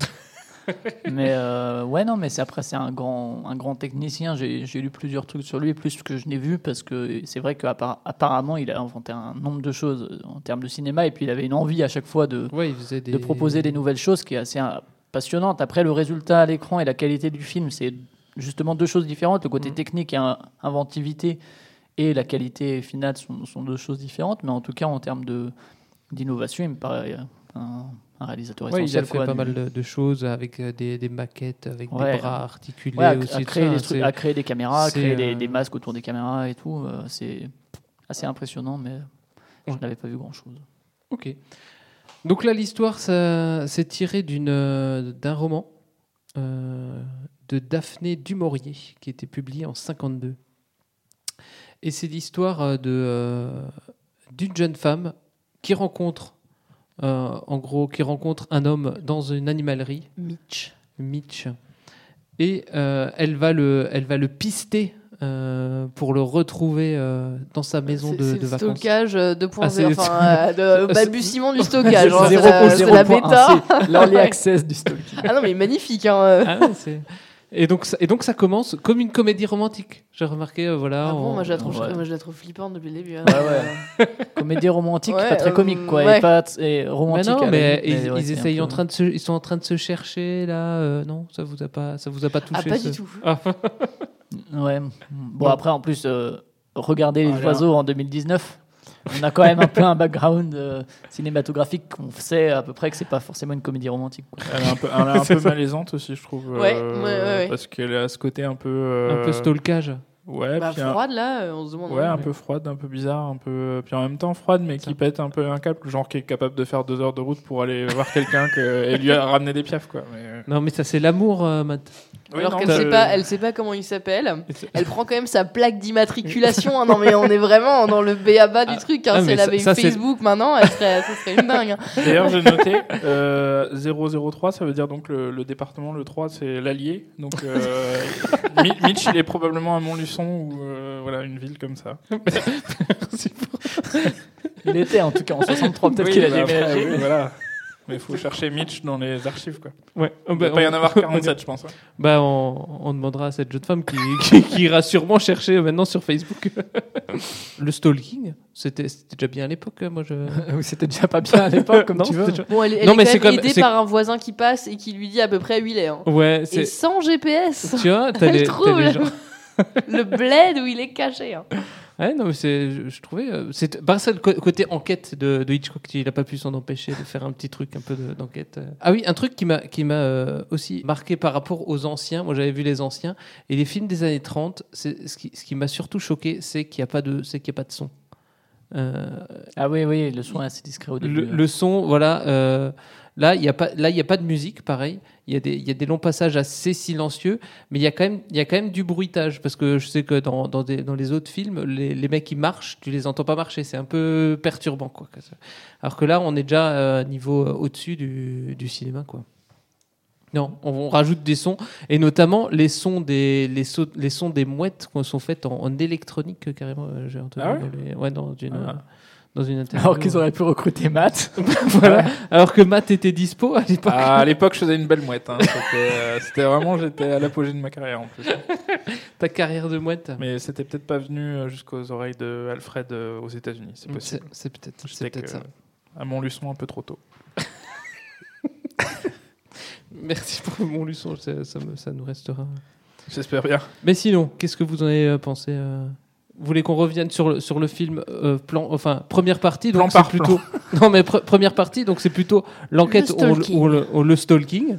mais euh, ouais, non, mais après, c'est un grand, un grand technicien. J'ai lu plusieurs trucs sur lui, plus que je n'ai vu, parce que c'est vrai qu'apparemment, il a inventé un nombre de choses en termes de cinéma, et puis il avait une envie à chaque fois de, Ouais, des. de proposer des nouvelles choses qui est assez euh, passionnante. Après, le résultat à l'écran et la qualité du film, c'est justement deux choses différentes. Le côté Mhm. technique et in- inventivité et la qualité finale sont, sont deux choses différentes, mais en tout cas, en termes d'innovation, il me paraît euh, un, un réalisateur Ouais, il a fait quoi, pas du- mal de, de choses avec euh, des, des maquettes, avec Ouais. des bras articulés Ouais, à, aussi. à créer des trucs- à créer des caméras, à créer des, euh, des masques autour des caméras et tout. euh, c'est assez impressionnant, mais je n'avais pas vu grand-chose. Ok. Donc là, l'histoire, ça- c'est tiré d'une, euh, d'un roman euh, de Daphné Dumaurier qui était publié en 52. Et c'est l'histoire de, euh, d'une jeune femme qui rencontre, en gros, qui rencontre un homme dans une animalerie, Mitch. Mitch, et euh, elle va le, elle va le pister. euh, pour le retrouver euh, dans sa maison de, de vacances. stockage euh, 2.0, Ah, enfin, euh, de balbutiement du stockage. hein, c'est la, la un, bêta. L'early access du stalking. Ah non, mais magnifique. Hein. euh. Ah et, donc, ça, et donc ça commence comme une comédie romantique. J'ai remarqué, euh, voilà. Ah bon, on- moi, je la trouve, ouais. moi, je la trouve flippante depuis le début. hein. Ouais, ouais. Comédie romantique, Ouais, pas très euh, comique, quoi. ouais. Et, pas Mais romantique. non, mais, ils, essayent en train de se, ils sont en train de se chercher là. euh, non, ça vous a pas, ça vous a pas touché Ah, pas ce- du tout. Ah. Ouais. Bon, après, en plus, euh, regarder les oiseaux en 2019, on a quand même un peu un background euh, cinématographique. On sait à peu près que c'est pas forcément une comédie romantique. quoi. Elle est un peu, elle est un peu malaisante aussi, je trouve. Ouais, euh, ouais, ouais, ouais. Parce qu'elle a ce côté un peu. euh, un peu stalkage. Ouais, Bah, puis un- froide, là, euh, on se demande. Ouais, hein. un peu froide, un peu bizarre, un peu. Puis en même temps froide, mais qui pète un peu un câble, genre qui est capable de faire deux heures de route pour aller voir quelqu'un que... et lui ramener des piafs, quoi. Mais... euh, Non, mais ça c'est l'amour, euh, Matt. oui, Alors qu'elle sait pas, elle sait pas comment il s'appelle. Elle prend quand même sa plaque d'immatriculation. hein. Non mais on est vraiment dans le béaba du Ah, truc. Hein. ah, si mais elle ça- avait eu ça, Facebook maintenant, elle serait, ça serait une dingue. hein. D'ailleurs, j'ai noté euh, 003, ça veut dire donc le, le département, le 3, c'est l'Allier. Donc euh, Mi- Mitch, il est probablement à Montluçon ou euh, voilà, une ville comme ça. Il était en tout cas en 63, peut-être Oui, qu'il a bah, après, déménagé. oui, voilà. Mais il faut chercher Mitch dans les archives, quoi. Ouais. Il ne pas y en avoir 47, je pense. hein. Bah, on, on demandera à cette jeune femme qui, qui, qui ira sûrement chercher maintenant sur Facebook. le stalking, c'était déjà bien à l'époque. Moi, je. C'était déjà pas bien à l'époque, comme Non, tu veux. déjà- Bon, elle, elle Non, est mais quand c'est même comme- aidée c'est- par un voisin qui passe et qui lui dit à peu près où il est. hein. Ouais, Et c'est. sans GPS. Tu vois, t'as Elle les, les gens. le bled où il est caché. hein. Ouais, non, mais c'est, je, je trouvais. euh, c'est, bah, c'est le côté enquête de, de Hitchcock, il n'a pas pu s'en empêcher de faire un petit truc un peu de- d'enquête. euh. Ah oui, un truc qui m'a, qui m'a euh, aussi marqué par rapport aux anciens. Moi, j'avais vu les anciens et les films des années 30. C'est, ce, qui, ce qui m'a surtout choqué, c'est qu'il n'y a pas de, c'est qu'il y a pas de son. Euh, Ah oui, oui, le son est assez discret au début. le, le son, voilà. euh, là, il n'y a pas, là, il y a pas de musique, pareil. Il y a des, il y a des longs passages assez silencieux, mais il y a quand même, il y a quand même du bruitage parce que je sais que dans, dans, des- dans les autres films, les, les mecs qui marchent, tu les entends pas marcher, c'est un peu perturbant, quoi. Alors que là, on est déjà euh, niveau euh, au-dessus du, du cinéma, quoi. Non, on, on rajoute des sons et notamment les sons des les, sau- les sons des mouettes qui sont faites en, en électronique carrément. euh, J'ai entendu Ah ouais? dans les- ouais, dans une Ah. Euh, dans une interview. Alors qu'ils auraient pu recruter Matt. voilà. Alors que Matt était dispo à l'époque. Ah, à l'époque, je faisais une belle mouette. hein. C'était euh, c'était vraiment, j'étais à l'apogée de ma carrière en plus. Ta carrière de mouette. Mais c'était peut-être pas venu euh, jusqu'aux oreilles de Alfred euh, aux États-Unis. C'est Mm, possible. c'est- peut-être- ça. À Montluçon un peu trop tôt. Merci pour mon luçon, ça, ça me- ça nous restera. J'espère bien. Mais sinon, qu'est-ce que vous en avez euh, pensé euh Vous voulez qu'on revienne sur le, sur le film euh, plan, enfin première partie, Plan donc c'est par plutôt non mais pre- première partie, donc c'est plutôt l'enquête Le ou le, stalking. ou le- ou le stalking.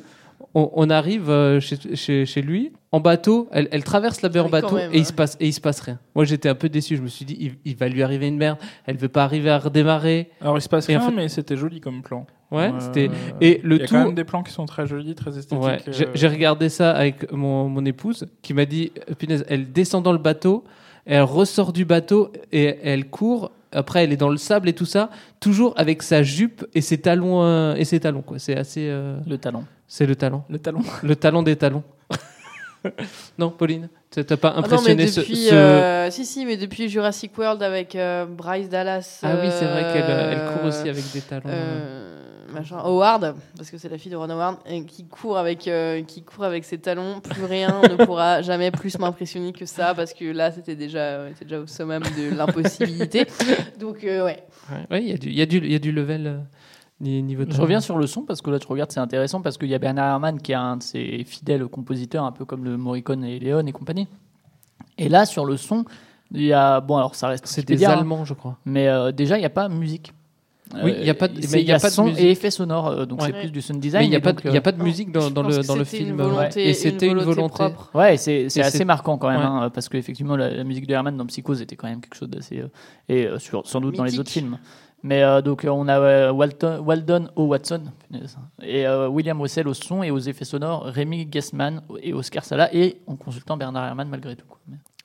On, on arrive euh, chez, chez, chez lui en bateau, elle, elle traverse la baie en Oui, bateau même, et il se passe et il se passe rien. Moi j'étais un peu déçu, je me suis dit il, il va lui arriver une merde, elle veut pas arriver à redémarrer. Alors il se passe Et rien, en fait- mais c'était joli comme plan. Ouais, Euh, c'était et le il y a tout quand même des plans qui sont très jolis, très esthétiques. Ouais, j'ai regardé ça avec mon, mon épouse qui m'a dit, punaise, elle descend dans le bateau, elle ressort du bateau et elle court. Après, elle est dans le sable et tout ça, toujours avec sa jupe et ses talons euh, et ses talons quoi. C'est assez. euh, Le talon. C'est le talon. Le talon. Le talon des talons. non, Pauline, t'as t'as pas Ah non, mais impressionné ce- depuis, ce, euh, si, si, mais depuis Jurassic World avec euh, Bryce Dallas. Ah oui, c'est vrai qu'elle euh, elle court aussi avec des talons. euh, machin, Howard, parce que c'est la fille de Ron Howard, et qui court avec, euh, qui court avec ses talons. Plus rien ne pourra jamais plus m'impressionner que ça, parce que là, c'était déjà, on était déjà au summum de l'impossibilité. Donc, euh, ouais. Ouais, ouais, il y, a du- il y, a du- il y a du level euh, ni- niveau Je reviens sur le son parce que là, tu regardes, c'est intéressant parce qu'il y a Bernard Herrmann qui est un de ses fidèles compositeurs, un peu comme le Morricone et Léon et compagnie. Et là, sur le son, il y a. Bon, alors ça reste. C'est des Wikipédia, hein, Allemands, je crois. Mais euh, déjà, il n'y a pas musique. Oui, il y a pas de- mais il y a pas de son musique. et effets sonores, euh, donc Ouais. c'est plus du sound design. Mais il n'y a, pas de- il y a euh, pas de musique dans, le, dans le une film. volonté- et une c'était une volonté volonté. propre. Ouais, c'est assez c'est- marquant quand même, Ouais. hein, parce qu'effectivement, la, la musique de Herman dans Psychose était quand même quelque chose d'assez. euh, et euh, sur- sans doute dans les autres films. Mais euh, donc, euh, on a euh, Walton, Waldon O. Watson punaise, et euh, William Russell au son et aux effets sonores, Rémi Guessman et Oscar Sala, et en consultant Bernard Herrmann malgré tout. quoi.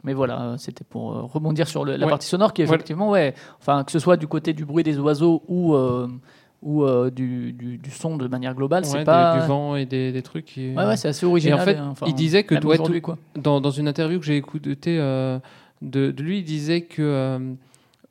Mais, voilà, euh, c'était pour euh, rebondir sur le- la Ouais. partie sonore qui, effectivement, ouais, enfin, que ce soit du côté du bruit des oiseaux ou. euh, ou euh, du, du, du son de manière globale, Ouais, c'est pas. du vent et des, des trucs. qui- Ouais, ouais, c'est assez Et original. en fait, enfin, il disait que quoi. dans, dans une interview que j'ai écoutée euh, de, de lui, il disait que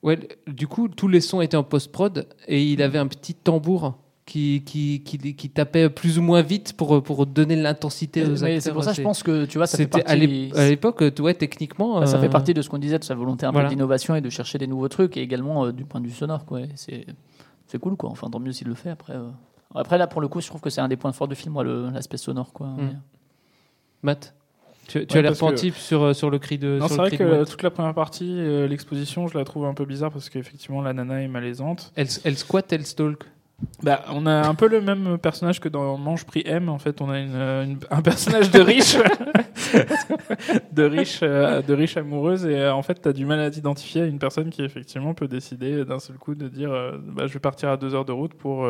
ouais, du coup, tous les sons étaient en post-prod et il avait un petit tambour qui, qui, qui, qui tapait plus ou moins vite pour, pour donner l'intensité aux acteurs. C'est pour ça, je pense que tu vois, ça fait partie. à l'époque, euh, ouais, techniquement. Bah, ça euh, fait partie de ce qu'on disait, de sa volonté un voilà. peu d'innovation et de chercher des nouveaux trucs, et également euh, du point de vue sonore. Quoi. C'est cool, quoi. Enfin, tant mieux s'il le fait. Après, euh. après, là, pour le coup, je trouve que c'est un des points forts du film, moi, l'aspect sonore. Quoi. Mm. Mais- Matt, tu, tu Ouais, as l'air que- pentif sur, euh, sur le cri de. Non, c'est vrai que toute la première partie, euh, l'exposition, je la trouve un peu bizarre parce qu'effectivement, la nana est malaisante. Elle, elle squatte, elle stalk. Bah, on a un peu le même personnage que dans Mange Prix M. En fait, on a une, euh, une- un personnage de riche, de riche, euh, de riche amoureuse, et euh, en fait, tu as du mal à t'identifier à une personne qui effectivement peut décider d'un seul coup de dire, euh, bah, je vais partir à deux heures de route pour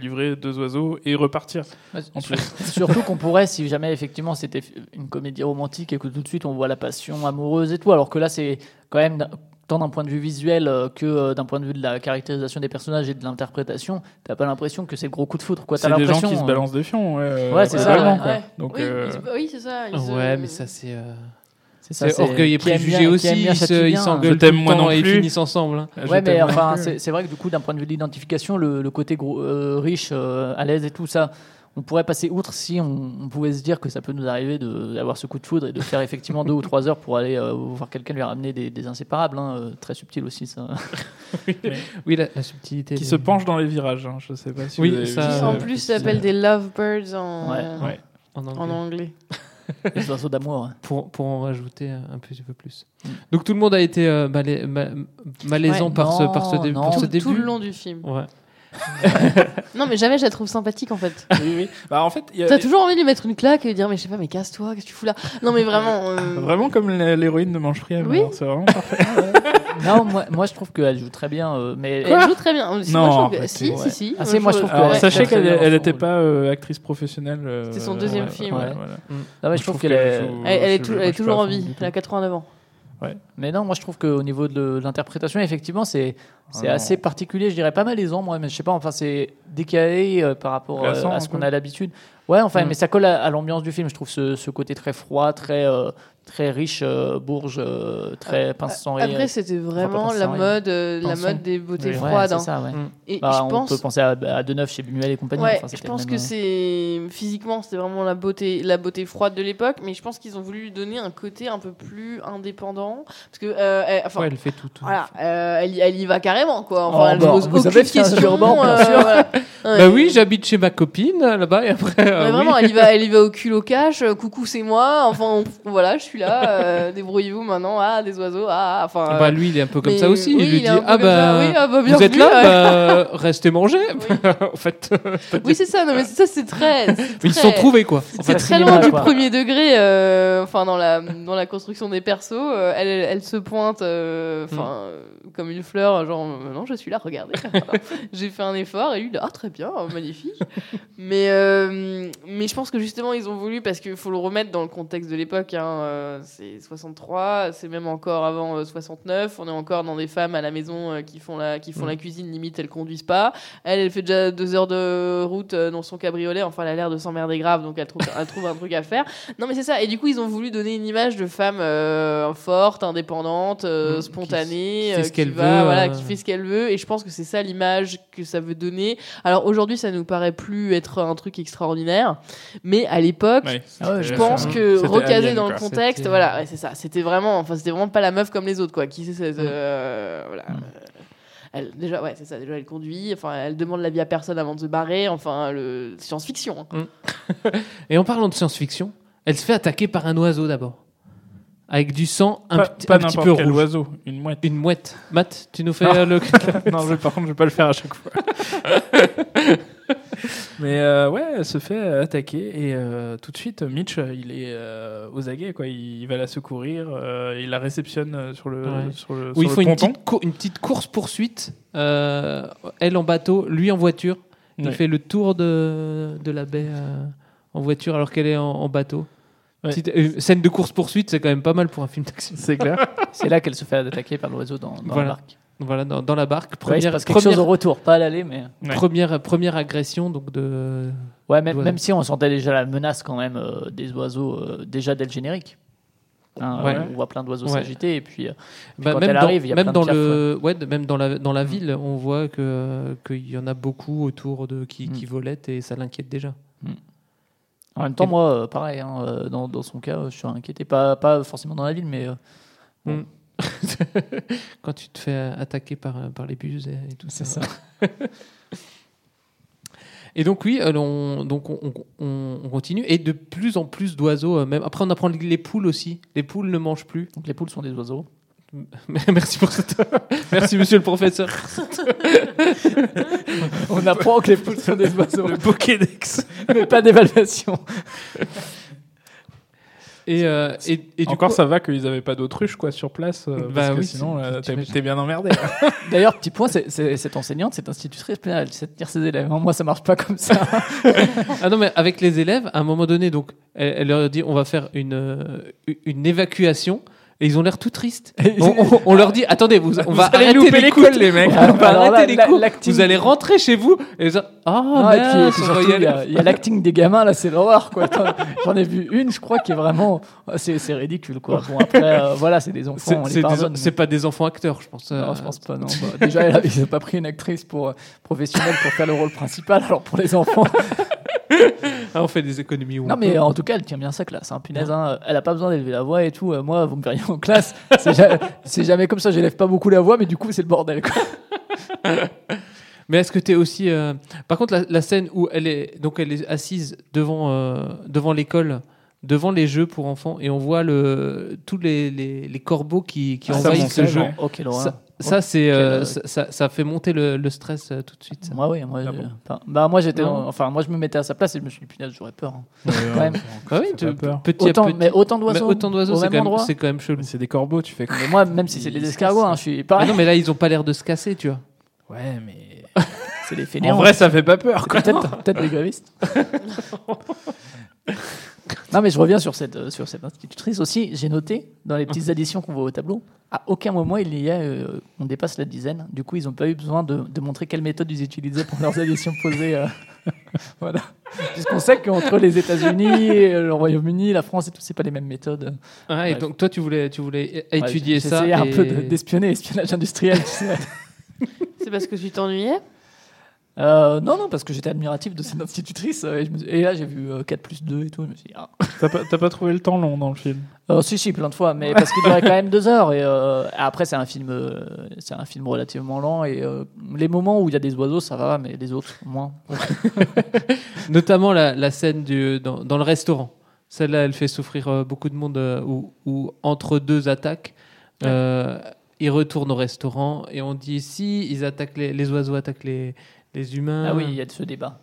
livrer deux oiseaux et repartir. Ouais, En sur- plus. Surtout qu'on pourrait, si jamais effectivement c'était une comédie romantique et que tout de suite on voit la passion amoureuse et tout, alors que là c'est quand même tant d'un point de vue visuel euh, que euh, d'un point de vue de la caractérisation des personnages et de l'interprétation, t'as pas l'impression que c'est le gros coup de foudre. quoi. T'as C'est des gens l'impression, qui se euh, balancent des fions. Ouais, Ouais, c'est ça, quoi. ouais. Donc, oui, euh, c'est ça. ils se- Ouais, mais ça, c'est. euh, C'est ça, C'est orgueil et préjugé aussi, bien ils s'engueulent tout le temps non et ils plus. finissent ensemble. hein. Ouais, mais enfin, c'est c'est vrai que du coup, d'un point de vue de l'identification, le, le côté gros, euh, riche, euh, à l'aise et tout ça, on pourrait passer outre si on, on pouvait se dire que ça peut nous arriver de- d'avoir ce coup de foudre et de faire effectivement deux ou trois heures pour aller euh, voir quelqu'un lui ramener des, des inséparables. hein, euh, très subtil aussi, ça. Oui, la, la subtilité. qui des- se penche dans les virages. hein. Je sais pas si Oui, vous avez ça- vu Qui en plus s'appelle des lovebirds en, Ouais. Ouais. en anglais. en anglais. Les oiseaux d'amour. hein. pour, pour en rajouter un, petit peu plus. Mm. Donc tout le monde a été euh, malai- ma- malaisant Ouais, par, ce, par ce, dé- non. pour ce tout, début. tout le long du film. Ouais. Non, mais jamais je la trouve sympathique en fait. Oui, oui. Bah, en fait, a- T'as toujours envie de lui mettre une claque et lui dire, mais je sais pas, mais casse-toi, qu'est-ce que tu fous là? Non, mais vraiment. euh, Vraiment comme l'héroïne de Manche Free. Oui. C'est vraiment parfait. Non, moi, moi je trouve qu'elle joue très bien. euh, mais Elle joue très bien. Si, Non, moi, je trouve que- arrêtez. si, Ouais. si, si. Ah, si, moi, je trouve Alors, Ouais, sachez qu'elle n'était pas euh, actrice professionnelle. euh, C'était son deuxième ouais, film, ouais, ouais. voilà. Non, mais je Je trouve qu'elle est. Elle, elle est, toujours en vie. Elle a 89 ans. Mais non, moi je trouve qu'au niveau de l'interprétation, effectivement, c'est c'est Ah assez particulier. Je dirais pas malaisant, moi, mais je sais pas, enfin, c'est décalé euh, par rapport euh, à ce qu'on a l'habitude. Ouais, enfin, Mm. mais ça colle à, à l'ambiance du film. Je trouve ce, ce côté très froid, très, euh, très riche, euh, bourge, euh, très pince sans rire. Après, c'était vraiment la mode, euh, la Pinson. mode des beautés froides. hein. ça, ouais. Mm. Et Bah, je on pense. peut penser à, à Deneuve chez Buñuel et compagnie. Ouais, enfin, je pense que c'est physiquement c'était vraiment la beauté, la beauté froide de l'époque, mais je pense qu'ils ont voulu lui donner un côté un peu plus indépendant, parce que euh, elle- enfin, Ouais, elle fait tout. tout. voilà, euh, elle, y- elle y va carrément quoi. Enfin, Oh, elle bah, pose vous aucune question. euh, voilà. Bah oui, j'habite chez ma copine euh, là-bas et après. euh, vraiment, elle y va, elle y va au cul au cash. euh, coucou, c'est moi. Enfin, voilà, je suis là. euh, Débrouillez-vous maintenant. Ah, des oiseaux. Ah, enfin. euh, Bah lui, il est un peu comme mais ça aussi. oui, il lui il dit ah bah, Oui, ah bah, vous êtes là, bah, restez manger. en fait, oui, c'est ça. Non, mais ça, c'est très. ils se sont trouvés quoi. C'est très loin du premier degré, euh, enfin dans la dans la construction des persos, euh, elle, elle se pointe, euh, enfin euh, comme une fleur, genre non je suis là, regardez, j'ai fait un effort et lui ah très bien, euh, magnifique. mais mais je pense que justement ils ont voulu parce qu'il faut le remettre dans le contexte de l'époque, hein, euh, c'est 63, c'est même encore avant euh, 69, on est encore dans des femmes à la maison euh, qui font la qui font Mm. la cuisine, limite elles conduisent pas, elle elle fait déjà deux heures de route euh, dans son cabriolet, enfin elle a l'air de s'emmerder grave donc elle trouve elle trouve un truc à faire. Non mais c'est ça et du coup ils ont voulu donner une image de femme euh, forte, indépendante, euh, spontanée, qui fait euh, ce qu'elle qui va, veut, voilà, euh. qui fait ce qu'elle veut et je pense que c'est ça l'image que ça veut donner. Alors aujourd'hui ça nous paraît plus être un truc extraordinaire, mais à l'époque Ouais, Ah je pense que Alien, dans le contexte, C'était- voilà, ouais, c'est ça. C'était vraiment, enfin, c'était vraiment pas la meuf comme les autres, quoi. Qui c'est, euh, voilà. Mm. euh, Elle, déjà, ouais, c'est ça. Déjà, elle conduit. Enfin, elle demande l'avis à personne avant de se barrer. Enfin, le science-fiction. hein. Et en parlant de science-fiction, elle se fait attaquer par un oisein d'abord, avec du sang un, Pas, pas un petit peu quel rouge. oiseau, une mouette. Une mouette. Matt, tu nous fais Non. euh, le. non, je- par contre, je vais pas le faire à chaque fois. Mais euh, ouais, elle se fait attaquer et euh, tout de suite, Mitch, il est euh, aux aguets, quoi. Il, va la secourir, il la réceptionne sur le, Ouais. sur le, Où il sur faut une petite, cour- une petite course-poursuite. euh, elle en bateau, lui en voiture. Il Ouais. fait le tour de, de la baie en voiture alors qu'elle est en, en bateau. Ouais. Petite- euh, scène de course-poursuite, c'est quand même pas mal pour un film d'action. C'est clair. C'est là qu'elle se fait attaquer par l'oiseau dans, dans Voilà. la barque. Voilà, dans, dans la barque. Ouais, Première, passe quelque chose première, au retour, pas à l'aller, mais. Ouais. première, première agression donc de. Ouais, même, Ouais. même si on sentait déjà la menace quand même euh, des oiseaux euh, déjà dès le générique. Hein, Ouais. On voit plein d'oiseaux Ouais. s'agiter et puis, euh, puis Bah, quand même elle dans, arrive, il y a même plein dans de le, ouais, même dans la dans la ville, on voit que qu'il y en a beaucoup autour de qui, Mm. qui volettent et ça l'inquiète déjà. En même temps, Et- moi, euh, pareil, hein, euh, dans, dans son cas, euh, je suis inquiété. Pas, pas forcément dans la ville, mais. euh, Mm. Quand tu te fais attaquer par, par les bus et, et tout C'est ça. ça. et donc oui, on, donc on, on- on continue et de plus en plus d'oiseaux. Même après, on apprend les poules aussi. Les poules ne mangent plus. donc les poules sont des oiseaux. Merci pour cette. Merci Monsieur le professeur. On apprend que les poules sont des oiseaux, Le Pokédex. mais pas d'évaluation. Et, euh, et, et du Encore coup, ça va qu'ils avaient pas d'autruche quoi sur place, euh, Bah parce que oui, sinon euh, t'es bien emmerdé. D'ailleurs, petit point, cette enseignante, cette institutrice pénale, elle sait tenir ses élèves. Moi, ça marche pas comme ça. Ah non, mais avec les élèves, à un moment donné, donc, elle, elle leur dit on va faire une, euh, une évacuation. Et ils ont l'air tout tristes. On, on- on leur dit attendez, vous, on va allez arrêter louper les cours, l'école, les mecs. On va Alors là, arrêter les la- cours. l'acting- Vous allez rentrer chez vous. Et ah Non, et puis, et mince, puis on va surtout, y il y a, l'acting des gamins, là, c'est l'horreur, quoi. J'en ai vu une, je crois, qui est vraiment. C'est ridicule, quoi. Bon, après, euh, voilà, c'est des enfants, C'est- pas des enfants acteurs, je pense. euh, Non, je pense pas, non. Bah, déjà, ils n'ont pas pris une actrice pour, euh, professionnelle pour faire le rôle principal, alors pour les enfants. ah, on fait des économies. où Non, on mais peut. en tout cas, elle tient bien sa classe. Hein, punaise, hein. Elle a pas besoin d'élever la voix et tout. Euh, moi, vous me verriez en classe. C'est ja- c'est jamais comme ça. J'élève pas beaucoup la voix, mais du coup, c'est le bordel. Quoi. Mais est-ce que tu es aussi. euh, Par contre, la, la scène où elle est, donc elle est assise devant, euh, devant l'école devant les jeux pour enfants et on voit le, tous les, les, les corbeaux qui, qui Ah, envahissent ce jeu. ouais. Oh. Ça, ça, c'est, euh, euh, ça, ça- ça fait monter le, le stress euh, tout de suite. ça. Moi, oui, moi, Ah je- bon enfin, bah, moi j'étais, enfin, moi je me mettais à sa place et je me suis dit, punaise, j'aurais peur. hein. Ouais, Quand même. Bah oui, tu- petit à autant, petit. mais autant d'oiseaux, Mais autant d'oiseaux, au c'est même quand, même- c'est quand même chelou. C'est des corbeaux, tu fais quoi Mais moi, même si c'est des escargots, hein, je suis pareil. non, mais là, ils ont pas l'air de se casser, tu vois. Ouais, mais. c'est des En fainéants. vrai, ça fait pas peur. Peut-être, peut-être des grévistes. non, mais je reviens sur cette, euh, sur cette institutrice aussi. J'ai noté dans les petites additions qu'on voit au tableau, à aucun moment il y a, euh, on dépasse la dizaine. Du coup, ils n'ont pas eu besoin de, de montrer quelle méthode ils utilisaient pour leurs additions posées. euh, voilà. Puisqu'on sait qu'entre les États-Unis, et le Royaume-Uni, la France et tout, c'est pas les mêmes méthodes. Ah, et Bref. donc toi, tu voulais, tu voulais Ouais, étudier ça. J'essayais un et- peu de- d'espionner, espionnage industriel. tu sais. C'est parce que tu t'ennuyais? Euh, non, non, parce que j'étais admiratif de cette institutrice. euh, Et, je me suis- et là, j'ai vu euh, 4 plus 2 et tout. Je me suis dit, ah. T'as pas, t'as pas trouvé le temps long dans le film? Euh, si, si, plein de fois, mais parce qu'il durait quand même deux heures. Et euh, après, c'est un film, euh, c'est un film relativement lent. Et euh, les moments où il y a des oiseaux, ça va, mais les autres, moins. Notamment la, la scène du, dans, dans le restaurant. Celle-là, elle fait souffrir euh, beaucoup de monde euh, où, où, entre deux attaques, euh, ils retournent au restaurant et on dit si ils attaquent les, les oiseaux attaquent les, les humains. Ah oui, il y a de ce débat.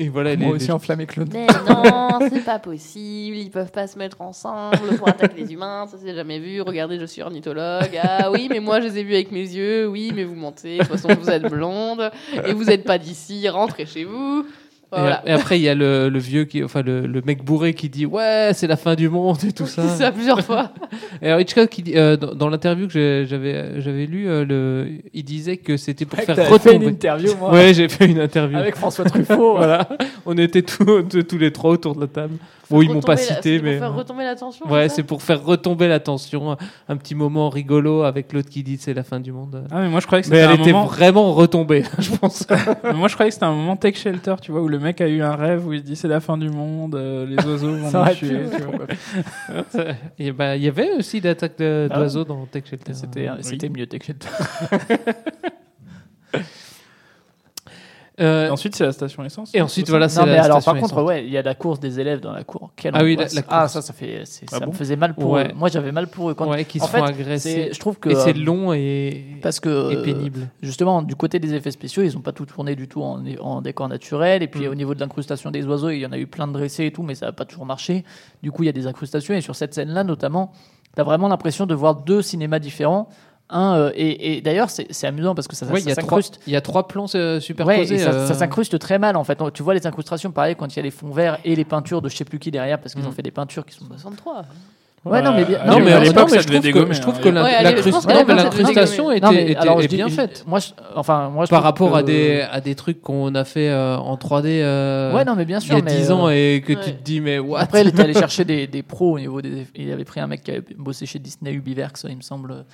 Et voilà, Moi les- aussi les- enflammé Claude. Mais non, c'est pas possible. Ils peuvent pas se mettre ensemble pour attaquer les humains. Ça, c'est jamais vu. Regardez, je suis ornithologue. Ah oui, mais moi, je les ai vus avec mes yeux. Oui, mais vous mentez. De toute façon, vous êtes blonde et vous êtes pas d'ici. Rentrez chez vous. Et, Voilà. et après, il y a le, le vieux, qui, enfin le, le mec bourré qui dit Ouais, c'est la fin du monde et tout ça. ça plusieurs fois. Et alors, Hitchcock, qui dit- euh, dans, dans l'interview que j'avais j'avais lu, euh, le, il disait que c'était pour Ouais, faire t'avais fait retomber. une interview, moi. Ouais, j'ai fait une interview. Avec François Truffaut. voilà. On était tous tous les trois autour de la table. Bon, ils m'ont pas la- cité, c'est mais. Pour faire retomber la tension. Ouais, c'est pour faire retomber la tension. Un petit moment rigolo avec l'autre qui dit c'est la fin du monde. Ah, mais moi je croyais que Mais c'était elle un était moment- vraiment retombée, je pense. Mais moi je croyais que c'était un moment Tech Shelter, tu vois, où le mec a eu un rêve où il se dit c'est la fin du monde, euh, les oiseaux vont Ça nous tuer. bah, il y avait aussi d'attaques de- Ah d'oiseaux dans Tech Shelter. C'était, Oui. c'était mieux Tech Shelter. Euh, ensuite c'est la station essence. et ensuite, voilà, c'est Non, mais la alors, station par contre, ouais, il y a la course des élèves dans la cour. Quelle Ah oui, la- la Ah, course. ça, ça, fait, Ah ça bon me faisait mal pour Ouais. eux. Moi, j'avais mal pour eux. Quand... Ouais, qui se fait, font agresser. Je trouve que. Et c'est euh, long et, Parce que. et euh, pénible. Justement, du côté des effets spéciaux, ils n'ont pas tout tourné du tout en, en décor naturel. Et puis Mm. au niveau de l'incrustation des oiseaux, il y en a eu plein de dressés et tout, mais ça n'a pas toujours marché. Du coup, il y a des incrustations. Et sur cette scène-là, notamment, tu as vraiment l'impression de voir deux cinémas différents. Un, euh, et, et d'ailleurs, c'est amusant parce que ça, s'incruste. il y a trois plans euh, Ouais, superposés. et ça, euh, ça s'incruste très mal en fait. Tu vois les incrustations, pareil, quand il y a les fonds verts et les peintures de je sais plus qui derrière, parce qu'ils Mm. ont fait des peintures qui sont. 63. Ouais, non, mais bien- non, mais, à l'époque, ça je devait trouve que, dégommer, je trouve hein. que l'incrustation était, bien faite. Moi, je- enfin, moi, je Par rapport que- à, des, à des trucs qu'on a fait euh, en 3D euh, Ouais, non, mais bien il y a mais, 10 ans euh, et que ouais. tu te dis, mais what? Après, il était allé chercher des, des pros au niveau des. Il avait pris un mec qui avait bossé chez Disney Ubiverse, il me semble.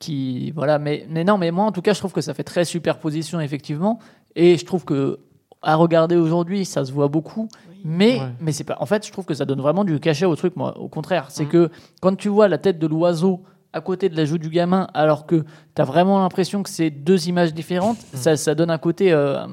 Qui, voilà, mais, mais non, mais moi, en tout cas, je trouve que ça fait très superposition, effectivement. Et je trouve que, à regarder aujourd'hui, ça se voit beaucoup. Mais, Ouais. mais c'est pas. En fait, je trouve que ça donne vraiment du cachet au truc, moi. Au contraire, c'est Mhm. que quand tu vois la tête de l'oiseau à côté de la joue du gamin, alors que tu as vraiment l'impression que c'est deux images différentes, ça, ça donne un côté. Euh,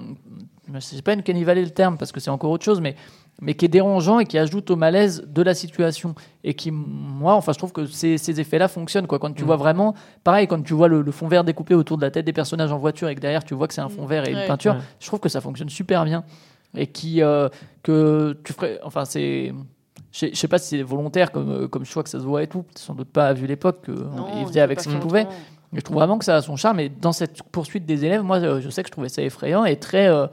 c'est pas une cannibale le terme, parce que c'est encore autre chose, mais, mais qui est dérangeant et qui ajoute au malaise de la situation. Et qui, moi, enfin, je trouve que ces, ces effets-là fonctionnent. Quoi. Quand tu Mm. vois vraiment. Pareil, quand tu vois le, le fond vert découpé autour de la tête des personnages en voiture et que derrière tu vois que c'est un fond vert et Ouais. une peinture, Ouais. je trouve que ça fonctionne super bien. Et qui. euh, que tu ferais. Enfin, c'est. Je sais- je sais pas si c'est volontaire comme, euh, comme choix que ça se voit et tout. Sans doute pas vu l'époque. euh, il faisait peut avec ce qu'il faire pouvait. autrement. Mais je trouve vraiment que ça a son charme. Et dans cette poursuite des élèves, moi, euh, je sais que je trouvais ça effrayant et très, euh,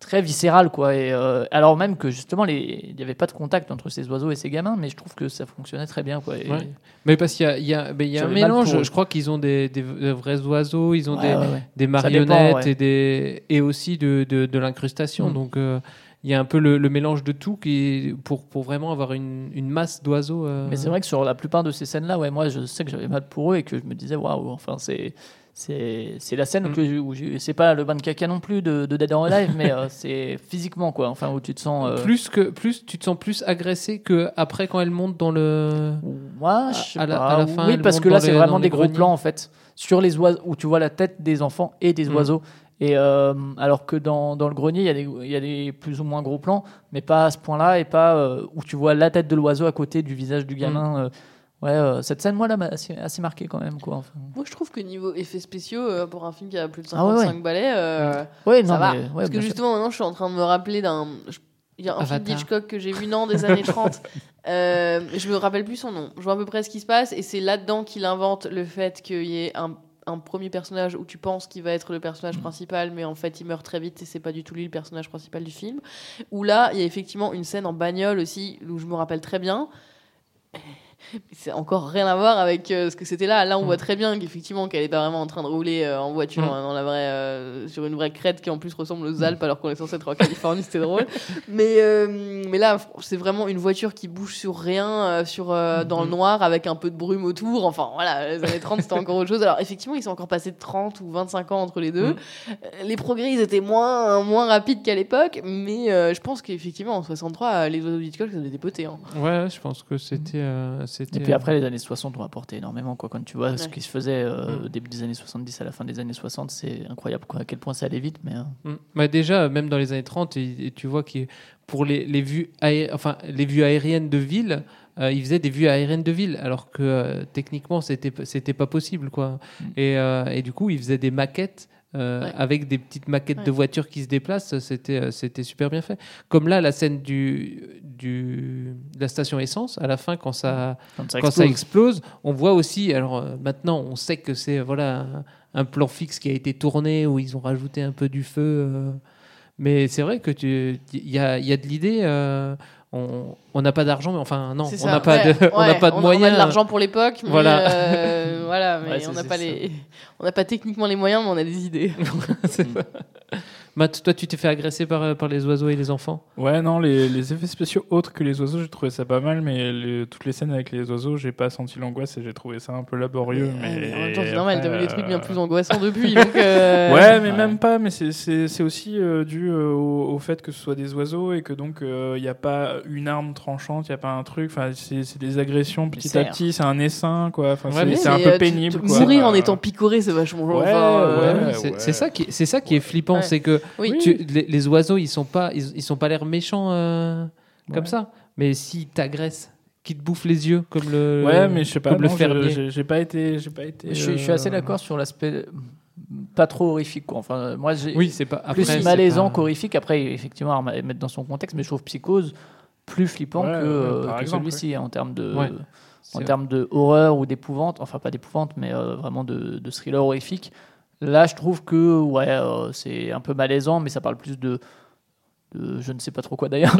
très viscéral, quoi. Et euh, alors même que justement, les- il n'y avait pas de contact entre ces oiseaux et ces gamins, mais je trouve que ça fonctionnait très bien, quoi. Et- Ouais. Mais parce qu'il y a, il y a, mais il y a un mélange. Je crois qu'ils ont des, vrais oiseaux, ils ont Ouais, des, ouais, des dépend, marionnettes et, des, et aussi de, de, de l'incrustation. Mm. Donc euh, il y a un peu le, le mélange de tout qui pour, pour vraiment avoir une, une masse d'oiseaux. euh, Mais c'est vrai que sur la plupart de ces scènes-là, ouais, moi, je sais que j'avais mal pour eux et que je me disais, waouh, enfin, c'est. C'est la scène Mm. où j'ai- c'est pas le bain de caca non plus de, de Dead or Alive, mais euh, c'est physiquement quoi. Enfin où tu te sens. euh, Plus que plus tu te sens plus agressé que après quand elle monte dans le. Moi, je sais à la- pas. à la fin, oui, parce que là, c'est vraiment des gros greniers. plans en fait sur les oiseaux où tu vois la tête des enfants et des Mm. oiseaux. Et euh, alors que dans, dans le grenier, il y, a des, il y a des plus ou moins gros plans, mais pas à ce point-là, et pas où tu vois la tête de l'oiseau à côté du visage du gamin. Mm. Ouais, euh, cette scène, moi, là, m'a assez, assez marqué quand même. Quoi. Enfin, Moi, je trouve que niveau effets spéciaux, euh, pour un film qui a plus de Ah ouais, 55 ouais. balais, euh, Ouais, ça va. mais- Parce que justement, maintenant, je suis en train de me rappeler d'un. Il y a un film Avatar. d'Hitchcock que j'ai vu, non, des années 30. Euh, je me rappelle plus son nom. Je vois à peu près ce qui se passe, et c'est là-dedans qu'il invente le fait qu'il y ait un, un premier personnage où tu penses qu'il va être le personnage principal, mais en fait, il meurt très vite et c'est pas du tout lui le personnage principal du film. Où là, il y a effectivement une scène en bagnole aussi, où je me rappelle très bien. C'est encore rien à voir avec euh, ce que c'était là. Là, on voit très bien qu'effectivement, qu'elle est pas vraiment en train de rouler euh, en voiture Mm. hein, dans la vraie, euh, sur une vraie crête qui en plus ressemble aux Alpes alors qu'on est censé être en Californie. C'était drôle. Mais, mais là, c'est vraiment une voiture qui bouge sur rien, sur, euh, dans le noir, avec un peu de brume autour. Enfin, voilà, les années 30, c'était encore autre chose. Alors, effectivement, ils sont encore passés de 30 ou 25 ans entre les deux. Mm. Les progrès, ils étaient moins, moins rapides qu'à l'époque. Mais je pense qu'effectivement, en 63, euh, les oiseaux d'Hitchcock, ça devait dépoter. Hein. Ouais, je pense que c'était. Euh, c'était Et puis après, les années 60 ont apporté énormément. Quoi. Quand tu vois ce qui se faisait euh, Mm. au début des années 70 à la fin des années 60, c'est incroyable quoi, à quel point ça allait vite. Mais, euh, Mm. Bah déjà, même dans les années 30, et, et tu vois que pour les, les vues aé- enfin, les vues aériennes de ville, euh, ils faisaient des vues aériennes de ville, alors que euh, techniquement, c'était c'était pas possible. Quoi. Et, euh, et du coup, ils faisaient des maquettes. Euh, Ouais. avec des petites maquettes de voitures qui se déplacent, c'était euh, c'était super bien fait. Comme là, la scène du, du de la station essence à la fin quand ça quand ça quand ça explose. on voit aussi. Alors euh, maintenant, on sait que c'est voilà un, un plan fixe qui a été tourné où ils ont rajouté un peu du feu. euh, mais c'est vrai que tu, il y a, y a de l'idée. On on n'a pas d'argent, mais enfin non, on n'a pas Ouais, de, on n'a ouais, pas de on a- moyens. On a de l'argent pour l'époque, mais Voilà. euh, voilà, mais Ouais, on n'a pas ça. les, on n'a pas techniquement les moyens, mais on a des idées. Matt, toi, tu t'es fait agresser par, euh, par les oiseaux et les enfants Ouais, non, les, les effets spéciaux autres que les oiseaux, j'ai trouvé ça pas mal, mais les- toutes les scènes avec les oiseaux, j'ai pas senti l'angoisse et j'ai trouvé ça un peu laborieux. Mais, Ouais, mais en même temps, c'est normal, t'as vu des trucs bien euh, plus angoissants depuis. donc, euh, Ouais, mais même pas, mais c'est- aussi euh, dû euh, au, au fait que ce soit des oiseaux et que donc il n'y a pas une arme tranchante, il n'y a pas un truc, enfin c'est des agressions petit à petit, c'est un essaim quoi, Ouais, c'est mais un mais, peu tu- pénible. tu- quoi. Mourir en étant picoré, c'est vachement Ouais, enfin, euh, ouais. Oui, c'est ça qui, c'est ça qui est flippant, Ouais. c'est que Oui. tu- les, les oiseaux, ils sont pas, ils, ils sont pas l'air méchants euh, comme Ouais. ça. Mais s'ils t'agressent, qu'ils te bouffent les yeux comme le, Ouais, mais je sais pas, comme non, fermier. j'ai j'ai pas été, j'ai pas été. je, suis- je suis assez euh, d'accord sur l'aspect euh, pas trop horrifique. Quoi. Enfin, euh, moi, j'ai Oui, c'est pas après, plus c'est malaisant pas- qu'horrifique. Après, effectivement, à mettre dans son contexte, mais je trouve Psychose plus flippant Ouais, que, ouais, euh, celui-ci en termes de. Ouais. En termes de horreur ou d'épouvante, enfin pas d'épouvante, mais euh, vraiment de, de thriller horrifique. Là, je trouve que ouais, euh, c'est un peu malaisant, mais ça parle plus de, de je ne sais pas trop quoi d'ailleurs.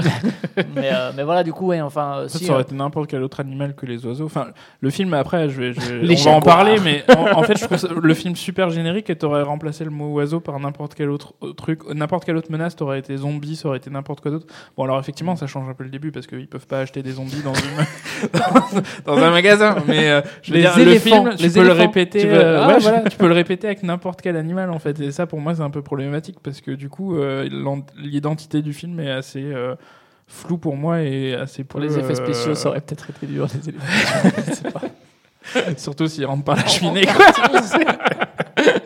mais, mais, euh, mais voilà, du coup, ouais, enfin, euh, En fait, si, ça aurait euh, été n'importe quel autre animal que les oiseaux. Enfin, le film après, je vais, je vais- Les on va en parler, mais en, en fait, je trouve ça- le film super générique et t'aurais remplacé le mot oiseau par n'importe quel autre euh, truc, n'importe quelle autre menace. T'aurais été zombie, ça aurait été n'importe quoi d'autre. Bon, alors effectivement, ça change un peu le début parce qu'ils peuvent pas acheter des zombies dans, une- dans, dans un magasin. Mais euh, je veux Les dire, éléphants, le film, les tu peux le répéter. Tu euh, Ah, ouais, voilà, tu peux le répéter avec n'importe quel animal en fait. Et ça, pour moi, c'est un peu problématique parce que du coup, euh, du film est assez euh, floue pour moi et assez pour les effets euh, spéciaux, ça aurait peut-être été dur. Les. Surtout s'il rentre par la cheminée. Quoi.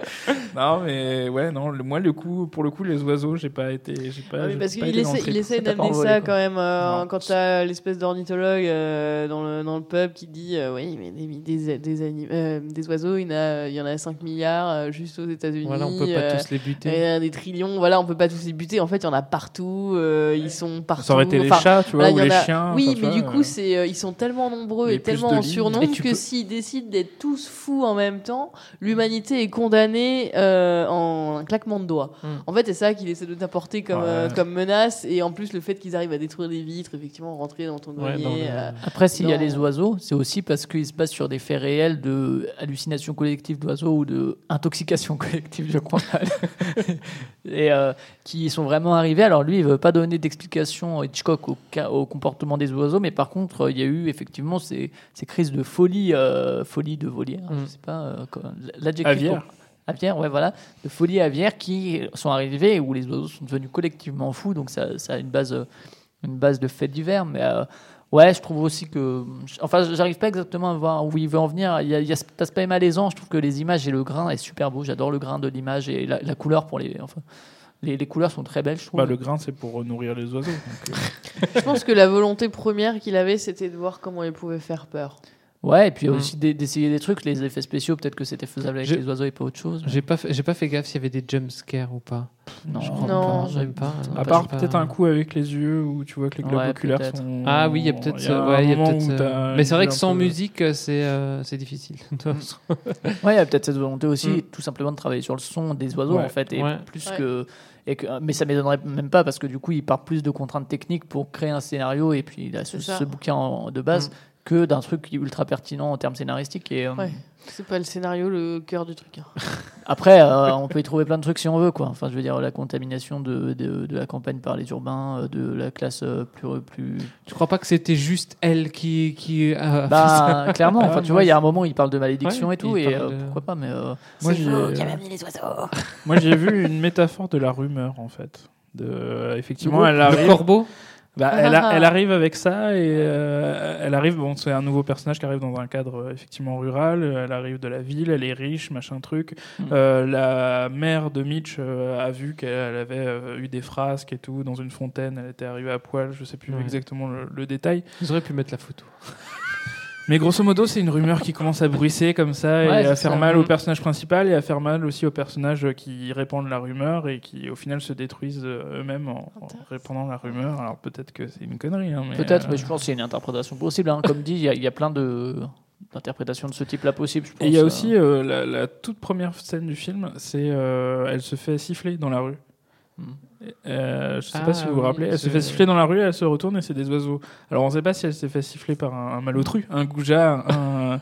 non, mais ouais, non. Le, moi, le coup, pour le coup, les oiseaux, j'ai pas été, j'ai pas. Oui, parce qu'il essaie, il essaie d'amener ça quand même euh, quand t'as l'espèce d'ornithologue euh, dans, le, dans le pub qui dit euh, oui mais des, des, des, anim- euh, des oiseaux il y en a, il y en a 5 milliards juste aux États-Unis Voilà, on peut pas tous les il y buter. en a des trillions voilà on peut pas tous les buter en fait il y en a partout ils sont partout Ça aurait été les Enfin, chats, tu vois, voilà, ou les a- chiens. oui mais du coup c'est ils sont tellement nombreux et tellement en surnombre que s'ils décident d'être tous fous en même temps l'humanité est condamnée euh, en un claquement de doigts Hmm. en fait c'est ça qu'il essaie de t'apporter comme, euh, comme menace et en plus le fait qu'ils arrivent à détruire des vitres effectivement rentrer dans ton Ouais, grenier dans le- euh, Après, s'il y a les oiseaux, c'est aussi parce qu'ils se basent sur des faits réels de hallucination collective d'oiseaux ou de intoxication collective, je crois. et euh, qui sont vraiment arrivés. Alors lui, il veut pas donner d'explication Hitchcock au, au comportement des oiseaux, mais par contre, il y a eu effectivement ces, ces crises de folie, euh, folie de volière, Mm. je sais pas, euh, l'adjectif. Aviaire. Aviaire, ouais, voilà, de folie aviaire qui sont arrivés où les oiseaux sont devenus collectivement fous. Donc ça, ça a une base, euh, une base de faits divers, mais euh, Ouais, je trouve aussi que. Enfin, j'arrive pas exactement à voir où il veut en venir. Il y a, il y a cet aspect malaisant. Je trouve que les images et le grain est super beau. J'adore le grain de l'image et la, la couleur pour les. Enfin, les, les couleurs sont très belles, je trouve. Bah, le grain, c'est pour nourrir les oiseaux. donc, euh, Je pense que la volonté première qu'il avait, c'était de voir comment il pouvait faire peur. Ouais, et puis Mm. aussi d'e- d'essayer des trucs, les effets spéciaux, peut-être que c'était faisable avec les oiseaux et pas autre chose. J'ai pas, fait- j'ai pas fait gaffe s'il y avait des jump scares ou pas. Non, Je crois Non. pas, j'aime pas. non, À pas- part peut-être un coup avec les yeux où tu vois que les globes Ouais, oculaires peut-être. sont. Ah oui, il y a peut-être. ouais, Mais c'est vrai que sans musique, euh, c'est euh, c'est difficile. Ouais, il y a peut-être cette volonté aussi, Mm. tout simplement de travailler sur le son des oiseaux, Ouais. en fait, et Ouais. plus Ouais. que. Et que, mais ça m'étonnerait même pas parce que du coup, il part plus de contraintes techniques pour créer un scénario et puis il a ce, bouquin en- de base Mm. Que d'un truc qui est ultra pertinent en termes scénaristiques. Et, euh, Ouais. C'est pas le scénario le cœur du truc. hein. Après, euh, on peut y trouver plein de trucs si on veut, quoi. Enfin, je veux dire, la contamination de, de, de la campagne par les urbains, euh, de la classe plus. plus... Tu crois pas que c'était juste elle qui. qui Bah, clairement, enfin, tu vois, il y a un moment où il parle de malédiction Ouais, et tout, et euh, de- pourquoi pas, mais. euh, Moi, c'est j'ai- les oiseaux. Moi, j'ai vu une métaphore de la rumeur, en fait. De, effectivement, elle le arrive. corbeau Bah, elle, a- elle arrive avec ça et euh, elle arrive. Bon, c'est un nouveau personnage qui arrive dans un cadre euh, effectivement rural. euh, Elle arrive de la ville, elle est riche, machin truc. Mm. Euh, la mère de Mitch euh, a vu qu'elle avait euh, eu des frasques et tout dans une fontaine. Elle était arrivée à poil. Je sais plus Ouais. exactement le, le détail. Ils auraient pu mettre la photo. Mais grosso modo, c'est une rumeur qui commence à bruisser comme ça Ouais, et à c'est faire ça. mal Mm. au personnage principal et à faire mal aussi aux personnages qui répandent la rumeur et qui au final se détruisent euh, eux-mêmes en, en répandant la rumeur. Alors peut-être que c'est une connerie. hein, Peut-être, euh, mais je pense qu'il y a une interprétation possible. hein. Comme dit, il y, a- il y a plein de d'interprétations de ce type-là possibles. je Et il y a aussi euh. euh, la, la toute première scène du film, c'est euh, elle se fait siffler dans la rue. Hmm. Euh, je sais Ah pas si vous vous oui, rappelez, elle se fait siffler dans la rue, elle se retourne et c'est des oiseaux. Alors on sait pas si elle s'est fait siffler par un, un malotru, un goujat, un,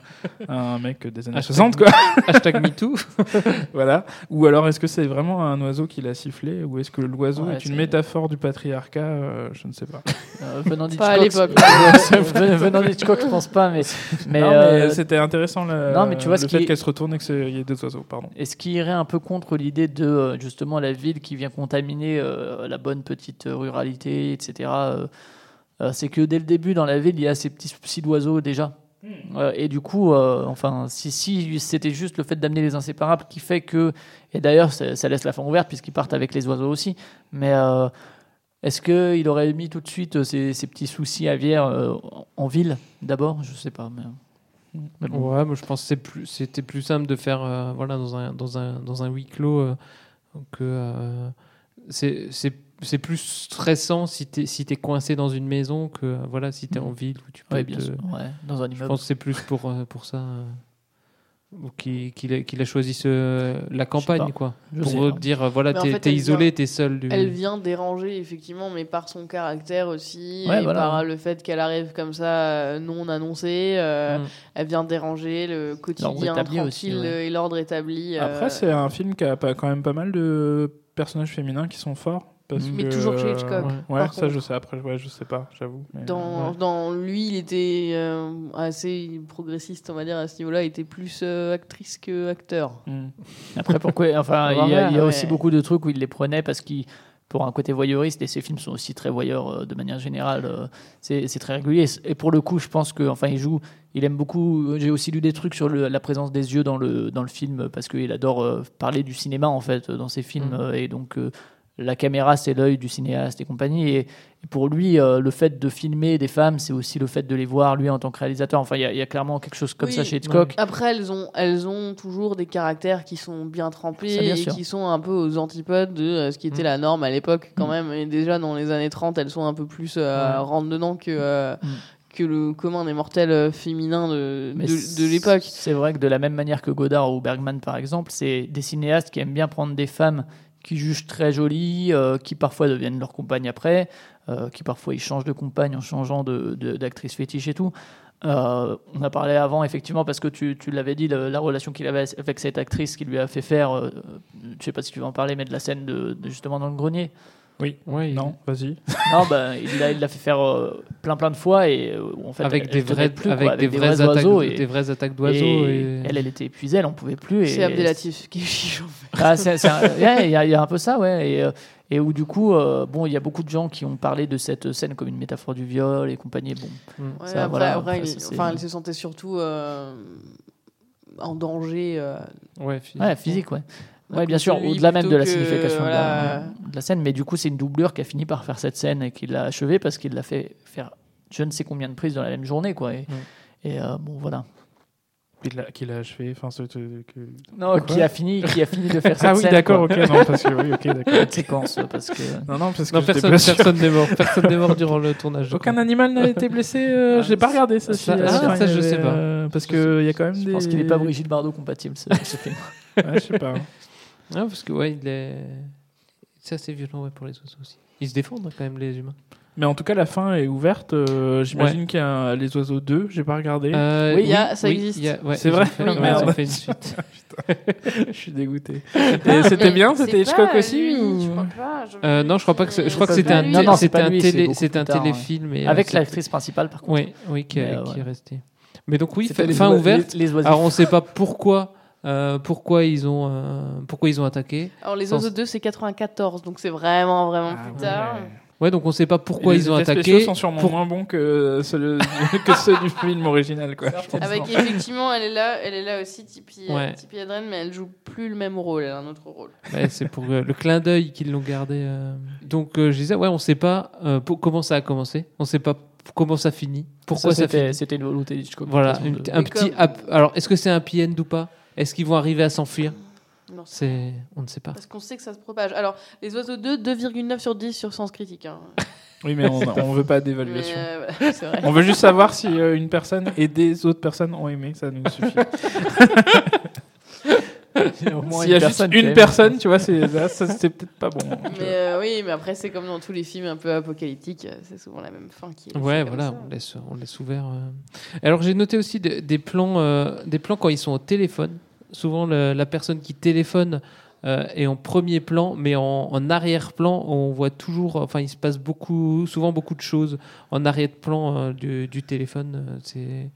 un mec des années Hashtag- 60 quoi. Hashtag MeToo. voilà. Ou alors est-ce que c'est vraiment un oiseau qui l'a sifflé ou est-ce que l'oiseau Ouais, est une métaphore du patriarcat euh, Je ne sais pas. Euh, venant Pas à d'Hitchcock, l'époque. Ven- venant d'Hitchcock, je pense pas, mais mais, Non, euh, mais c'était intéressant le, non, mais tu vois, le ce fait qu'elle se retourne et qu'il y ait deux oiseaux. Pardon. Et ce qui irait un peu contre l'idée de euh, justement la ville qui vient contaminer euh, la bonne petite euh, ruralité, etc. euh, euh, c'est que dès le début dans la ville, il y a ces petits soucis d'oiseaux déjà. Euh, et du coup, euh, enfin, si, si c'était juste le fait d'amener les inséparables qui fait que, et d'ailleurs, ça, ça laisse la fin ouverte puisqu'ils partent avec les oiseaux aussi. Mais euh, est-ce qu'il aurait mis tout de suite euh, ces, ces petits soucis aviaires euh, en- ville d'abord? Je sais pas. Mais, mais bon. Ouais, moi je pense que plus- c'était plus simple de faire euh, voilà, dans, un, dans, un, dans un huis clos euh, que. Euh, c'est c'est- c'est plus stressant si tu es, si es coincé dans une maison que euh, voilà, si tu es en ville où tu peux. Ouais, bien te- sûr. Ouais, dans un Je immeuble. pense que c'est plus pour, euh, pour ça. euh, ou qu'il qu'il a, qu'il a choisi ce, la campagne, quoi. Je pour euh, dire, euh, voilà, Mais en t'es fait, t'es isolé, t'es seul. Du... Elle vient déranger, effectivement, mais par son caractère aussi, Ouais, et voilà. par le fait qu'elle arrive comme ça, euh, non annoncée. euh, Mm. Elle vient déranger le quotidien établi tranquille aussi, ouais. euh, et l'ordre établi. euh, Après, c'est un film qui a pas- quand même pas mal de personnages féminins qui sont forts. Parce Mais que, toujours chez Hitchcock, Ouais, par ça contre. je sais. Après, ouais, je sais pas, j'avoue. mais, Dans, ouais. dans lui, il était euh, assez progressiste, on va dire, à ce niveau-là. Il était plus euh, actrice que acteur. Mm. Après, pourquoi Enfin, il y a, y a aussi mais- beaucoup de trucs où il les prenait parce qu'il pour un côté voyeuriste et ces films sont aussi très voyeurs euh, de manière générale euh, c'est très régulier et pour le coup je pense que enfin il joue il aime beaucoup j'ai aussi lu des trucs sur le- la présence des yeux dans le dans le film parce qu'il adore euh, parler du cinéma en fait dans ses films Mm. euh, et donc euh, la caméra c'est l'œil du cinéaste et compagnie. Et, et pour lui euh, le fait de filmer des femmes c'est aussi le fait de les voir lui en tant que réalisateur. Enfin il y, a- il y a clairement quelque chose comme Oui, ça chez Hitchcock. Après, elles ont, elles ont toujours des caractères qui sont bien trempés Ça, bien et qui sont un peu aux antipodes de euh, ce qui était la norme à l'époque, quand même. Et déjà, dans les années 30, elles sont un peu plus euh, Ouais. rentre-dedans que, euh, que le commun des mortels euh, féminin de, de, de l'époque. C'est vrai que de la même manière que Godard ou Bergman, par exemple, c'est des cinéastes qui aiment bien prendre des femmes qui jugent très jolies, euh, qui parfois deviennent leur compagne après, euh, qui parfois ils changent de compagne en changeant d'actrice fétiche et tout. Euh, on a parlé avant, effectivement, parce que tu, l'avais dit, le- la relation qu'il avait avec cette actrice qui lui a fait faire, je sais pas si tu veux en parler, mais de la scène de, de justement dans le grenier. Oui. Ouais, il- Non, vas-y. Non, bah, il l'a fait faire euh, plein plein de fois et euh, en fait, avec elle- des vraies, plus, quoi, avec des vraies vrais attaques, oiseaux et, des vraies attaques d'oiseaux. et Et... elle, elle était épuisée, elle en pouvait plus. C'est Abdelatif qui chiche en fait. Ah, ouais, Il y, a- il y a un peu ça, ouais. Et, euh, et où du coup, euh, bon, il y a beaucoup de gens qui ont parlé de cette scène comme une métaphore du viol et compagnie. Bon, Ouais, ça, après, voilà, après, après, il- ça, c'est- enfin, elle se sentait surtout euh, en danger. euh, Ouais, physique. Ouais, Ouais, bien sûr, au-delà même de la que, signification de, la, de la scène, mais du coup, c'est une doublure qui a fini par faire cette scène et qui l'a achevée parce qu'il l'a fait faire je ne sais combien de prises dans la même journée, quoi. Et, et, euh, bon, voilà. Qu'il a, qu'il a achevé. Enfin, ce, que... Non, Quoi qui a fini, qui a fini de faire cette Ah oui, d'accord, quoi. ok, non, parce que oui, ok, d'accord. Séquence, parce que. Non, non, parce que Non, personne personne n'est mort. Personne n'est mort durant le tournage. Aucun crois. animal n'a été blessé. euh, Ah, J'ai pas regardé ça. ça- si, ah, ça, je sais pas. euh, parce qu'il y a quand même Je des. pense qu'il n'est pas Brigitte Bardot compatible, ce, ce film. Ouais, je sais pas. Non, parce que ouais, il est. C'est assez violent ouais, pour les oiseaux aussi. Ils se défendent hein, quand même, les humains. Mais en tout cas, la fin est ouverte. euh, J'imagine qu'il y a un- les oiseaux 2. J'ai pas regardé. Euh, Oui, il y a- ça oui, existe. ouais, C'est vrai fait- Ah, ouais, ils merde. fait une suite. je suis dégoûté. C'était bien C'était Hitchcock aussi lui, ou- je crois pas, je Euh, non, je crois pas que c'est- je crois que c'était un, Non, un lui, télé, un tard, téléfilm. et, Avec l'actrice principale, par contre. Oui, oui, qui, est- euh, qui ouais. est resté. Mais donc oui, fin, les ouverte. les- les. Alors on ne sait pas pourquoi, euh, pourquoi ils ont, euh, pourquoi ils ont attaqué. Alors, les oiseaux 2, c'est 94, donc c'est vraiment, vraiment Ah, plus tard. Ouais, donc on ne sait pas pourquoi ils ont Les attaqué. spéciaux sont sûrement Pour- moins bons que ceux, que ceux du film original, quoi. je pense. Avec effectivement, elle est là, elle est là aussi, Tipeee, euh, Ouais. Tipeee Hedren, mais elle joue plus le même rôle, elle a un autre rôle. Ouais, c'est pour euh, le clin d'œil qu'ils l'ont gardé. Donc euh, je disais, ouais, on ne sait pas euh, pour- comment ça a commencé. On ne sait pas comment ça finit. Pourquoi ça, c'était finit. c'était une volonté d'Hitchcock. de Voilà, une- un petit. ap- Alors, est-ce que c'est un happy end ou pas? Est-ce qu'ils vont arriver à s'enfuir Non, C'est, on ne sait pas. Parce qu'on sait que ça se propage. Alors, les oiseaux 2, 2,9 sur 10 sur Sens Critique. hein. Oui, mais on on veut pas d'évaluation. Euh. On veut juste savoir si euh, une personne et des autres personnes ont aimé, ça nous suffit. S'il y a juste une aime. personne, tu vois, c'est là, ça c'est peut-être pas bon. Mais euh, oui, mais après, c'est comme dans tous les films un peu apocalyptiques, c'est souvent la même fin qui est. Ouais, voilà, on laisse, on laisse ouvert. Alors j'ai noté aussi de- des plans, euh, des plans quand ils sont au téléphone. Souvent, le- la personne qui téléphone euh, est en premier plan, mais en, en arrière-plan, on voit toujours. Enfin, il se passe beaucoup, souvent beaucoup de choses en arrière-plan euh, du, du téléphone. C'est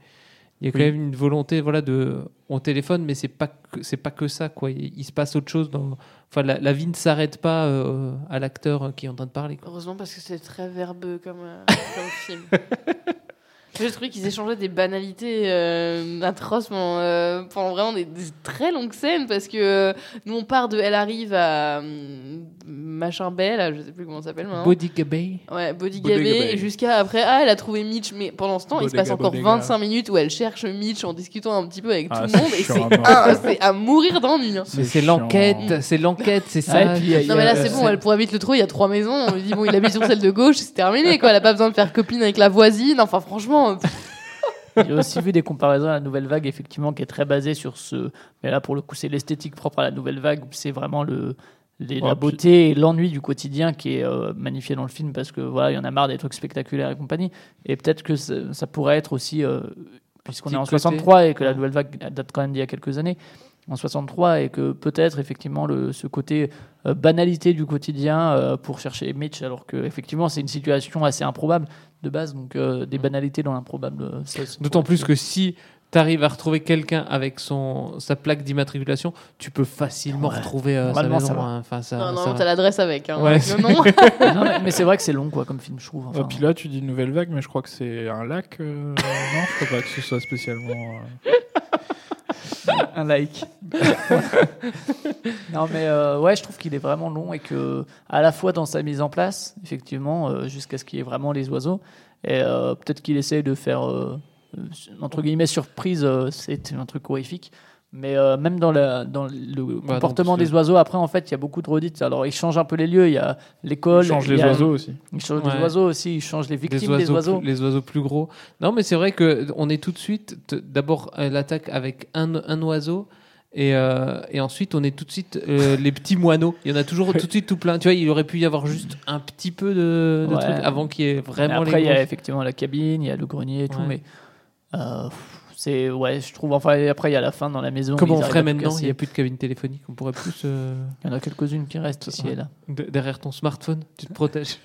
il y a quand Oui. même une volonté, voilà, de on téléphone, mais c'est pas que, c'est pas que ça, quoi. Il, il se passe autre chose. Dans, enfin, la, la vie ne s'arrête pas euh, à l'acteur qui est en train de parler. quoi. Heureusement, parce que c'est très verbeux comme, euh, comme film. J'ai trouvé qu'ils échangeaient des banalités euh, atroces pendant, euh, pendant vraiment des, des très longues scènes parce que euh, nous on part de elle arrive à hum, machin Bell, là, je sais plus comment ça s'appelle maintenant. Body Gabay. Ouais, Body Bodega Gabay, Bay. et jusqu'à après, ah, elle a trouvé Mitch, mais pendant ce temps, il se passe encore bodega. 25 minutes où elle cherche Mitch en discutant un petit peu avec Ah, tout le monde, et chiant c'est à ah, mourir d'ennui. hein. Mais c'est l'enquête, c'est l'enquête, c'est ça. Et puis, Non, mais là, c'est bon, elle pourrait vite le trouver, il y a trois maisons, on lui dit, bon, il habite sur celle de gauche, c'est terminé, quoi, elle a pas besoin de faire copine avec la voisine, enfin, franchement, euh, J'ai aussi vu des comparaisons à la nouvelle vague, effectivement, qui est très basée sur ce. Mais là, pour le coup, c'est l'esthétique propre à la nouvelle vague. C'est vraiment le, les- Ouais, la puis- beauté et l'ennui du quotidien qui est euh, magnifié dans le film parce que voilà, il y en a marre des trucs spectaculaires et compagnie. Et peut-être que ça, ça pourrait être aussi, euh, puisqu'on est en côté. 63 et que la nouvelle vague date quand même d'il y a quelques années, en 63, et que peut-être effectivement le, ce côté euh, banalité du quotidien euh, pour chercher Mitch, alors que effectivement c'est une situation assez improbable de base, donc euh, des banalités dans l'improbable. D'autant plus que si tu arrives à retrouver quelqu'un avec son sa plaque d'immatriculation, tu peux facilement Ouais. retrouver euh, sa maison. ça hein. Enfin, ça, non, non, t'as l'adresse avec, hein, Ouais, avec c'est- le nom. Non, mais, mais c'est vrai que c'est long quoi comme film, je trouve. Et Enfin, puis là, tu dis nouvelle vague, mais je crois que c'est un lac. euh, non, je crois pas que ce soit spécialement. un like. non mais euh, ouais, je trouve qu'il est vraiment long et que à la fois dans sa mise en place, effectivement, euh, jusqu'à ce qu'il y ait vraiment les oiseaux, et euh, peut-être qu'il essaye de faire entre guillemets surprise, c'est un truc horrifique. Mais euh, même dans, la, dans le comportement des oiseaux, après, en fait, il y a beaucoup de redites. Alors, ils changent un peu les lieux. Il y a l'école. Ils changent il les a- oiseaux aussi. Ils changent Ouais. les oiseaux aussi. Ils changent les victimes des oiseaux, des oiseaux. plus- les oiseaux plus gros. Non, mais c'est vrai que on est tout de suite. D'abord, elle attaque avec un, un oiseau. Et, euh, et ensuite, on est tout de suite euh, les petits moineaux. Il y en a toujours tout de suite tout plein. Tu vois, il aurait pu y avoir juste un petit peu de, de Ouais. trucs avant qu'il y ait Mais vraiment après, il les y a effectivement la cabine, il y a le grenier et tout, mais euh, C'est ouais, je trouve. Enfin, après il y a la fin dans la maison. Comment on ferait maintenant? Il n'y a plus de cabine téléphonique. On pourrait plus. euh, Il y en a quelques-unes qui restent ici et là. de- derrière ton smartphone, tu te protèges.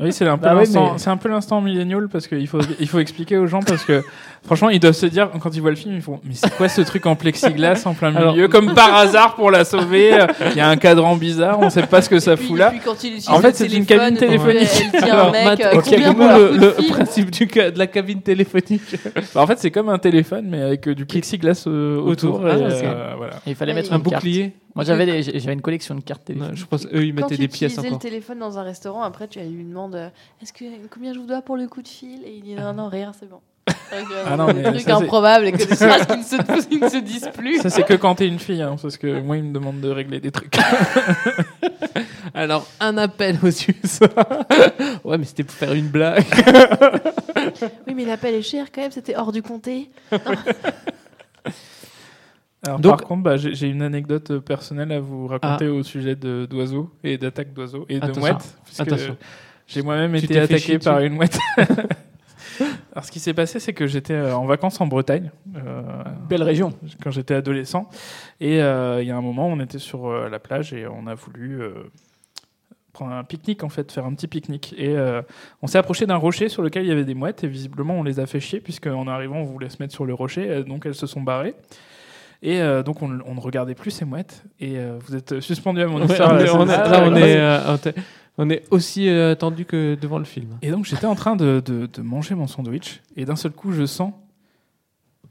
Oui, c'est un peu Bah oui, l'instant, mais- c'est un peu l'instant millénial parce qu'il faut, il faut expliquer aux gens parce que franchement, ils doivent se dire quand ils voient le film, ils font mais c'est quoi ce truc en plexiglas en plein Alors- milieu comme par hasard pour la sauver, euh, il y a un cadran bizarre, on sait pas ce que ça Puis, fout là. En fait, c'est une cabine téléphonique. Elle tient un Alors, mec. Matt, euh, le, principe du de la cabine téléphonique. Bah, en fait, c'est comme un téléphone mais avec euh, du plexiglas euh, autour. Ah, et, euh, voilà. Et il fallait Un mettre Un carte. Moi j'avais des- j'avais une collection de cartes téléphone. Je pense eux ils Quand mettaient tu des pièces utilisais encore. le téléphone dans un restaurant, après tu lui demandes euh, est-ce que combien je vous dois pour le coup de fil? Et il dit non non rien c'est bon. Donc, euh, Ah non, des mais trucs ça, c'est- improbables et que des phrases qui ne se, qui ne se disent plus. Ça c'est que quand t'es une fille hein, parce que moi ils me demandent de régler des trucs. Alors un appel aux USA. ouais mais c'était pour faire une blague. Oui mais l'appel est cher quand même, c'était hors du comté. Alors, Donc- par contre, bah, j'ai une anecdote euh, personnelle à vous raconter au sujet d'oiseaux et d'attaques d'oiseaux et de mouettes. puisque Attention. J'ai moi-même été attaqué par une mouette. Alors, ce qui s'est passé, c'est que j'étais euh, en vacances en Bretagne. euh, Belle région. quand j'étais adolescent. Et euh, il y a un moment, on était sur euh, la plage et on a voulu prendre un pique-nique, en fait, faire un petit pique-nique. Et on s'est approché d'un rocher sur lequel il y avait des mouettes et visiblement, on les a fait chier puisqu'en arrivant, on voulait se mettre sur le rocher. donc, elles se sont barrées. Et euh, donc, on, on ne regardait plus ces mouettes. Et euh, vous êtes suspendu à mon Ouais, histoire. on là, on est- là on est euh, on est- aussi euh, tendu que devant le film. Et donc j'étais en train de, de- de manger mon sandwich et d'un seul coup je sens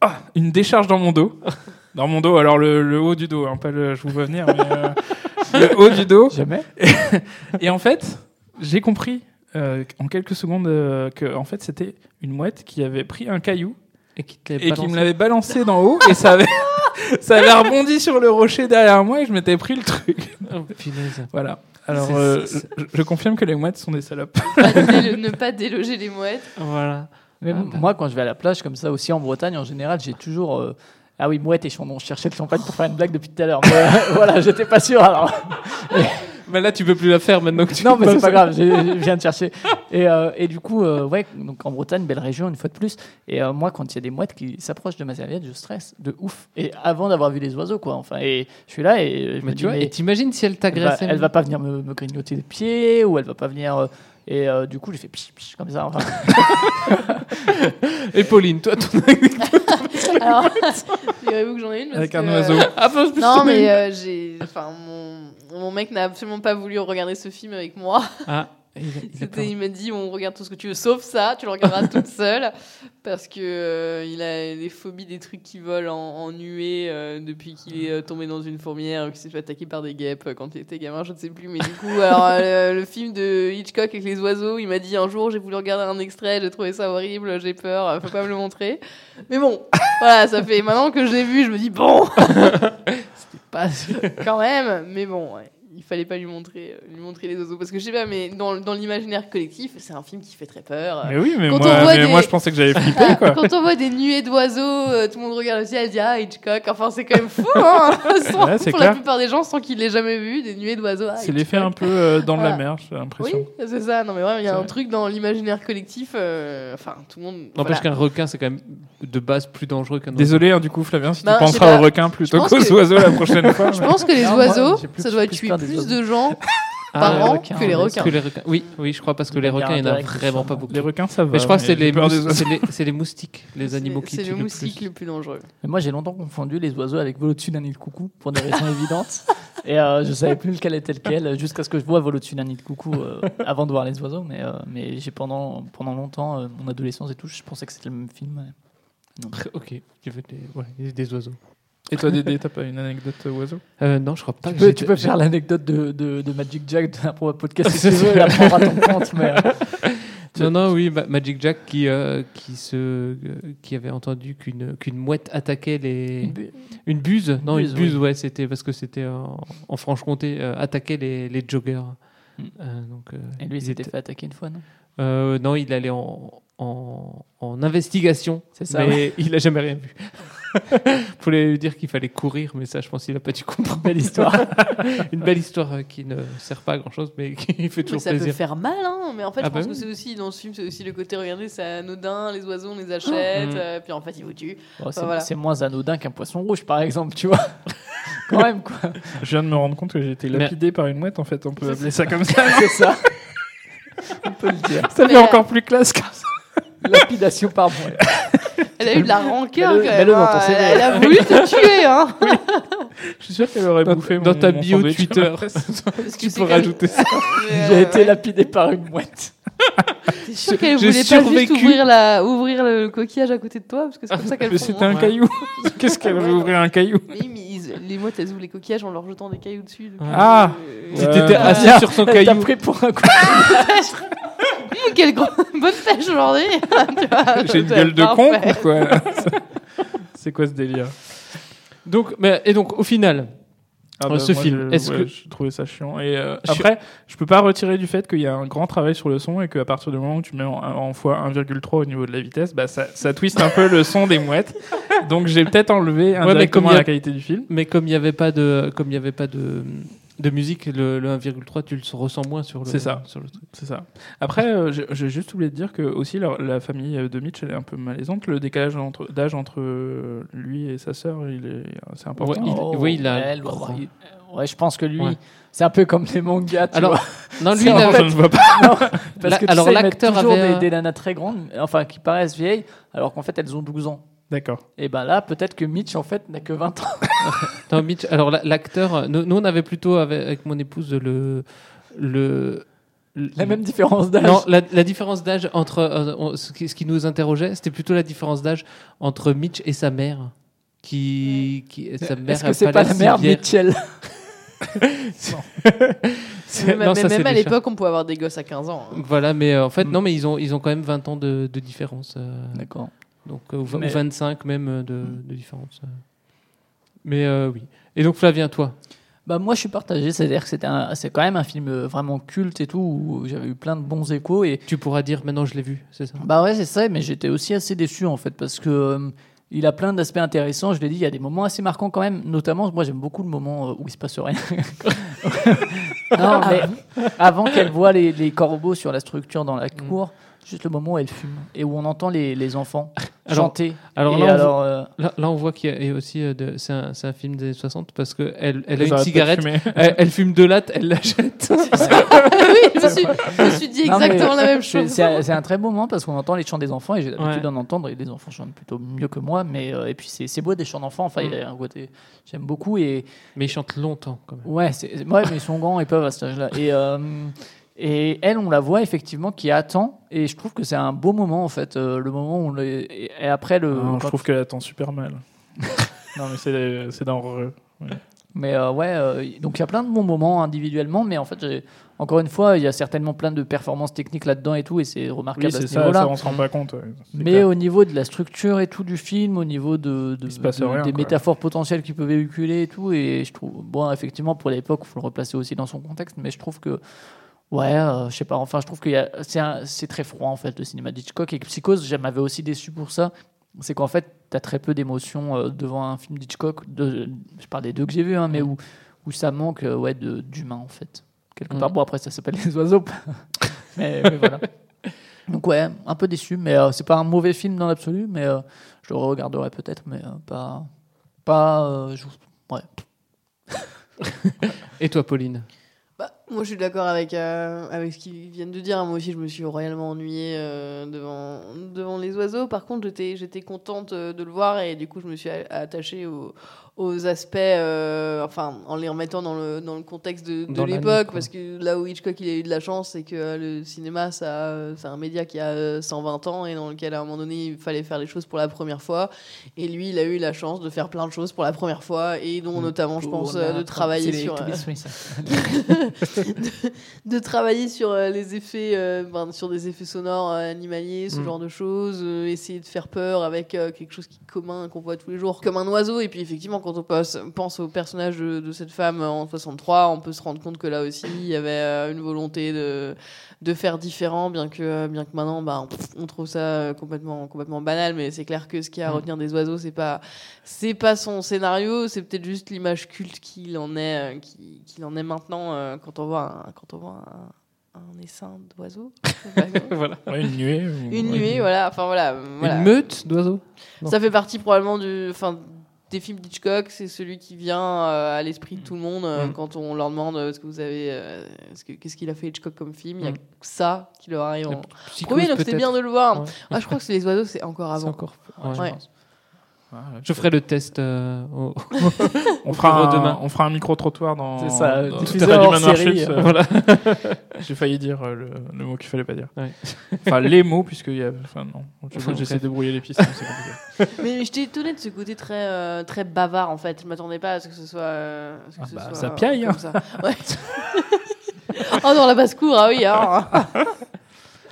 ah, une décharge dans mon dos. Dans mon dos, alors le, le haut du dos, hein, pas le, je vous vois venir, mais euh, le haut du dos. Jamais. Et en fait, j'ai compris euh, en quelques secondes euh, que en fait c'était une mouette qui avait pris un caillou Et qui et qui me l'avait balancé d'en haut et ça avait ça avait rebondi sur le rocher derrière moi et je m'étais pris le truc. Oh, punaise. Voilà. Alors euh, je, je confirme que les mouettes sont des salopes. Pas délo- ne pas déloger les mouettes. Voilà. Mais Ah, bah. moi, quand je vais à la plage comme ça aussi en Bretagne, en général, j'ai toujours. euh, Ah oui, mouette et chandon. Je cherchais le champagne pour faire une blague depuis tout à l'heure. Voilà, j'étais pas sûr alors. Mais là tu peux plus la faire maintenant que tu Non, mais c'est pas grave, je viens de chercher. Et, euh, et du coup, euh, ouais, donc en Bretagne, belle région, une fois de plus. Et euh, moi, quand il y a des mouettes qui s'approchent de ma serviette, je stresse de ouf. Et avant d'avoir vu les oiseaux, quoi. Enfin, et je suis là et je me Mais dis, tu vois, mais et t'imagines si elle elle va, t'agressait elle va pas venir me, me grignoter les pieds ou elle va pas venir. euh, et euh, du coup, j'ai fait pich, pich, comme ça. Enfin, Et Pauline, toi ton Alors, figurez-vous que j'en ai une. parce Avec un que, oiseau. Ah, non, me mais euh, j'ai. Enfin, mon, mon mec n'a absolument pas voulu regarder ce film avec moi. Ah, il, m'a dit on regarde tout ce que tu veux sauf ça, tu le regarderas toute seule parce que euh, il a des phobies des trucs qui volent en, en nuée euh, depuis qu'il est euh, tombé dans une fourmière ou qu'il s'est fait attaquer par des guêpes quand il était gamin, je ne sais plus. Mais du coup, alors euh, le, film de Hitchcock avec les oiseaux, il m'a dit un jour j'ai voulu regarder un extrait, j'ai trouvé ça horrible, j'ai peur, faut pas me le montrer. Mais bon, voilà, ça fait maintenant que je l'ai vu, je me dis bon, Pas- quand même, mais bon, il fallait pas lui montrer, euh, lui montrer les oiseaux parce que je sais pas, mais dans, dans l'imaginaire collectif, c'est un film qui fait très peur. Mais oui, mais, Quand moi, on voit mais des- moi je pensais que j'avais flippé quoi. Quand on voit des nuées d'oiseaux, euh, tout le monde regarde le ciel et dit ah Hitchcock. Enfin, c'est quand même fou, hein Sans- Ouais, Pour clair. la plupart des gens, sans qu'ils l'aient jamais vu, des nuées d'oiseaux. ah, C'est l'effet un peu euh, dans Voilà. la mer, j'ai Oui, l'impression. c'est ça. Non, mais vraiment, il y a un vrai. truc dans l'imaginaire collectif. euh, Enfin, tout le monde. N'empêche voilà. qu'un requin, c'est quand même de base plus dangereux qu'un oiseau. Désolé hein, du coup Flavien si Bah, tu penseras aux requins plutôt qu'aux oiseaux la prochaine fois. Je pense que les Non, oiseaux, ça doit des plus de gens Ah, par an requins, que les requins. Que les requins. Oui, oui, je crois parce que les requins, il y en a vraiment pas beaucoup. Les requins ça va. Mais je crois que c'est les, c'est c'est moustiques, les animaux qui C'est tuent le le moustique plus. le plus dangereux. Mais moi, j'ai longtemps confondu les oiseaux avec vol au-dessus d'un nid de coucou pour des raisons évidentes. Et euh, je savais plus lequel était lequel jusqu'à ce que je vois vol au-dessus d'un nid de coucou euh, avant de voir les oiseaux. Mais, euh, mais j'ai pendant, pendant longtemps, euh, mon adolescence et tout, je pensais que c'était le même film. Ok, tu veux des, ouais, des- des oiseaux. Et toi Dédé, t'as pas une anecdote euh, oiseau? Euh, non, je crois pas. Tu que peux, tu peux faire l'anecdote de, de, de Magic Jack de la Proba Podcast si tu veux, après on aura ton compte. Mais, euh, Non, non, oui, Ma- Magic Jack qui, euh, qui, se, euh, qui avait entendu qu'une qu'une mouette attaquait les. Une buse Non, Buse, une buse, oui. ouais, c'était parce que c'était en, en Franche-Comté, euh, attaquait les, les joggers. Mm. Euh, donc, euh, et lui, il ils s'était étaient- fait attaquer une fois, non? Euh, non, il allait en, en, en investigation, C'est ça, mais il a jamais rien vu. Fallait lui dire qu'il fallait courir, mais ça, je pense qu'il a pas dû comprendre. Belle histoire. Une belle histoire euh, qui ne sert pas à grand chose, mais qui fait Mais toujours ça plaisir. peut faire mal, hein. Mais en fait, Ah je bah pense oui. que c'est aussi dans ce film, c'est aussi le côté regardez, c'est anodin, les oiseaux, on les achète, Mm. euh, puis en fait, ils vous tuent. Bon, Enfin, c'est voilà. moins anodin qu'un poisson rouge, par exemple, tu vois. Quand même, quoi. Je viens de me rendre compte que j'ai été Mais- lapidé par une mouette, en fait. On peut appeler ça comme ça. C'est ça. On peut le dire. Ça fait encore plus classe que ça. Lapidation par mouette. Elle a eu de la rancœur quand même. hein. Elle, elle a voulu te tuer, hein. Je suis sûr qu'elle aurait Dans- bouffé dans mon- ta mon bio sandwich. Twitter. Parce que tu c'est peux quand même- rajouter ça. Mais, J'ai euh, été ouais. lapidé par une mouette. T'es sûr qu'elle J'ai voulait pas juste survécu. ouvrir, la, ouvrir le coquillage à côté de toi? Parce que c'est comme ça Mais font. c'était un caillou. Qu'est-ce qu'elle veut ouvrir un caillou? Oui, mais ils- les mouettes, elles ouvrent les coquillages en leur jetant des cailloux dessus. donc, Ah. euh, Si t'étais Ah, assis sur son Elle t'a caillou, pris pour un coup. Quelle gro- bonne pêche aujourd'hui. J'ai une gueule de con ou quoi C'est quoi ce délire donc, mais, et donc, au final, Ah euh, bah, ce moi, film, je- est-ce ouais, que j'ai trouvé ça chiant. Et euh, après je peux pas retirer du fait qu'il y a un grand travail sur le son et qu'à partir du moment où tu mets en, en fois 1,3 au niveau de la vitesse bah ça, ça twiste un peu le son des mouettes. Donc j'ai peut-être enlevé mais comme indirectement il y a- la qualité du film. mais comme il n'y avait pas de, comme il y avait pas de, de musique, le, le 1,3, tu le ressens moins sur le. C'est ça. Sur le truc. c'est ça après euh, j'ai juste oublié de dire que aussi la, la famille de Mitch elle est un peu malaisante le décalage entre- d'âge entre euh, lui et sa sœur il est c'est important Ouais, il- Oh, oui, il a elle, ouais, il- ouais, je pense que lui, Ouais. c'est un peu comme les mangas. Tu Alors, vois. non, lui, C'est il en avait- fait- je ne vois pas Non, parce La- que tu alors, l'acteur toujours avait des, des nanas très grandes, enfin qui paraissent vieilles, alors qu'en fait elles ont 12 ans. D'accord Et ben là, peut-être que Mitch en fait n'a que 20 ans. Non, Mitch, alors la- l'acteur, euh, nous, nous, on avait plutôt avec, avec mon épouse le le La même différence d'âge. Non, la, la différence d'âge entre euh, on- ce, qui, ce qui nous interrogeait, c'était plutôt la différence d'âge entre Mitch et sa mère, qui, qui sa mère. Est-ce que c'est pas la mère vieille. Mitchell Mais, non, mais ça, c'est même à l'époque, on pouvait avoir des gosses à 15 ans. hein. Voilà, mais euh, en Mm. fait, non, mais ils ont, ils ont quand même 20 ans de, de différence. euh, D'accord. Donc, euh, ou vingt- Mais- ou 25 même euh, de, de différence. euh. Mais euh, oui. Et donc, Flavien, toi? Bah moi je suis partagé, c'est-à-dire que c'est quand même un film euh, vraiment culte et tout, où j'avais eu plein de bons échos et Tu pourras dire maintenant, je l'ai vu, c'est ça? Bah ouais c'est ça, mais j'étais aussi assez déçu en fait parce que euh, il a plein d'aspects intéressants. Je l'ai dit, il y a des moments assez marquants quand même, notamment moi j'aime beaucoup le moment euh, où il se passe rien. non mais avant qu'elle voit les, les corbeaux sur la structure dans la cour, juste le moment où elle fume et où on entend les, les enfants Alors- chanter. alors Et là, on alors, euh, Là, là, on voit qu'il y a et aussi euh, de- c'est un, c'est un film des 60 parce que elle, elle a Ils une cigarette, elle, elle fume de latte, elle la jette. oui, je me, suis, je me suis dit Non, mais exactement la même chose. C'est un- c'est un très beau moment parce qu'on entend les chants des enfants et j'ai l'habitude Ouais. d'en entendre et les enfants chantent plutôt mieux que moi. Mais euh, et puis c'est c'est beau des chants d'enfants. Enfin, il y a un côté j'aime beaucoup et Mais il chante longtemps quand même. ouais, c'est ouais, mais ils sont grands, ils peuvent à cet âge-là. Et euh, et elle, on la voit effectivement qui attend et je trouve que c'est un beau moment en fait, euh, le moment où on les- et après le. Non, je trouve qu'elle attend super mal non mais c'est c'est ouais. Mais euh, ouais, euh, donc il y a plein de bons moments individuellement, mais en fait, j'ai- encore une fois, il y a certainement plein de performances techniques là-dedans et tout, et c'est remarquable oui à c'est ce ça, niveau-là. ça on se rend pas compte ouais. Mais clair. au niveau de la structure et tout du film, au niveau de, rien, des quoi. métaphores potentielles qu'il peut véhiculer et tout, et je trouve, bon, effectivement, pour l'époque, il faut le replacer aussi dans son contexte, mais je trouve que, ouais, euh, je sais pas, enfin, je trouve que c'est très froid, en fait, le cinéma d'Hitchcock, et Psychose, je m'avais aussi déçu pour ça, c'est qu'en fait, tu as très peu d'émotions euh, devant un film d'Hitchcock, de, je parle des deux que j'ai vus, hein, mais où, où ça manque euh, ouais, d'humain, en fait. Quelque part, Mhm. bon, après, ça s'appelle les oiseaux, mais, mais voilà. Donc ouais, un peu déçu, mais euh, c'est pas un mauvais film dans l'absolu, mais je le regarderai peut-être, mais pas, pas, je- ouais. Et toi, Pauline? Moi, je suis d'accord avec, euh, avec ce qu'ils viennent de dire. Moi aussi, je me suis royalement ennuyée euh, devant, devant les oiseaux. Par contre, j'étais, contente euh, de le voir et du coup, je me suis attachée aux, aux aspects, euh, enfin, en les remettant dans le, dans le contexte de, l'époque. Parce que là où Hitchcock il a eu de la chance, c'est que euh, le cinéma, ça, euh, c'est un média qui a euh, 120 ans et dans lequel, à un moment donné, il fallait faire les choses pour la première fois. Et lui, il a eu la chance de faire plein de choses pour la première fois et dont notamment, je pense, euh, de travailler sur. de, de travailler sur les effets, euh, ben, sur des effets sonores animaliers, ce Mm. genre de choses, essayer de faire peur avec quelque chose qui est commun qu'on voit tous les jours, comme un oiseau. Et puis effectivement, quand on pense, pense au personnage de, de cette femme en 63, on peut se rendre compte que là aussi, il y avait euh, une volonté de, de faire différent, bien que, euh, bien que maintenant, bah, on, on trouve ça euh, complètement, complètement banal. Mais c'est clair que ce qu'il y a à Mm. retenir des oiseaux, c'est pas, c'est pas son scénario, c'est peut-être juste l'image culte qu'il en est, qui- qu'il en est maintenant quand on voit un, quand on voit un, un essaim d'oiseaux. voilà. Ouais, une nuée. ou- Une ouais. nuée, voilà. Enfin voilà. voilà. Une meute d'oiseaux? Ça fait partie probablement du, enfin, des films d'Hitchcock. C'est celui qui vient euh, à l'esprit de tout le monde euh, Mm. quand on leur demande euh, ce que vous avez, ce que- qu'est-ce qu'il a fait Hitchcock comme film. Il y a Mm. ça qui leur arrive. En... Premier, donc c'était bien de le voir. Ouais. Ah, je crois que c'est les oiseaux, c'est encore C'est avant. encore. Ouais. ouais, Ouais. Je. Ouais, Je ferai le test euh, au- On fera, un, demain. on fera un micro-trottoir dans, C'est ça, dans tout hors série, Schultz, euh, Voilà. J'ai failli dire euh, le, le mot qu'il fallait pas dire. Ouais. Enfin, les mots, puisque il y a. Enfin, non. Enfin, J'essaie de brouiller les pistes, mais. Mais j'étais étonnée de ce côté très, euh, très bavard en fait. Je m'attendais pas à ce que ce soit. euh, à ce que Ah ce bah, soit, ça euh, piaille, comme hein. ça. Ouais. oh, dans la basse-cour, ah oui. hein.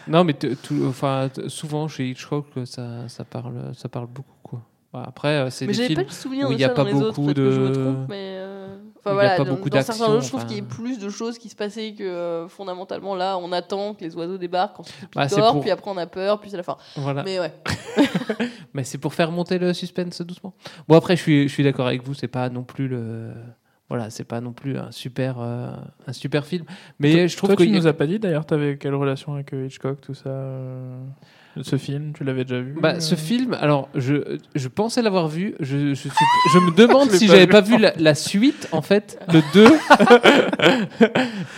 Non, mais tout- enfin, t- souvent chez Hitchcock, ça, ça, parle, ça parle beaucoup. Quoi. Bah, Après, euh, c'est des films pas le souvenir où de il n'y a pas beaucoup peut-être que je me de. trompe, mais euh, enfin, il a voilà, pas dans- beaucoup dans certains je trouve qu'il y a plus de choses qui se passaient que euh, fondamentalement là, on attend que les oiseaux débarquent, ensuite ils Bah, pour- puis après on a peur, puis c'est la fin. Voilà. Mais ouais. Mais c'est pour faire monter le suspense doucement. Bon, après, je suis, je suis d'accord avec vous, c'est pas non plus le. Voilà, c'est pas non plus un super, euh, un super film. Mais Toi- je trouve Toi, que. tu nous as pas dit d'ailleurs, t'avais quelle relation avec Hitchcock, tout ça euh, Ce film, tu l'avais déjà vu Bah, ce euh film, alors je, je pensais l'avoir vu. Je, je, suis- je me demande Je si j'avais pas vu la, la suite, en fait, le 2,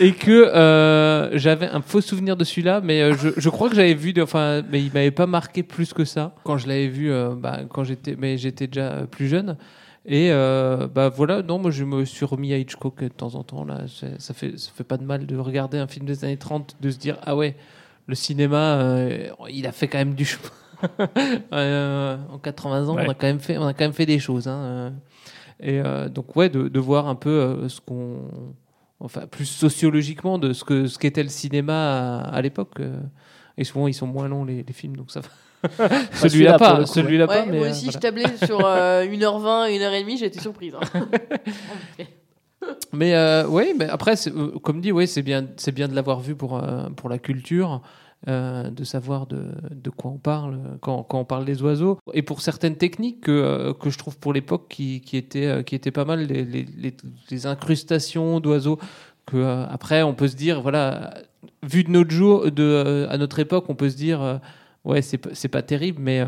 et que euh, j'avais un faux souvenir de celui-là. Mais euh, je, je crois que j'avais vu, de- enfin, mais il m'avait pas marqué plus que ça quand je l'avais vu. euh, bah, quand j'étais, mais j'étais déjà plus jeune. Et euh, bah voilà, non, moi je me suis remis à Hitchcock de temps en temps là. Ça fait, ça fait pas de mal de regarder un film des années 30, de se dire ah ouais, le cinéma, euh, il a fait quand même du chemin. Euh, en 80 ans, Ouais. on a quand même fait, on a quand même fait des choses. hein, euh. Et euh, donc ouais, de, de voir un peu ce qu'on, enfin plus sociologiquement de ce que ce qu'était le cinéma à, à l'époque. Et souvent ils sont moins longs les, les films, donc ça va. celui-là, pas, celui-là Ouais, pas. Mais moi aussi, voilà. je tablais sur euh, 1h20, 1h30, j'ai été surprise. hein. Mais euh, oui, mais après, euh, comme dit, oui, c'est bien, c'est bien de l'avoir vu pour euh, pour la culture, euh, de savoir de, de quoi on parle euh, quand, quand on parle des oiseaux, et pour certaines techniques que, euh, que je trouve pour l'époque qui, qui étaient qui étaient pas mal, les, les, les- les incrustations d'oiseaux. Que après, on peut se dire, voilà, vu de notre jour, de à notre époque, on peut se dire, ouais, c'est c'est pas terrible, mais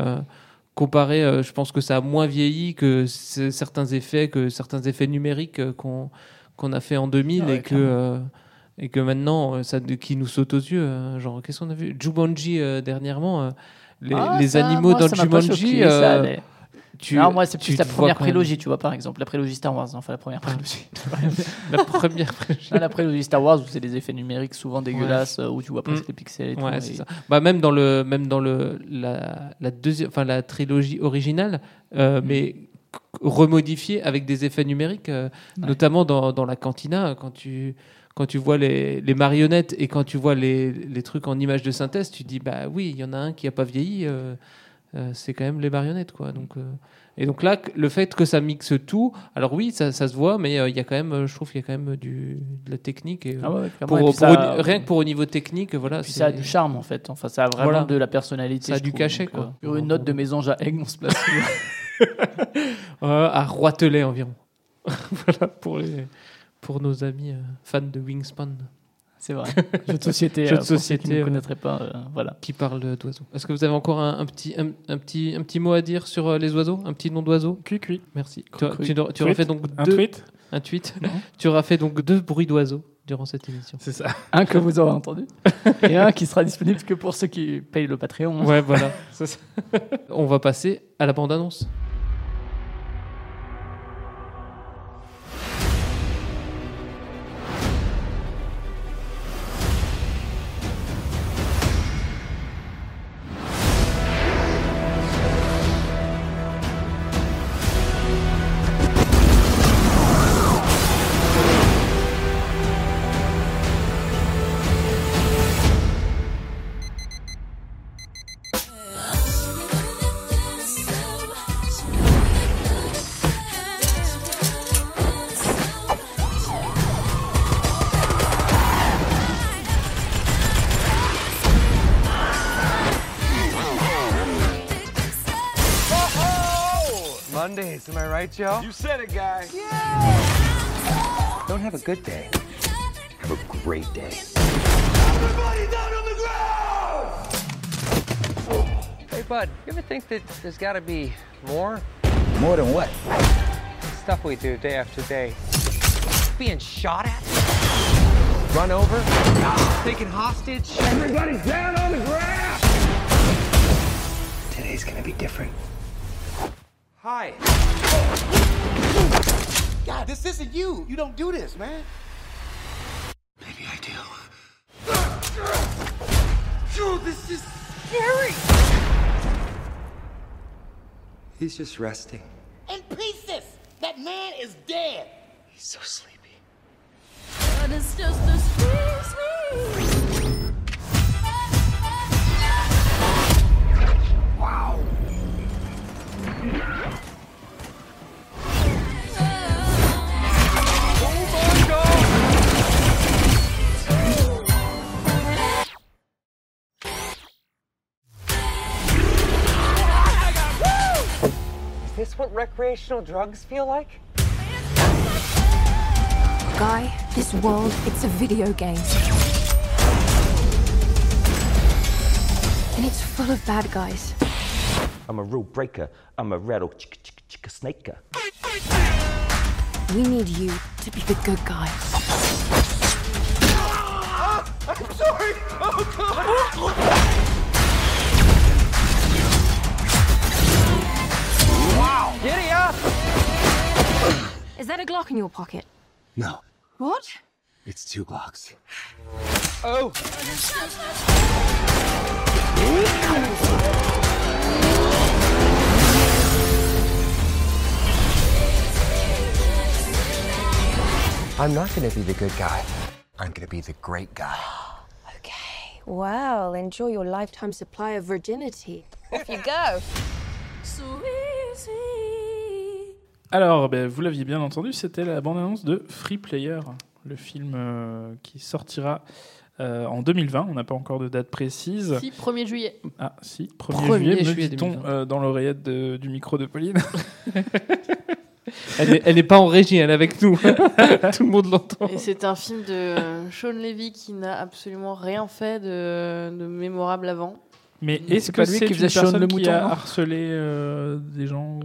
comparé, euh, je pense que ça a moins vieilli que certains effets, que certains effets numériques euh, qu'on qu'on a fait en 2000 Ah ouais, et que euh, et que maintenant euh, ça qui nous saute aux yeux. euh, genre qu'est-ce qu'on a vu? Jumanji euh, dernièrement. euh, les, Ah, les ça, animaux moi, dans Jumanji. choqué, ça, mais- tu- non, moi, c'est plus la première prélogie, tu vois, par exemple. La prélogie Star Wars, enfin la première prélogie. La première prélogie. Ah, la prélogie Star Wars, où c'est des effets numériques souvent dégueulasses, euh, où tu vois presque Mm. les pixels et tout. Et- ça. Bah, même dans le même dans le la, la deuxième enfin la trilogie originale euh, Mm. mais remodifiée avec des effets numériques euh, Ouais. notamment dans, dans la cantina quand tu quand tu vois les, les marionnettes et quand tu vois les, les trucs en images de synthèse tu te dis bah oui il y en a un qui a pas vieilli euh, euh, c'est quand même les marionnettes quoi donc euh, et donc là le fait que ça mixe tout alors oui ça, ça se voit mais euh, il y a quand même je trouve qu'il y a quand même du de la technique et, Ah ouais, pour, Et pour ça- rien que pour au niveau technique voilà Puis ça a du charme en fait. Enfin, ça a vraiment Voilà. de la personnalité. Ça a du trouve. cachet, Donc, quoi. sur une note de mésange à Aigle, on se place. À Roitelet environ. voilà pour, les, pour nos amis fans de Wingspan. C'est vrai. Jeu de société. Jeu euh, de société, qui ne ouais. connaîtraient pas. euh, voilà. Qui parle d'oiseaux. Est-ce que vous avez encore un, un petit, un, un petit, un petit mot à dire sur euh, les oiseaux? Un petit nom d'oiseau? Cui cui. Merci. Tu, tu, tu auras fait donc Un deux. tweet? Un tweet. Non. tu auras fait donc deux bruits d'oiseaux durant cette émission. C'est ça. Un que vous aurez entendu. et un qui sera disponible que pour ceux qui payent le Patreon. Ouais, voilà. Ça. On va passer à la bande-annonce. Right, Joe? You said it, guy. Don't have a good day. Have a great day. Everybody down on the ground! Hey, bud, you ever think that there's got to be more? More than what? Stuff we do day after day. Being shot at? Run over? Taken hostage? Everybody down on the ground! Today's gonna be different. Hi. God, this isn't you. You don't do this, man. Maybe I do. Dude, this is scary. He's just resting. In pieces. That man is dead. He's so sleepy. But it's just a squeeze Wow. This what recreational drugs feel like? Guy, this world, it's a video game. And it's full of bad guys. I'm a rule breaker. I'm a rattle chicka chicka chicka snaker. We need you to be the good guy. Ah! I'm sorry. Oh, God. Giddy up! Is that a Glock in your pocket? No, What? it's two Glocks. Oh! I'm not gonna be the good guy. I'm gonna be the great guy. Okay. Well, enjoy your lifetime supply of virginity. Off you go. So easy. Alors, ben, vous l'aviez bien entendu, c'était la bande-annonce de Free Player, le film euh, qui sortira euh, en 2020. On n'a pas encore de date précise. Si, 1er juillet. Ah, si, 1er, 1er juillet, me juillet dit-on 2020. euh, dans l'oreillette de- du micro de Pauline. Elle est, elle est pas en régie, elle est avec nous. Tout le monde l'entend. Et c'est un film de Sean Levy qui n'a absolument rien fait de, de mémorable avant. Mais est-ce que c'est une personne le qui a non harcelé euh, des gens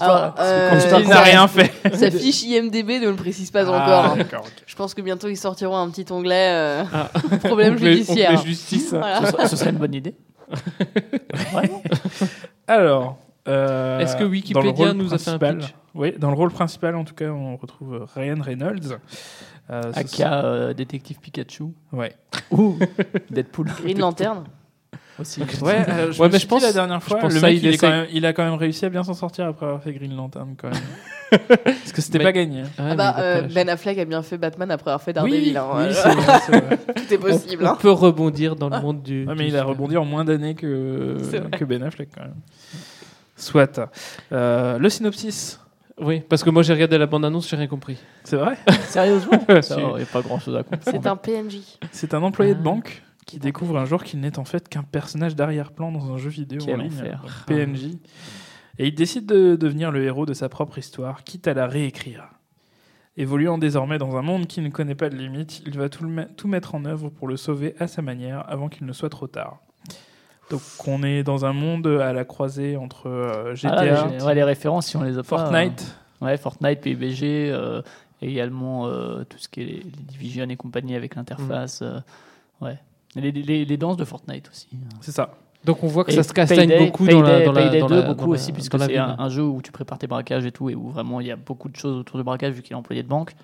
Alors, euh, Il n'a rien fait. Sa fiche IMDB ne le précise pas Ah, encore. hein. Je pense que bientôt ils sortiront un petit onglet euh, Ah. problème Onglet- judiciaire. justice. Voilà. Ce, ce serait une bonne idée. Alors, euh, Est-ce que Wikipédia nous a fait un pitch Oui, dans le rôle principal, en tout cas, on retrouve Ryan Reynolds. Euh, Aka euh, détective Pikachu. Ouais. Ou Deadpool. Green Lantern. Aussi. Ouais, euh, je Ouais, me mais suis je pense- dit la dernière fois, le mec, il il, est essaie- quand même- il a quand même réussi à bien s'en sortir après avoir fait Green Lantern, quand même. Parce que c'était Mais- pas gagné. Ah, Ah bah, euh, ben Affleck a bien fait Batman après avoir fait Oui, Daredevil. hein, oui, vrai, c'est vrai. Tout est possible. On hein. peut rebondir dans le monde du. Ouais, du mais il a rebondi en moins d'années que, Ben Affleck, quand même. Soit. Euh, le synopsis, Oui, parce que moi j'ai regardé la bande-annonce, j'ai rien compris. c'est vrai? Sérieusement? Il n'y a pas grand chose à comprendre. C'est un PNJ. C'est un employé de Ah. banque qui découvre un jour qu'il n'est en fait qu'un personnage d'arrière-plan dans un jeu vidéo Quel en ligne, enfer. donc PNJ. Et il décide de devenir le héros de sa propre histoire, quitte à la réécrire. Évoluant désormais dans un monde qui ne connaît pas de limites, il va tout, le tout mettre en œuvre pour le sauver à sa manière avant qu'il ne soit trop tard. Donc on est dans un monde à la croisée entre euh, GTA, Ah, là, les- ouais, les références, si on les a pas, Fortnite. euh, ouais, Fortnite, PUBG, euh, et également euh, tout ce qui est les, les Division et compagnie avec l'interface. euh, ouais. Les, les- les danses de Fortnite aussi. C'est ça. Donc on voit que Et ça se castagne Payday- beaucoup dans la, Payday- dans la, Payday dans 2 la- beaucoup dans la- aussi, puisque la c'est un, un jeu où tu prépares tes braquages et tout, et où vraiment il y a beaucoup de choses autour du braquage vu qu'il est employé de banque.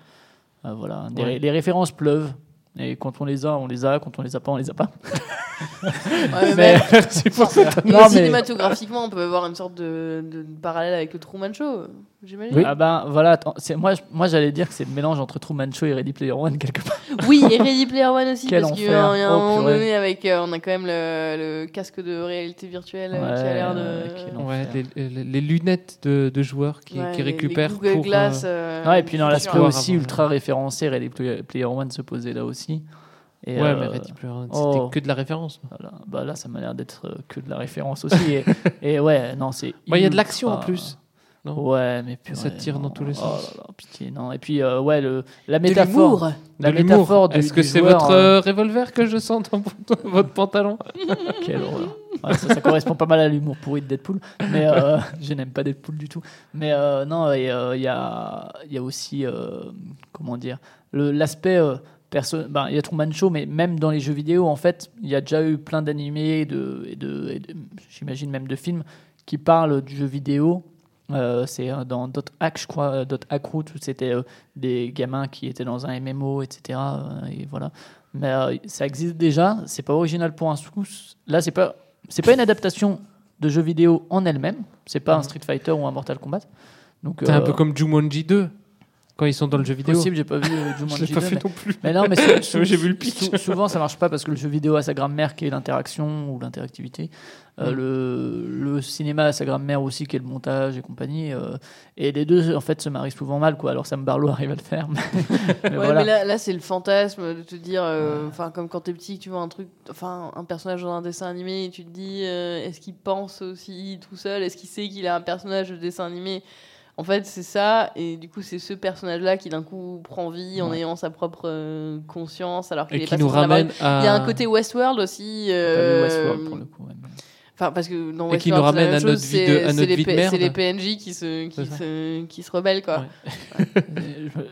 Euh, voilà, Des- Ouais. les références pleuvent. Et quand on les a, on les a. Quand on les a pas, on les a pas. Ouais, mais Mais- pour Non, mais- cinématographiquement, on peut avoir une sorte de, de parallèle avec le Truman Show, j'imagine. Ah ben voilà, attends, c'est- moi, je- moi j'allais dire que c'est le mélange entre Truman Show et Ready Player One quelque part. Oui, et Ready Player One aussi, Quel parce qu'il y enfer. a, il y a un Oh, moment purée. donné avec, euh, on a quand même le, le casque de réalité virtuelle euh, qui a l'air de. ouais, quel Ouais, les, les- les lunettes de, de joueurs qui, Ouais, qui les- les récupèrent Google pour, Glass, euh, euh, Ouais, et puis dans l'aspect aussi avant. ultra référencé, Ready Player Player One se posait là aussi. Et, Ouais, euh, mais Ready Player One, oh. c'était que de la référence. Voilà. Bah là, ça m'a l'air d'être euh, que de la référence aussi. et, et ouais, non, c'est. Ouais, il y a de l'action en ultra- plus. Non Ouais, mais puis Ça tire dans tous les sens. Oh là là, pitié, non. Et puis, euh, ouais, le, la métaphore. l'humour. La De l'humour. métaphore du- Est-ce que c'est votre euh, euh, revolver que je sens dans votre pantalon? Quelle horreur. Ouais, ça, ça correspond pas mal à l'humour pourri de Deadpool. Mais euh, je n'aime pas Deadpool du tout. Mais euh, non, euh, il y, a, il y a aussi, euh, comment dire, le- l'aspect. euh, ben, il y a Truman Show, mais même dans les jeux vidéo, en fait, il y a déjà eu plein d'animés et de, et de, et de- j'imagine même de films qui parlent du jeu vidéo. Euh, c'est euh, dans Hack, je crois, euh, Dot Hack Root, où c'était euh, des gamins qui étaient dans un MMO, etc. euh, et voilà. Mais ça existe déjà, c'est pas original pour un sou. Là, c'est pas, c'est pas une adaptation de jeu vidéo en elle-même. C'est pas un Street Fighter ou un Mortal Kombat. Donc, C'est un peu comme Jumanji 2 quand ils sont dans le jeu vidéo. Possible, j'ai pas vu euh, Jumanji Je l'ai pas 2, fait mais- non plus. Mais non, mais J'ai vu le pitch. sou- souvent ça marche pas parce que le jeu vidéo a sa grammaire qui est l'interaction ou l'interactivité. Euh, Mm. le, le cinéma a sa grammaire aussi qui est le montage et compagnie. euh, et les deux en fait se marient souvent mal quoi. Alors Sam Barlow arrive à le faire. Mais, mais Ouais, voilà. mais là, là c'est le fantasme de te dire, euh, enfin, comme quand t'es petit, tu vois un truc, enfin, un personnage dans un dessin animé, et tu te dis, euh, est-ce qu'il pense aussi tout seul? Est-ce qu'il sait qu'il est un personnage de dessin animé En fait, c'est ça, et du coup, c'est ce personnage-là qui d'un coup prend vie en Ouais. ayant sa propre euh, conscience, alors qu'il est qui pas nous ramène à- Il y a un côté Westworld aussi. Euh, Westworld, pour le coup, ouais. Enfin, parce que dans Et qui nous ramène à chose, notre vie de- c'est- à c'est notre les vie de P- merde. C'est les PNJ qui se, qui, se, qui se rebellent, quoi.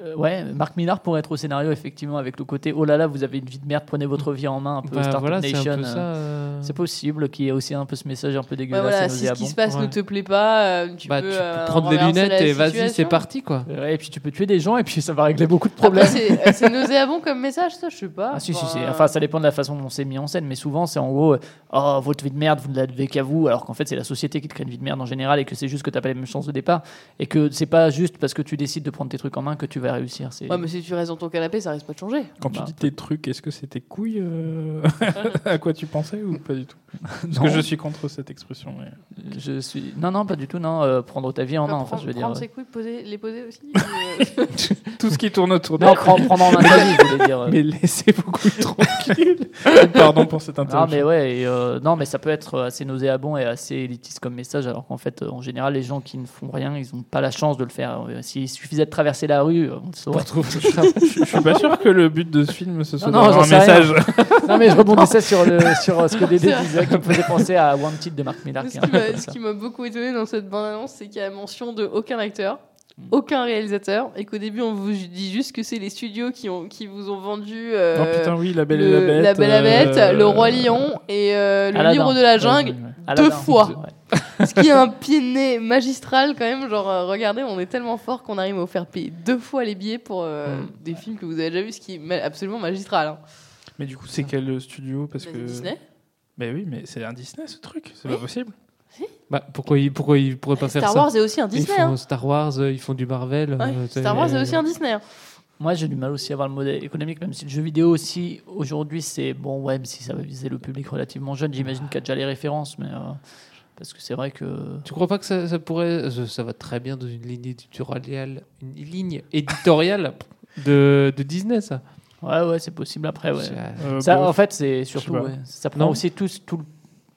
Euh, ouais, Marc Millard pourrait être au scénario effectivement avec le côté oh là là vous avez une vie de merde prenez votre vie en main un peu Bah, Startup voilà, Nation euh, euh. c'est possible qu'il y ait aussi un peu ce message un peu dégueulasse voilà, et si ce qui se passe ne te plaît pas, euh, tu Bah, peux, tu peux euh, prendre renverser lunettes et vas-y, c'est parti quoi. Ouais, et puis tu peux tuer des gens et puis ça va régler beaucoup de problèmes. C'est nauséabond comme message, ça, je sais pas. Ah si, si, Enfin, si. Enfin, ça dépend de la façon dont c'est mis en scène, mais souvent c'est en gros, euh, oh, votre vie de merde, vous ne qu'à vous, alors qu'en fait c'est la société qui te crée une vie de merde en général et que c'est juste que tu n'as pas les mêmes chances de départ et que c'est pas juste parce que tu décides de prendre tes trucs en main que tu vas réussir. C'est Ouais, mais si tu restes dans ton canapé, ça risque pas de changer. Quand tu Bah, dis tes trucs, est-ce que c'est tes couilles euh, à quoi tu pensais ou pas du tout? Parce Non. que je suis contre cette expression. mais- Je suis non, non, pas du tout. Non, euh, prendre ta vie en main. Enfin, Enfin, prendre, je veux dire. prendre euh, ses couilles, poser, les poser aussi. euh, Tout ce qui tourne autour Non, prendre, prendre en main ta vie, je voulais dire. Mais laissez vos couilles tranquilles. Pardon pour cette Non, interruption. mais ouais, et, euh, non, mais ça peut être assez nauséabond et assez élitiste comme message, alors qu'en fait, en général, les gens qui ne font rien, ils n'ont pas la chance de le faire. Euh, S'il suffisait de traverser la rue, euh, on le saurait. je, je suis pas sûr que le but de ce film ce soit Non, non, un message. non, mais je rebondissais sur, le, sur euh, ce que Dédé disait, qui me faisait penser à Wanted de Marc Millar. Ce qui m'a- comme ce qui m'a beaucoup étonné dans cette bande-annonce, c'est qu'il y a mention de aucun acteur. Aucun réalisateur, et qu'au début on vous dit juste que c'est les studios qui, ont, qui vous ont vendu euh, Oh, putain, oui, La Belle et le- la Bête, La Belle et la Bête, euh, le Roi Lion et euh, le Aladdin. Livre de la Jungle ouais, ouais. deux Aladdin. fois. Ouais. Ce qui est un pied de nez magistral quand même. Genre, regardez, on est tellement fort qu'on arrive à vous faire payer deux fois les billets pour euh, Mm. des films que vous avez déjà vus, ce qui est absolument magistral. hein. Mais du coup, c'est quel studio? Parce Bah, que Disney Mais oui, mais c'est un Disney ce truc. C'est pas possible. Bah, pourquoi ils pourquoi ils pourraient pas faire Star ça? Wars est aussi un Disney, Ils font hein. Star Wars, euh, ils font du Marvel. Ouais, euh, Star Wars est aussi un Disney. hein. Moi, j'ai du mal aussi à voir le modèle économique, même si le jeu vidéo aussi, aujourd'hui, c'est bon, ouais, même si ça va viser le public relativement jeune, j'imagine qu'il y a déjà les références, mais. euh, parce que c'est vrai que. Tu crois pas que ça, ça pourrait. Ça, ça va très bien dans une ligne éditoriale, une ligne éditoriale de, de Disney, ça? Ouais, ouais, c'est possible après, ouais. Euh, ça, en fait, c'est surtout. pas. ouais, ça prend Non? aussi tout, tout le-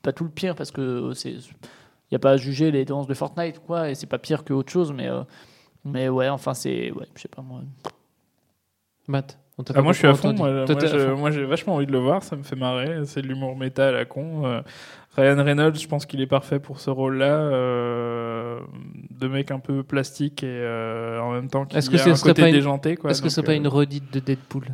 pas tout le pire, parce que c'est. Il n'y a pas à juger les danses de Fortnite, quoi, et c'est pas pire que autre chose, mais. euh, mais ouais, enfin, c'est. Ouais, je sais pas, moi. Matt, on Ah, pas moi, je suis à fond. entendu. Moi, moi, j'ai vachement envie de le voir. Ça me fait marrer. C'est de l'humour méta à la con. Euh, Ryan Reynolds, je pense qu'il est parfait pour ce rôle-là. euh, de mec un peu plastique et euh, en même temps qui Est-ce que a ce un côté déjanté. quoi. Est-ce que c'est pas euh, une redite de Deadpool?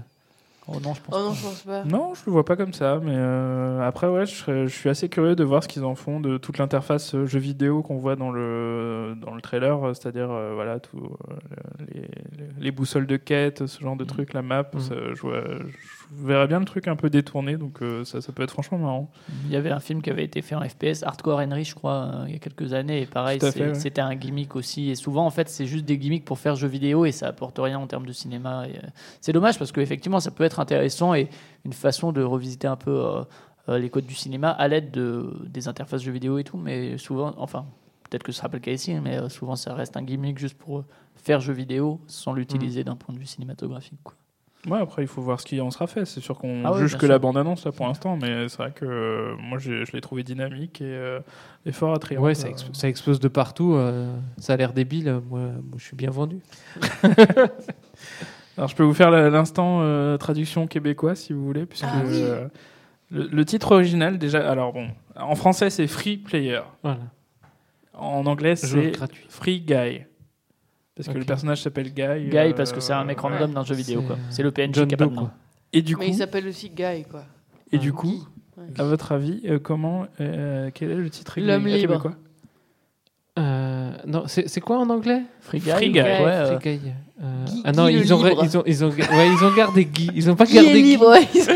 Oh non, je pense Oh non, je pense pas. Non, je le vois pas comme ça, mais euh, après ouais, je, serais- je suis assez curieux de voir ce qu'ils en font de toute l'interface euh, jeu vidéo qu'on voit dans le dans le trailer, euh, c'est-à-dire euh, voilà tout euh, les, les- les boussoles de quête, ce genre de trucs, la map, ça, je, vois- je verrais bien le truc un peu détourné, donc euh, ça, ça peut être franchement marrant. Il y avait un film qui avait été fait en FPS, Hardcore Henry, je crois, euh, il y a quelques années. Et pareil, ouais. c'était un gimmick aussi. Et souvent, en fait, c'est juste des gimmicks pour faire jeux vidéo et ça apporte rien en termes de cinéma. Euh, c'est dommage parce qu'effectivement, ça peut être intéressant et une façon de revisiter un peu les codes du cinéma à l'aide de, des interfaces jeux vidéo et tout. Mais souvent, enfin, peut-être que ce sera pas le cas ici, mais souvent, ça reste un gimmick juste pour faire jeux vidéo sans l'utiliser d'un point de vue cinématographique. quoi. Ouais, après, il faut voir ce qui en sera fait. C'est sûr qu'on Ah ouais, juge que sûr. la bande-annonce là pour l'instant, mais c'est vrai que euh, moi je l'ai trouvé dynamique et, euh, et fort attrayant. Ouais, ça, ça explose de partout. euh, ça a l'air débile. Moi, moi, je suis bien vendu. Alors, je peux vous faire l'instant euh, traduction québécois si vous voulez, puisque Ah oui. euh, le, le titre original, déjà, alors bon, en français c'est Free Player. Voilà. En anglais c'est. Free Guy. Parce que Ok. le personnage s'appelle Guy. Guy, euh, parce que c'est un mec random dans le jeu vidéo, quoi. C'est le PNJ John qui a pas de nom. quoi. Et du coup, Mais il s'appelle aussi Guy, quoi. et du coup, Ouais. à votre avis, euh, comment, euh, quel est le titre L'homme québécois libre. Euh, non, c'est quoi en anglais Free Guy. Free Guy. Ouais, euh, Free Guy. Euh, Guy- ah non, ils ont, libre. ils ont, ils ont, ouais, ils ont gardé Guy. Ils ont pas gardé Guy. libre, ouais. ils sont-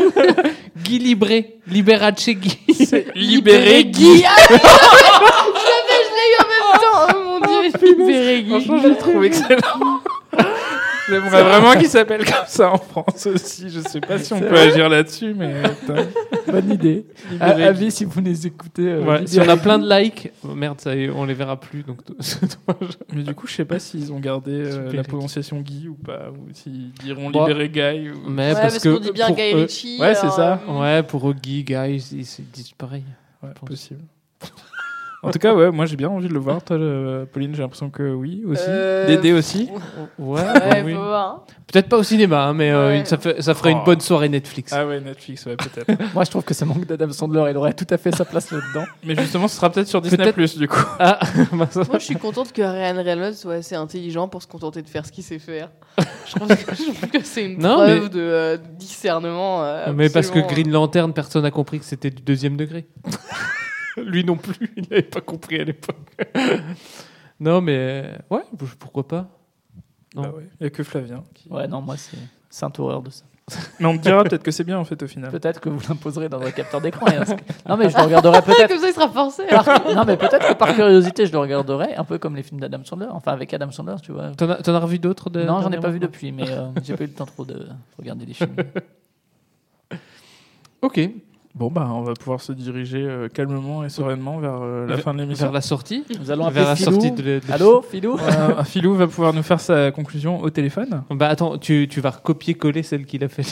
Guy Libré. Liberace Guy. Libéré Guy. Ah, je savais, je l'ai eu en même temps. Libéré Guy. Franchement, je le trouve excellent. J'aimerais vraiment qu'il s'appelle comme ça en France aussi. Je sais pas si on peut vrai agir là-dessus, mais putain. Bonne idée. Ah, Avis, si vous les écoutez. euh, Ouais, si on a plein de likes, oh, merde, ça, y est, on les verra plus. Donc. Mais du coup, je sais pas s'ils ont gardé euh, la prononciation Guy ou pas, ou s'ils diront Bon. libéré Guy. Ou... Mais Ouais, parce, qu'on dit bien Guy Ritchie. Ouais, c'est ça. euh, Ouais, pour eux, Guy, Guy, ils, ils se disent pareil. Ouais, possible. En tout cas, ouais, moi j'ai bien envie de le voir. Toi, euh, Pauline, j'ai l'impression que oui aussi. Euh, Dédé aussi. Ouais, Ouais, oui. faut voir. Peut-être pas au cinéma, hein, mais euh, Ouais. ça, fait- ça ferait Oh. une bonne soirée Netflix. Ah ouais, Netflix, ouais, peut-être. Moi, je trouve que ça manque d'Adam Sandler. Il aurait tout à fait sa place là-dedans. Mais justement, ce sera peut-être sur Disney Plus du coup. Ah, bah, Moi, je suis contente que Ryan Reynolds soit assez intelligent pour se contenter de faire ce qu'il sait faire. Je trouve que, c'est une Non, preuve mais- de euh, discernement. euh, mais parce que. Green Lantern, personne n'a compris que c'était du deuxième degré. Lui non plus, il n'avait pas compris à l'époque. non, mais ouais, pourquoi pas Non. Bah ouais. Il y a que Flavien. qui- Ouais, non, moi, c'est sainte horreur de ça. Mais on me dira peut-être que c'est bien en fait au final. Peut-être que vous l'imposerez dans un capteur d'écran. que- Non, mais je le regarderai peut-être. Comme ça, il sera forcé. Par- Non, mais peut-être que par curiosité, je le regarderai, un peu comme les films d'Adam Sandler. Enfin, avec Adam Sandler, tu vois. T'en as, revu d'autres de Non, j'en ai pas vu depuis, mais euh, j'ai pas eu le temps trop de regarder les films. Ok. Bon bah on va pouvoir se diriger euh, calmement et sereinement vers euh, la Vers- fin de l'émission. Vers la sortie Nous allons Vers appeler la Philou. sortie de, de- Allô, Philou Euh, Philou va pouvoir nous faire sa conclusion au téléphone. Bah attends, tu, tu vas recopier-coller celle qu'il a fait.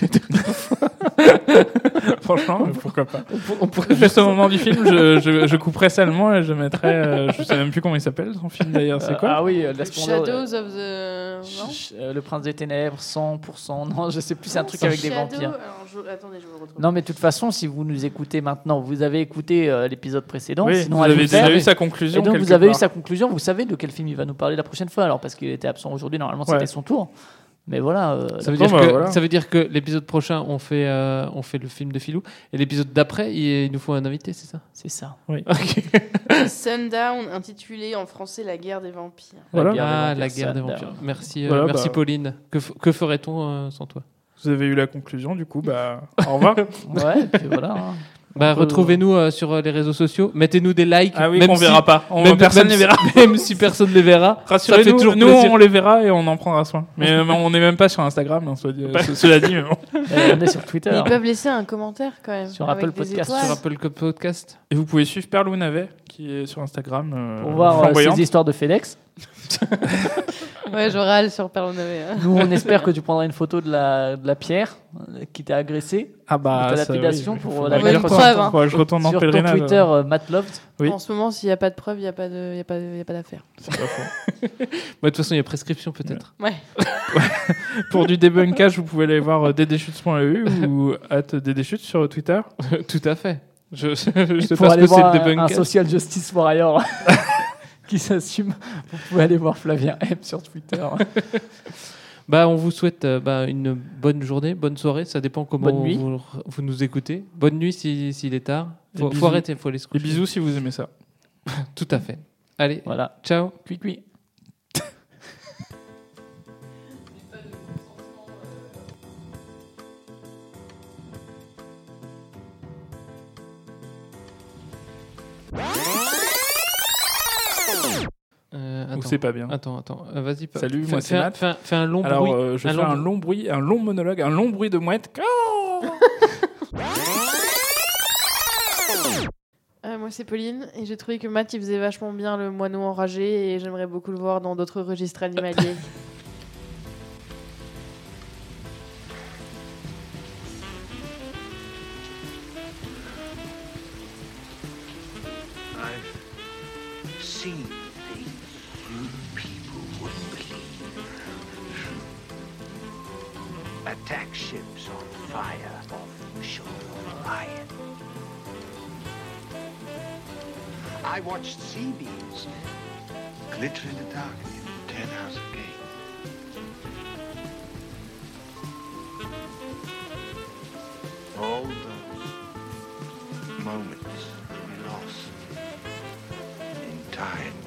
Franchement, euh, pourquoi pas. on pourrait Juste au moment du film, je, je, je couperai salement et je mettrai. euh, je sais même plus comment il s'appelle son film d'ailleurs. C'est Euh, quoi Ah oui, euh, Shadows of the. Non Ch- euh, Le Prince des Ténèbres, 100%. Non, je sais plus, c'est un truc avec des Shadow- vampires. alors, je- Attendez, je vais le retrouver. Non, mais de toute façon, si vous nous écoutez maintenant, vous avez écouté euh, l'épisode précédent. Oui, sinon vous allez avez le faire. déjà eu sa conclusion Et donc, vous avez eu part. sa conclusion. Vous savez de quel film il va nous parler la prochaine fois. Alors, parce qu'il était absent aujourd'hui, normalement, Ouais. c'était son tour. Mais voilà. euh, Ça veut, Bon, dire bah, que, voilà. ça veut dire que l'épisode prochain, on fait, euh, on fait le film de Filou. Et l'épisode d'après, il, il nous faut un invité, c'est ça? C'est ça. Oui. Ok. Sundown, intitulé en français La guerre des vampires. Voilà. guerre des Ah, vampires, la guerre des vampires. Merci, euh, Voilà, merci bah. Pauline. Que, f- que ferait-on euh, sans toi? Vous avez eu la conclusion, du coup, bah au revoir. Ouais, et puis voilà. hein. Bah, peut- Retrouvez-nous euh, sur euh, les réseaux sociaux. Mettez-nous des likes. Ah oui, même on si- verra pas. On- même, personne même les verra. si- Même si personne ne les verra. ça fait Rassurez-nous, toujours nous plaisir. on les verra et on en prendra soin. Mais euh, on n'est même pas sur Instagram, hein, soit dit- ce- cela dit. mais bon. On est sur Twitter. Ils peuvent laisser un commentaire quand même. Sur Apple Podcast. Sur Apple Podcast. Et vous pouvez suivre Perlou Navet qui est sur Instagram. euh, Pour voir ces histoires de FedEx. Ouais, je râle sur Perlonavé. Hein. Nous, on espère que tu prendras une photo de la, de la pierre qui t'a agressé. Ah bah de ta ça, lapidation oui, pour la me mettre dire sur quoi. preuve, hein. Je retourne en sur ton pèlerinage. Twitter, euh, Matt. Oui. En ce moment, s'il n'y a pas de preuve, il n'y a pas de- y a pas de- y a d'affaire. Bah, De toute façon, il y a prescription peut-être. Ouais. Pour du débunkage, vous pouvez aller voir euh, ddchutes.eu ou at ddchutes sur Twitter. Tout à fait. Je, je sais Pour pas ce aller que c'est voir le un, un social justice warrior qui s'assume, vous pouvez aller voir Flavien M sur Twitter. Bah, on vous souhaite euh, bah, une bonne journée, bonne soirée. Ça dépend comment Bonne nuit. Vous, vous nous écoutez. Bonne nuit si- s'il est tard. Et Faut, faut bisous. arrêter, faut aller se Et coucher. bisous si vous aimez ça. Tout à fait. Allez, Voilà. ciao. Cui cui. Euh, Ou c'est pas bien. Attends, attends. Euh, Vas-y. pa- Salut, fais- moi c'est Matt. Fais un, fais un long Alors bruit. euh, je un fais long un long bruit, un long monologue, un long bruit de mouette. Euh, moi, c'est Pauline et j'ai trouvé que Matt il faisait vachement bien le moineau enragé et j'aimerais beaucoup le voir dans d'autres registres animaliers. attack ships on fire off the shore of Orion. I watched sea beams glitter in the dark in the Ten House Gate. All those moments are lost in time.